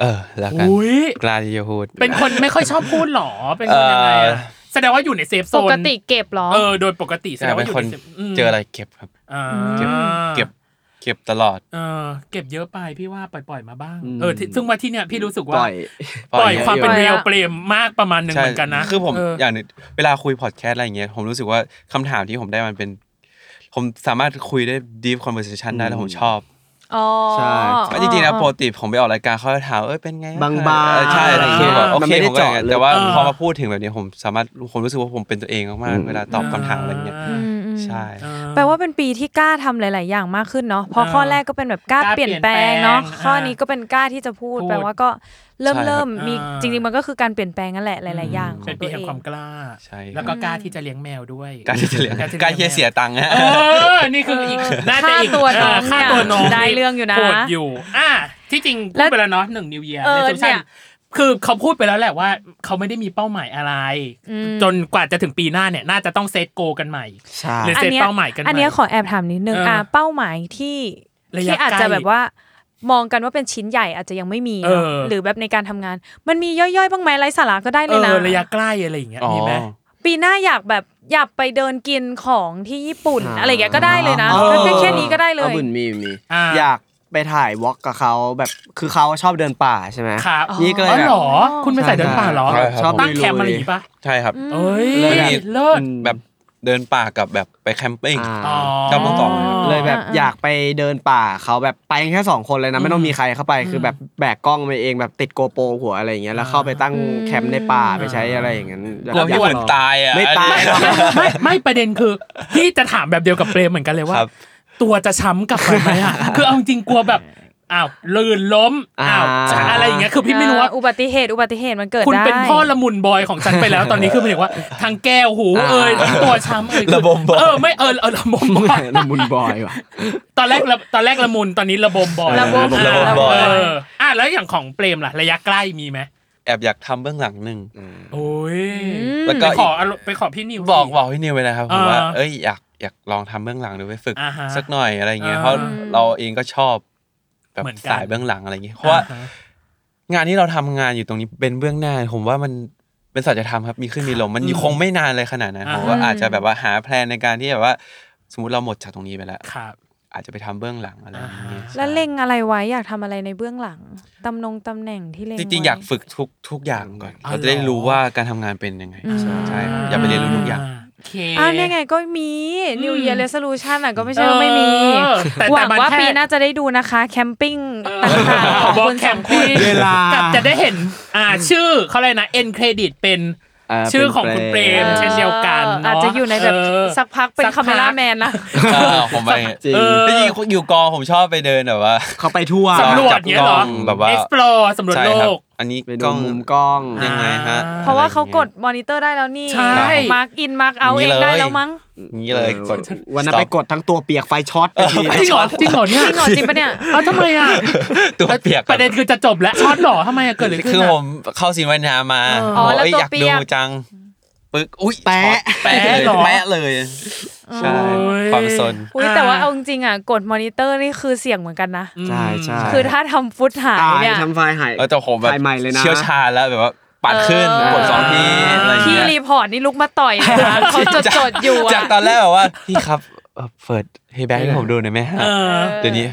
เออแล้วกันอุ้ยกล้าที่จะพูดเป็นคนไม่ค่อยชอบพูดหรอเป็นคนยังไงเอ่อะอ แสดงว่าอยู่ในเซฟโซปนกติเก็บเหรอเออโดยปกติแสใช่ดงเป็ว่านอยู่คนในเซฟมเจออะไรเก็บครับอ่าเก็บเก็บเก็บตลอด เออ เก็บเยอะไปพี่ว่าปล่อยๆมาบ้างอืมเออที่ซึ่งว่าที่เนี้ยพี่รู้สึกปว่าล่อยปล่อยความเป็นปล่อยเรียลอะเปรมมากประมาณหนึ่งใช่เหมือนกันนะ คือผมเอย่างหนึงเวลาคุยพอดแคสต์อะไรอย่างเงี้ย ผมรู้สึกว่าคำถามที่ผมได้มันเป็น ผมสามารถคุยได้ deep conversation ได้แล้วผมชอบ อ๋อใช่เพราะจริงๆนะปกติผมไปออกรายการเขาจะถามเอ้ยเป็นไงบางๆเออใช่อะไรอย่างเงี้คือยแบบโอมันเคไม่ได้ผมก็อย่างนั้นเจาะลึกแต่ว่าเออพอมาพูดถึงแบบนี้ผมสามารถผมรู้สึกว่าผมเป็นตัวเองมากๆเวลาตอบคำถามอะไรเงี้ยอืมใช่ แปลว่าเป็นปีที่กล้าทำหลาย ๆ อย่างมากขึ้นเนาะเพราะอ่าข้อแรกก็เป็นแบบกล้ากล้าเปลี่ยนแปลงเปลี่ยนแปลงเนาะอ่าข้อนี้ก็เป็นกล้าที่จะพูดพูดแปลว่าก็ เริ่มใช่ครับ เริ่มมีอ่า จริง ๆ มันก็คือการเปลี่ยนแปลงนั่นแหละหลาย ๆ อย่างขอเป็นงตัปีวแห่งเอง ความกล้า ใช่แล้วก็กล้าที่จะเลี้ยงแมวด้วยการที่จะเลี้ยงกล้าที่จะการที่จะเสียตังค์ฮะ เออ นี่คืออีกน่าจะอีกค่าตัวน้องค่าตัวน้องเนี่ยได้เรื่องอยู่นะโหดอยู่ อะที่จริงพูแล้ดวไปแล้วเนาะหนึ่งนิวเยียร์เออในโซเชีเนี่ยยลคือเขาพูดไปแล้วแหละว่า เขาไม่ได้มีเป้าหมายอะไร อืม จนกว่าจะถึงปีหน้าเนี่ย น่าจะต้องเซตโกกันใหม่ ใช่ หรืออัเซตเนี้ยเป้าหมายกันใหม่ อันเนี้ยขอแอบถามนิดนึงเอออ่อะเป้าหมายที่ระยะที่อาจใกล้จะแบบว่า มองกันว่าเป็นชิ้นใหญ่อาจจะยังไม่มีเอเนาะอหรือแบบในการทำงาน มันมีย่อยๆบ้างไหมไร้สาระก็ได้เอเลยนะอระยะใกล้อะไรอย่างเงี้ยอ๋อมีไหมปีหน้าอยากแบบอยากไปเดินกินของที่ญี่ปุ่นอ่าอะไรอย่างเงี้ยก็ได้เลยนะเออแค่แค่นี้ก็ได้เลเอายบุญมีมีอ่าอยากไปถ่ายวอล์กกับเขาแบบคือเขาชอบเดินป่าใช่ไหมครับนี่ก็เลอ๋ยอแบบเหรอคุณเป็นสายเดินป่าเหรอใช่ครับชอบตั้งลุยๆแคมป์อะไรอย่างงี้ปะใช่ครับเอ้ยเลยแบบเลิศอืมแบบ เดินป่ากับแบบไปแคมปิ้งอ่าอ๋อชอบเมื่อก่อนเลยครับ เลยแบบอยากไปเดินป่าเขาแบบไปกันแค่สองคนเลยนะไม่ต้องมีใครเข้าไปคือแบบแบกกล้องไปเองแบบติดโกโปรหัวอะไรอย่างเงี้ยแล้วเข้าไปตั้งแคมป์ในป่าไปใช้อะไรอย่างเงี้ยกลัวพี่เหมือนตายอะไม่ตายหรอก ไม่ไม่ประเด็นคือพี่จะถามแบบเดียวกับเปรมเหมือนกันเลยว่า ครับ ตัวจะช้ำกลับไปไหมอะ คือเอาจริงกลัวแบบ อ้าวลื่นล้มอ้าวอ่าอะไรอย่างเงี้ยคือพี่ไม่รู้ว่าอ่อุบัติเหตุอุบัติเหตุมันเกิดคุณได้เป็นพ่อละมุนบอยของฉันไปแล้วตอนนี้คือหมายถึงว่าทางแก้วหูเอ่ยทั้งตัวช้ำเอ่ยคือระบมบอยเออไม่เออเออระบมบอยละมุนบอยว่ะตอนแรกละตอนแรกละมุนตอนนี้ระบมบอยระบมเออระบมบอยเอออะแล้วอย่างของเปรมล่ะระยะใกล้มีไหมแอบอยากทำเบื้องหลังหนึ่งโอ้ยแล้วไปก็ขอีอกอารมณ์ไปขอพี่นิวบอกสิบอกพี่นิวไปนะครับผมว่าอ่าเอ้ยอยากอยากลองทำเบื้องหลังดูไปฝึกอ่าฮะสักหน่อยอะไรเงี้ยอ่าเพราะเราเองก็ชอบ แบบเหมือนกันสายเบื้องหลังอะไรเงี้ยเพราะว่าอ่ฮงานที่เราทำงานอยู่ตรงนี้เป็นเบื้องหน้า ผมว่ามันเป็นสัจธรรมครับมีขึ้นมีลงมันคงไม่นานเลยขนาดนั้นอ่าผมว่าอาจจะแบบว่าหาแพลนในการที่แบบว่า สมมติเราหมดจากตรงนี้ไปแล้วครับอาจจะไปทำเบื้องหลังอะไรอย่างเงี้ยแล้วเล็งอะไรไว้อยากทำอะไรในเบื้องหลังตำแหน่งตำแหน่งที่เล็งจริงๆไว้อยากฝึกทุกทุกอย่างก่อนอ๋อเราจะได้เหรอรู้ว่าการทำงานเป็นยังไงอืมใช่อยากไปเรียนรู้ทุกอย่างโอ เคอ่าเนี่ยไงก็มี New Year Resolution อะก็ไม่ใช่ว่าไม่มีเออแต่หวังแต่มันว่าแค่ปีหน่าจะได้ดูนะคะ แคมปิ้งต่างๆของบอกคุณแคสอมงคปิ้นงเวลากับจะได้เห็นอ่าชื่อเขาเลยกนะเอ็นเครดิตเป็นเออชื่อของคุณเปรมเออเช่นเดียวกันเนอาจจะอยู่ในแบบเสักพักเป็นสักคาเมล่าพักแมนนะเออผมไปจริงเออจริงๆอยู่กองผมชอบไปเดินแบบว่า เขาไปทั่วสำรวจจับเนี้ยเหรอกล้องแบบว่า explore สำรวจใช่โลครับก อันนี้ไปกดูล้อง มุมกล้องยังไงฮะ เพราะว่าเขากดมอนิเตอร์ได้แล้วนี่ใช่ มาร์กอินมาร์กเอาอย่างนี้เองได้เลยแล้วมั้งอย่างนี้เลยกด วันนั้นไปกดทั้งตัวเปียกไฟช็อตไปที จริงเหรอจริงเหรอเนี่ยจริงเหรอจริงปะเนี่ย เอาทำไมอะตัวเปียกประเด็นคือจะจบแล้วช็อตเหรอทำไมอะเกิดอะไรขึ้นคืออะผมเข้าซีนว่ายน้ำมาอ๋อแล้วเอ้ยตัวอยากเปีดูยกจังปึ๊กอุ้ยแปะ ช็อตแปะเลยเหรอแปะเลย ใช่โอ้ยความสนอุ้ยแต่ว่าเอาจริงๆอะกดมอนิเตอร์นี่คือเสี่ยงเหมือนกันนะใช่ใช่คือถ้าทำฟุตหายตายเนี่ยทำไฟล์หายเออแต่ผมแบบไฟล์ใหม่เลยนะเชี่ยวชาญแล้วแบบว่าปัดขึ้นเออกดสองทีอะไรอย่างพี่เงี้ยรีพอร์ตนี่ลุกมาต่อยเลยนะเขาจดจดๆอยู่จากอะตอนแรกแบบว่าพี่ครับเอ่อเปิดเฮแบ็กให้ผมดูหน่อยไหมฮะเออเดี๋ยวนี้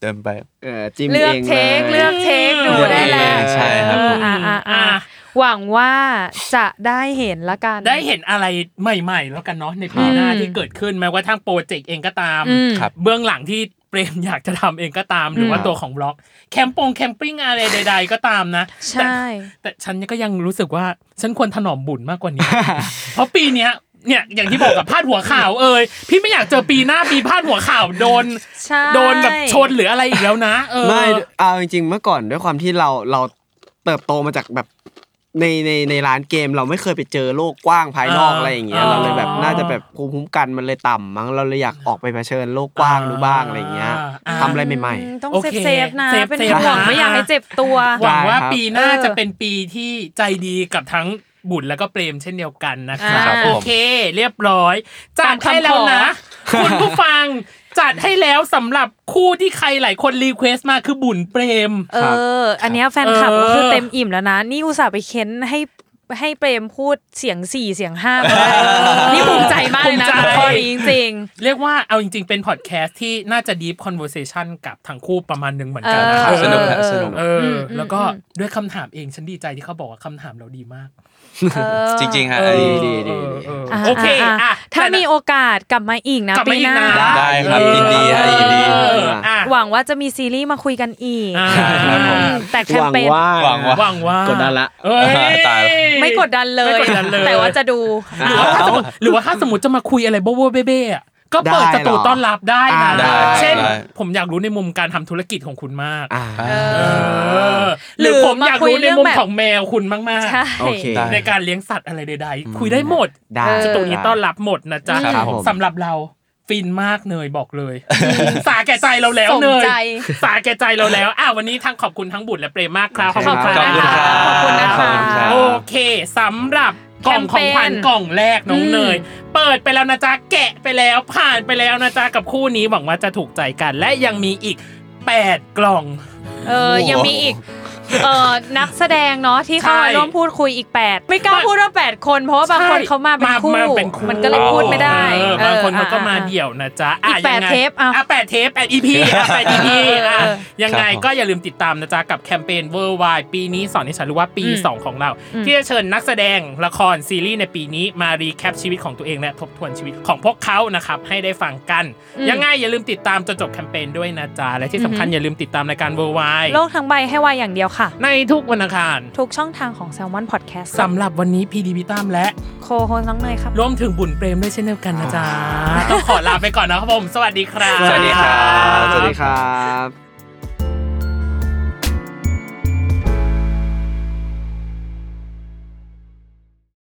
เดินไปเออจิ้มเลือกงเทคลยเลือกเทคดูได้แล้วใช่ครับผมอ่าอ่าอ่าอะ หวังว่าจะได้เห็นละกัน ได้เห็นอะไรใหม่ ๆ แล้วกันเนาะในปีหน้าที่เกิดขึ้นแม้ว่าทั้งโปรเจกต์เองก็ตามอืมครับเบื้องหลังที่เปรมอยากจะทำเองก็ตามหรือว่าตัวของบล็อก แคมปงแคมปิ้งอะไรใด ๆ ก็ตามนะใช่แต่แต่ฉันก็ยังรู้สึกว่าฉันควรถนอมบุญมากกว่านี้ เพราะปีเนี้ยเนี่ยอย่างที่บอกกับพาดหัวข่าวเอ่ยพี่ไม่อยากเจอปีหน้าปีพาดหัวข่าวโดนใช่โดนแบบชนหรืออะไรอีกแล้วนะ เออไม่เอาจริงๆเมื่อก่อนด้วยความที่เราเราเติบโตมาจากแบบ ในในในร้านเกมเราไม่เคยไปเจอโลกกว้างภายนอกอ่าอะไรอย่างเงี้ยอ่าเราเลยแบบน่าจะแบบภูมิคุ้มกันมันเลยต่ำมั้งเราเลยอยากออกไปเผชิญโลกกว้างดูบ้างอะไรอย่างเงี้ยอ่าทำอะไรใหม่อืมต้อง safe โอเค safe ๆนะ safe เป็น safe ห่วงนะไม่อยากให้เจ็บตัวหวังว่าได้ครับปีหน้าเออจะเป็นปีที่ใจดีกับทั้ง บุญแล้วก็เปรมเช่นเดียวกันนะครับอ่าโอเค เรียบร้อย จัดให้แล้วนะ คุณผู้ฟังจัดให้แล้วสำหรับคู่ที่ใครหลายคน request มาคือบุญเปรม เออ อันเนี้ยแฟนคลับเออก็คือเต็มอิ่มแล้วนะ นี่อุตส่าห์ไปเค้นให้ให้เปรมพูดเสียงสี่เสียงห้ามาได้นี่ภูมิใจมากเลยนะภูมิใจข้อนี้จริงเรียกว่าเอาจริง ๆ เป็นพอดแคสต์ที่น่าจะ deep conversation กับทั้งคู่ประมาณหนึ่งเหมือนกันนะเออสนุกฮะเออสนุกเอออมแล้วก็อืมด้วยคำถามเองฉันดีใจที่เขาบอกว่าคำถามเราดีมากๆเออ จริงๆฮะเออันอนี้ดีดีเออเอออะโอเคอะอะถ้ามีโอกาสกลับมาอีกนะกลับมาปีอีหกน้านะได้ครับเออยินดีฮะยินดีเอออะหวังว่าจะมีซีรีส์มาคุยกันอีกอ่าครับผมแต่แคหมวังเปญว่าหวังว่าหวังว่ากดดันละเอ้ยตายละไม่กดดันเลยไม่กดดันเลย แต่ว่าจะดูหรือว่าถ้าสมมติหรือว่าถ้าสมมติจะมาคุยอะไรโบโบเบ้เบ้อะ ก็เปิดได้ประตูเหรอต้อนรับได้นะอ่าได้เช่นได้ผมอยากรู้ในมุมการทำธุรกิจของคุณมากอ่าเอเอออหรือผมอยากรู้ในมุมหรือมาคุยเรื่องแบบของแมวคุณมากใช่โอเคได้ๆในการเลี้ยงสัตว์อะไรใดๆ คุยได้หมดได้สตูนี้ต้อนรับหมดนะจ๊ะครับผมสำหรับเราฟินมากเนยบอกเลย สาแก่ใจเราแล้วสมเนยใจสาแก่ใจเราแล้วอะวันนี้ทั้งขอบคุณทั้งบุตรและเปรมมากครับขอบคุณคขรัอบคุณนะคะบขอบคุณนะคะขอบคุณครับโอเคสำหรับ กล่องของขวัญแคมเปญกล่องแรกน้องเนย เปิดไปแล้วนะจ๊ะแกะไปแล้วผ่านไปแล้วนะจ๊ะกับคู่นี้หวังว่าจะถูกใจกัน และยังมีอีก 8 กล่อง เออยังมีอีก เอ่อนักแสดงเนาะที่เข้ามาใช่ร่วมพูดคุยอีก 8 ไม่กล้าพูดว่า 8 คนเพราะว่าบางคนเขามาเป็นคู่เป็นคู่มันก็เลยพูดไม่ได้เออบางคนออเขาก็มาอะเดี่ยวนะจ๊ะอีกแปดยังไงเทปอะอะแปดเทปแปด EP อะแปด EP อะเออยังไงครับผมก็อย่าลืมติดตามนะจ๊ะกับแคมเปญ Worldwide ปีนี้สอนให้ฉันรู้ว่าปีอืม2ของเรา ที่จะเชิญนักแสดงละครซีรีส์ในปีนี้มา recap ชีวิตของตัวเองและทบทวนชีวิตของพวกเขานะครับให้ได้ฟังกัน ยังไงอย่าลืมติดตามจนจบแคมเปญด้วยนะจ๊ะและที่สำคัญอย่าลืมติดตามรายการ Worldwide โลกทั้งใบให้วายอย่างเดียวค่ะ ในทุกวันอังคาร ทุกช่องทางของ Salmon Podcast สำหรับวันนี้พีดีพิตามและ โคโฮสน้องเนยครับ รวมถึงบุญเปรมด้วยเช่นเดียวกันนะจ๊ะ ต้องขอลาไปก่อนนะครับผม สวัสดีครับ สวัสดีครับ สวัสดีครับ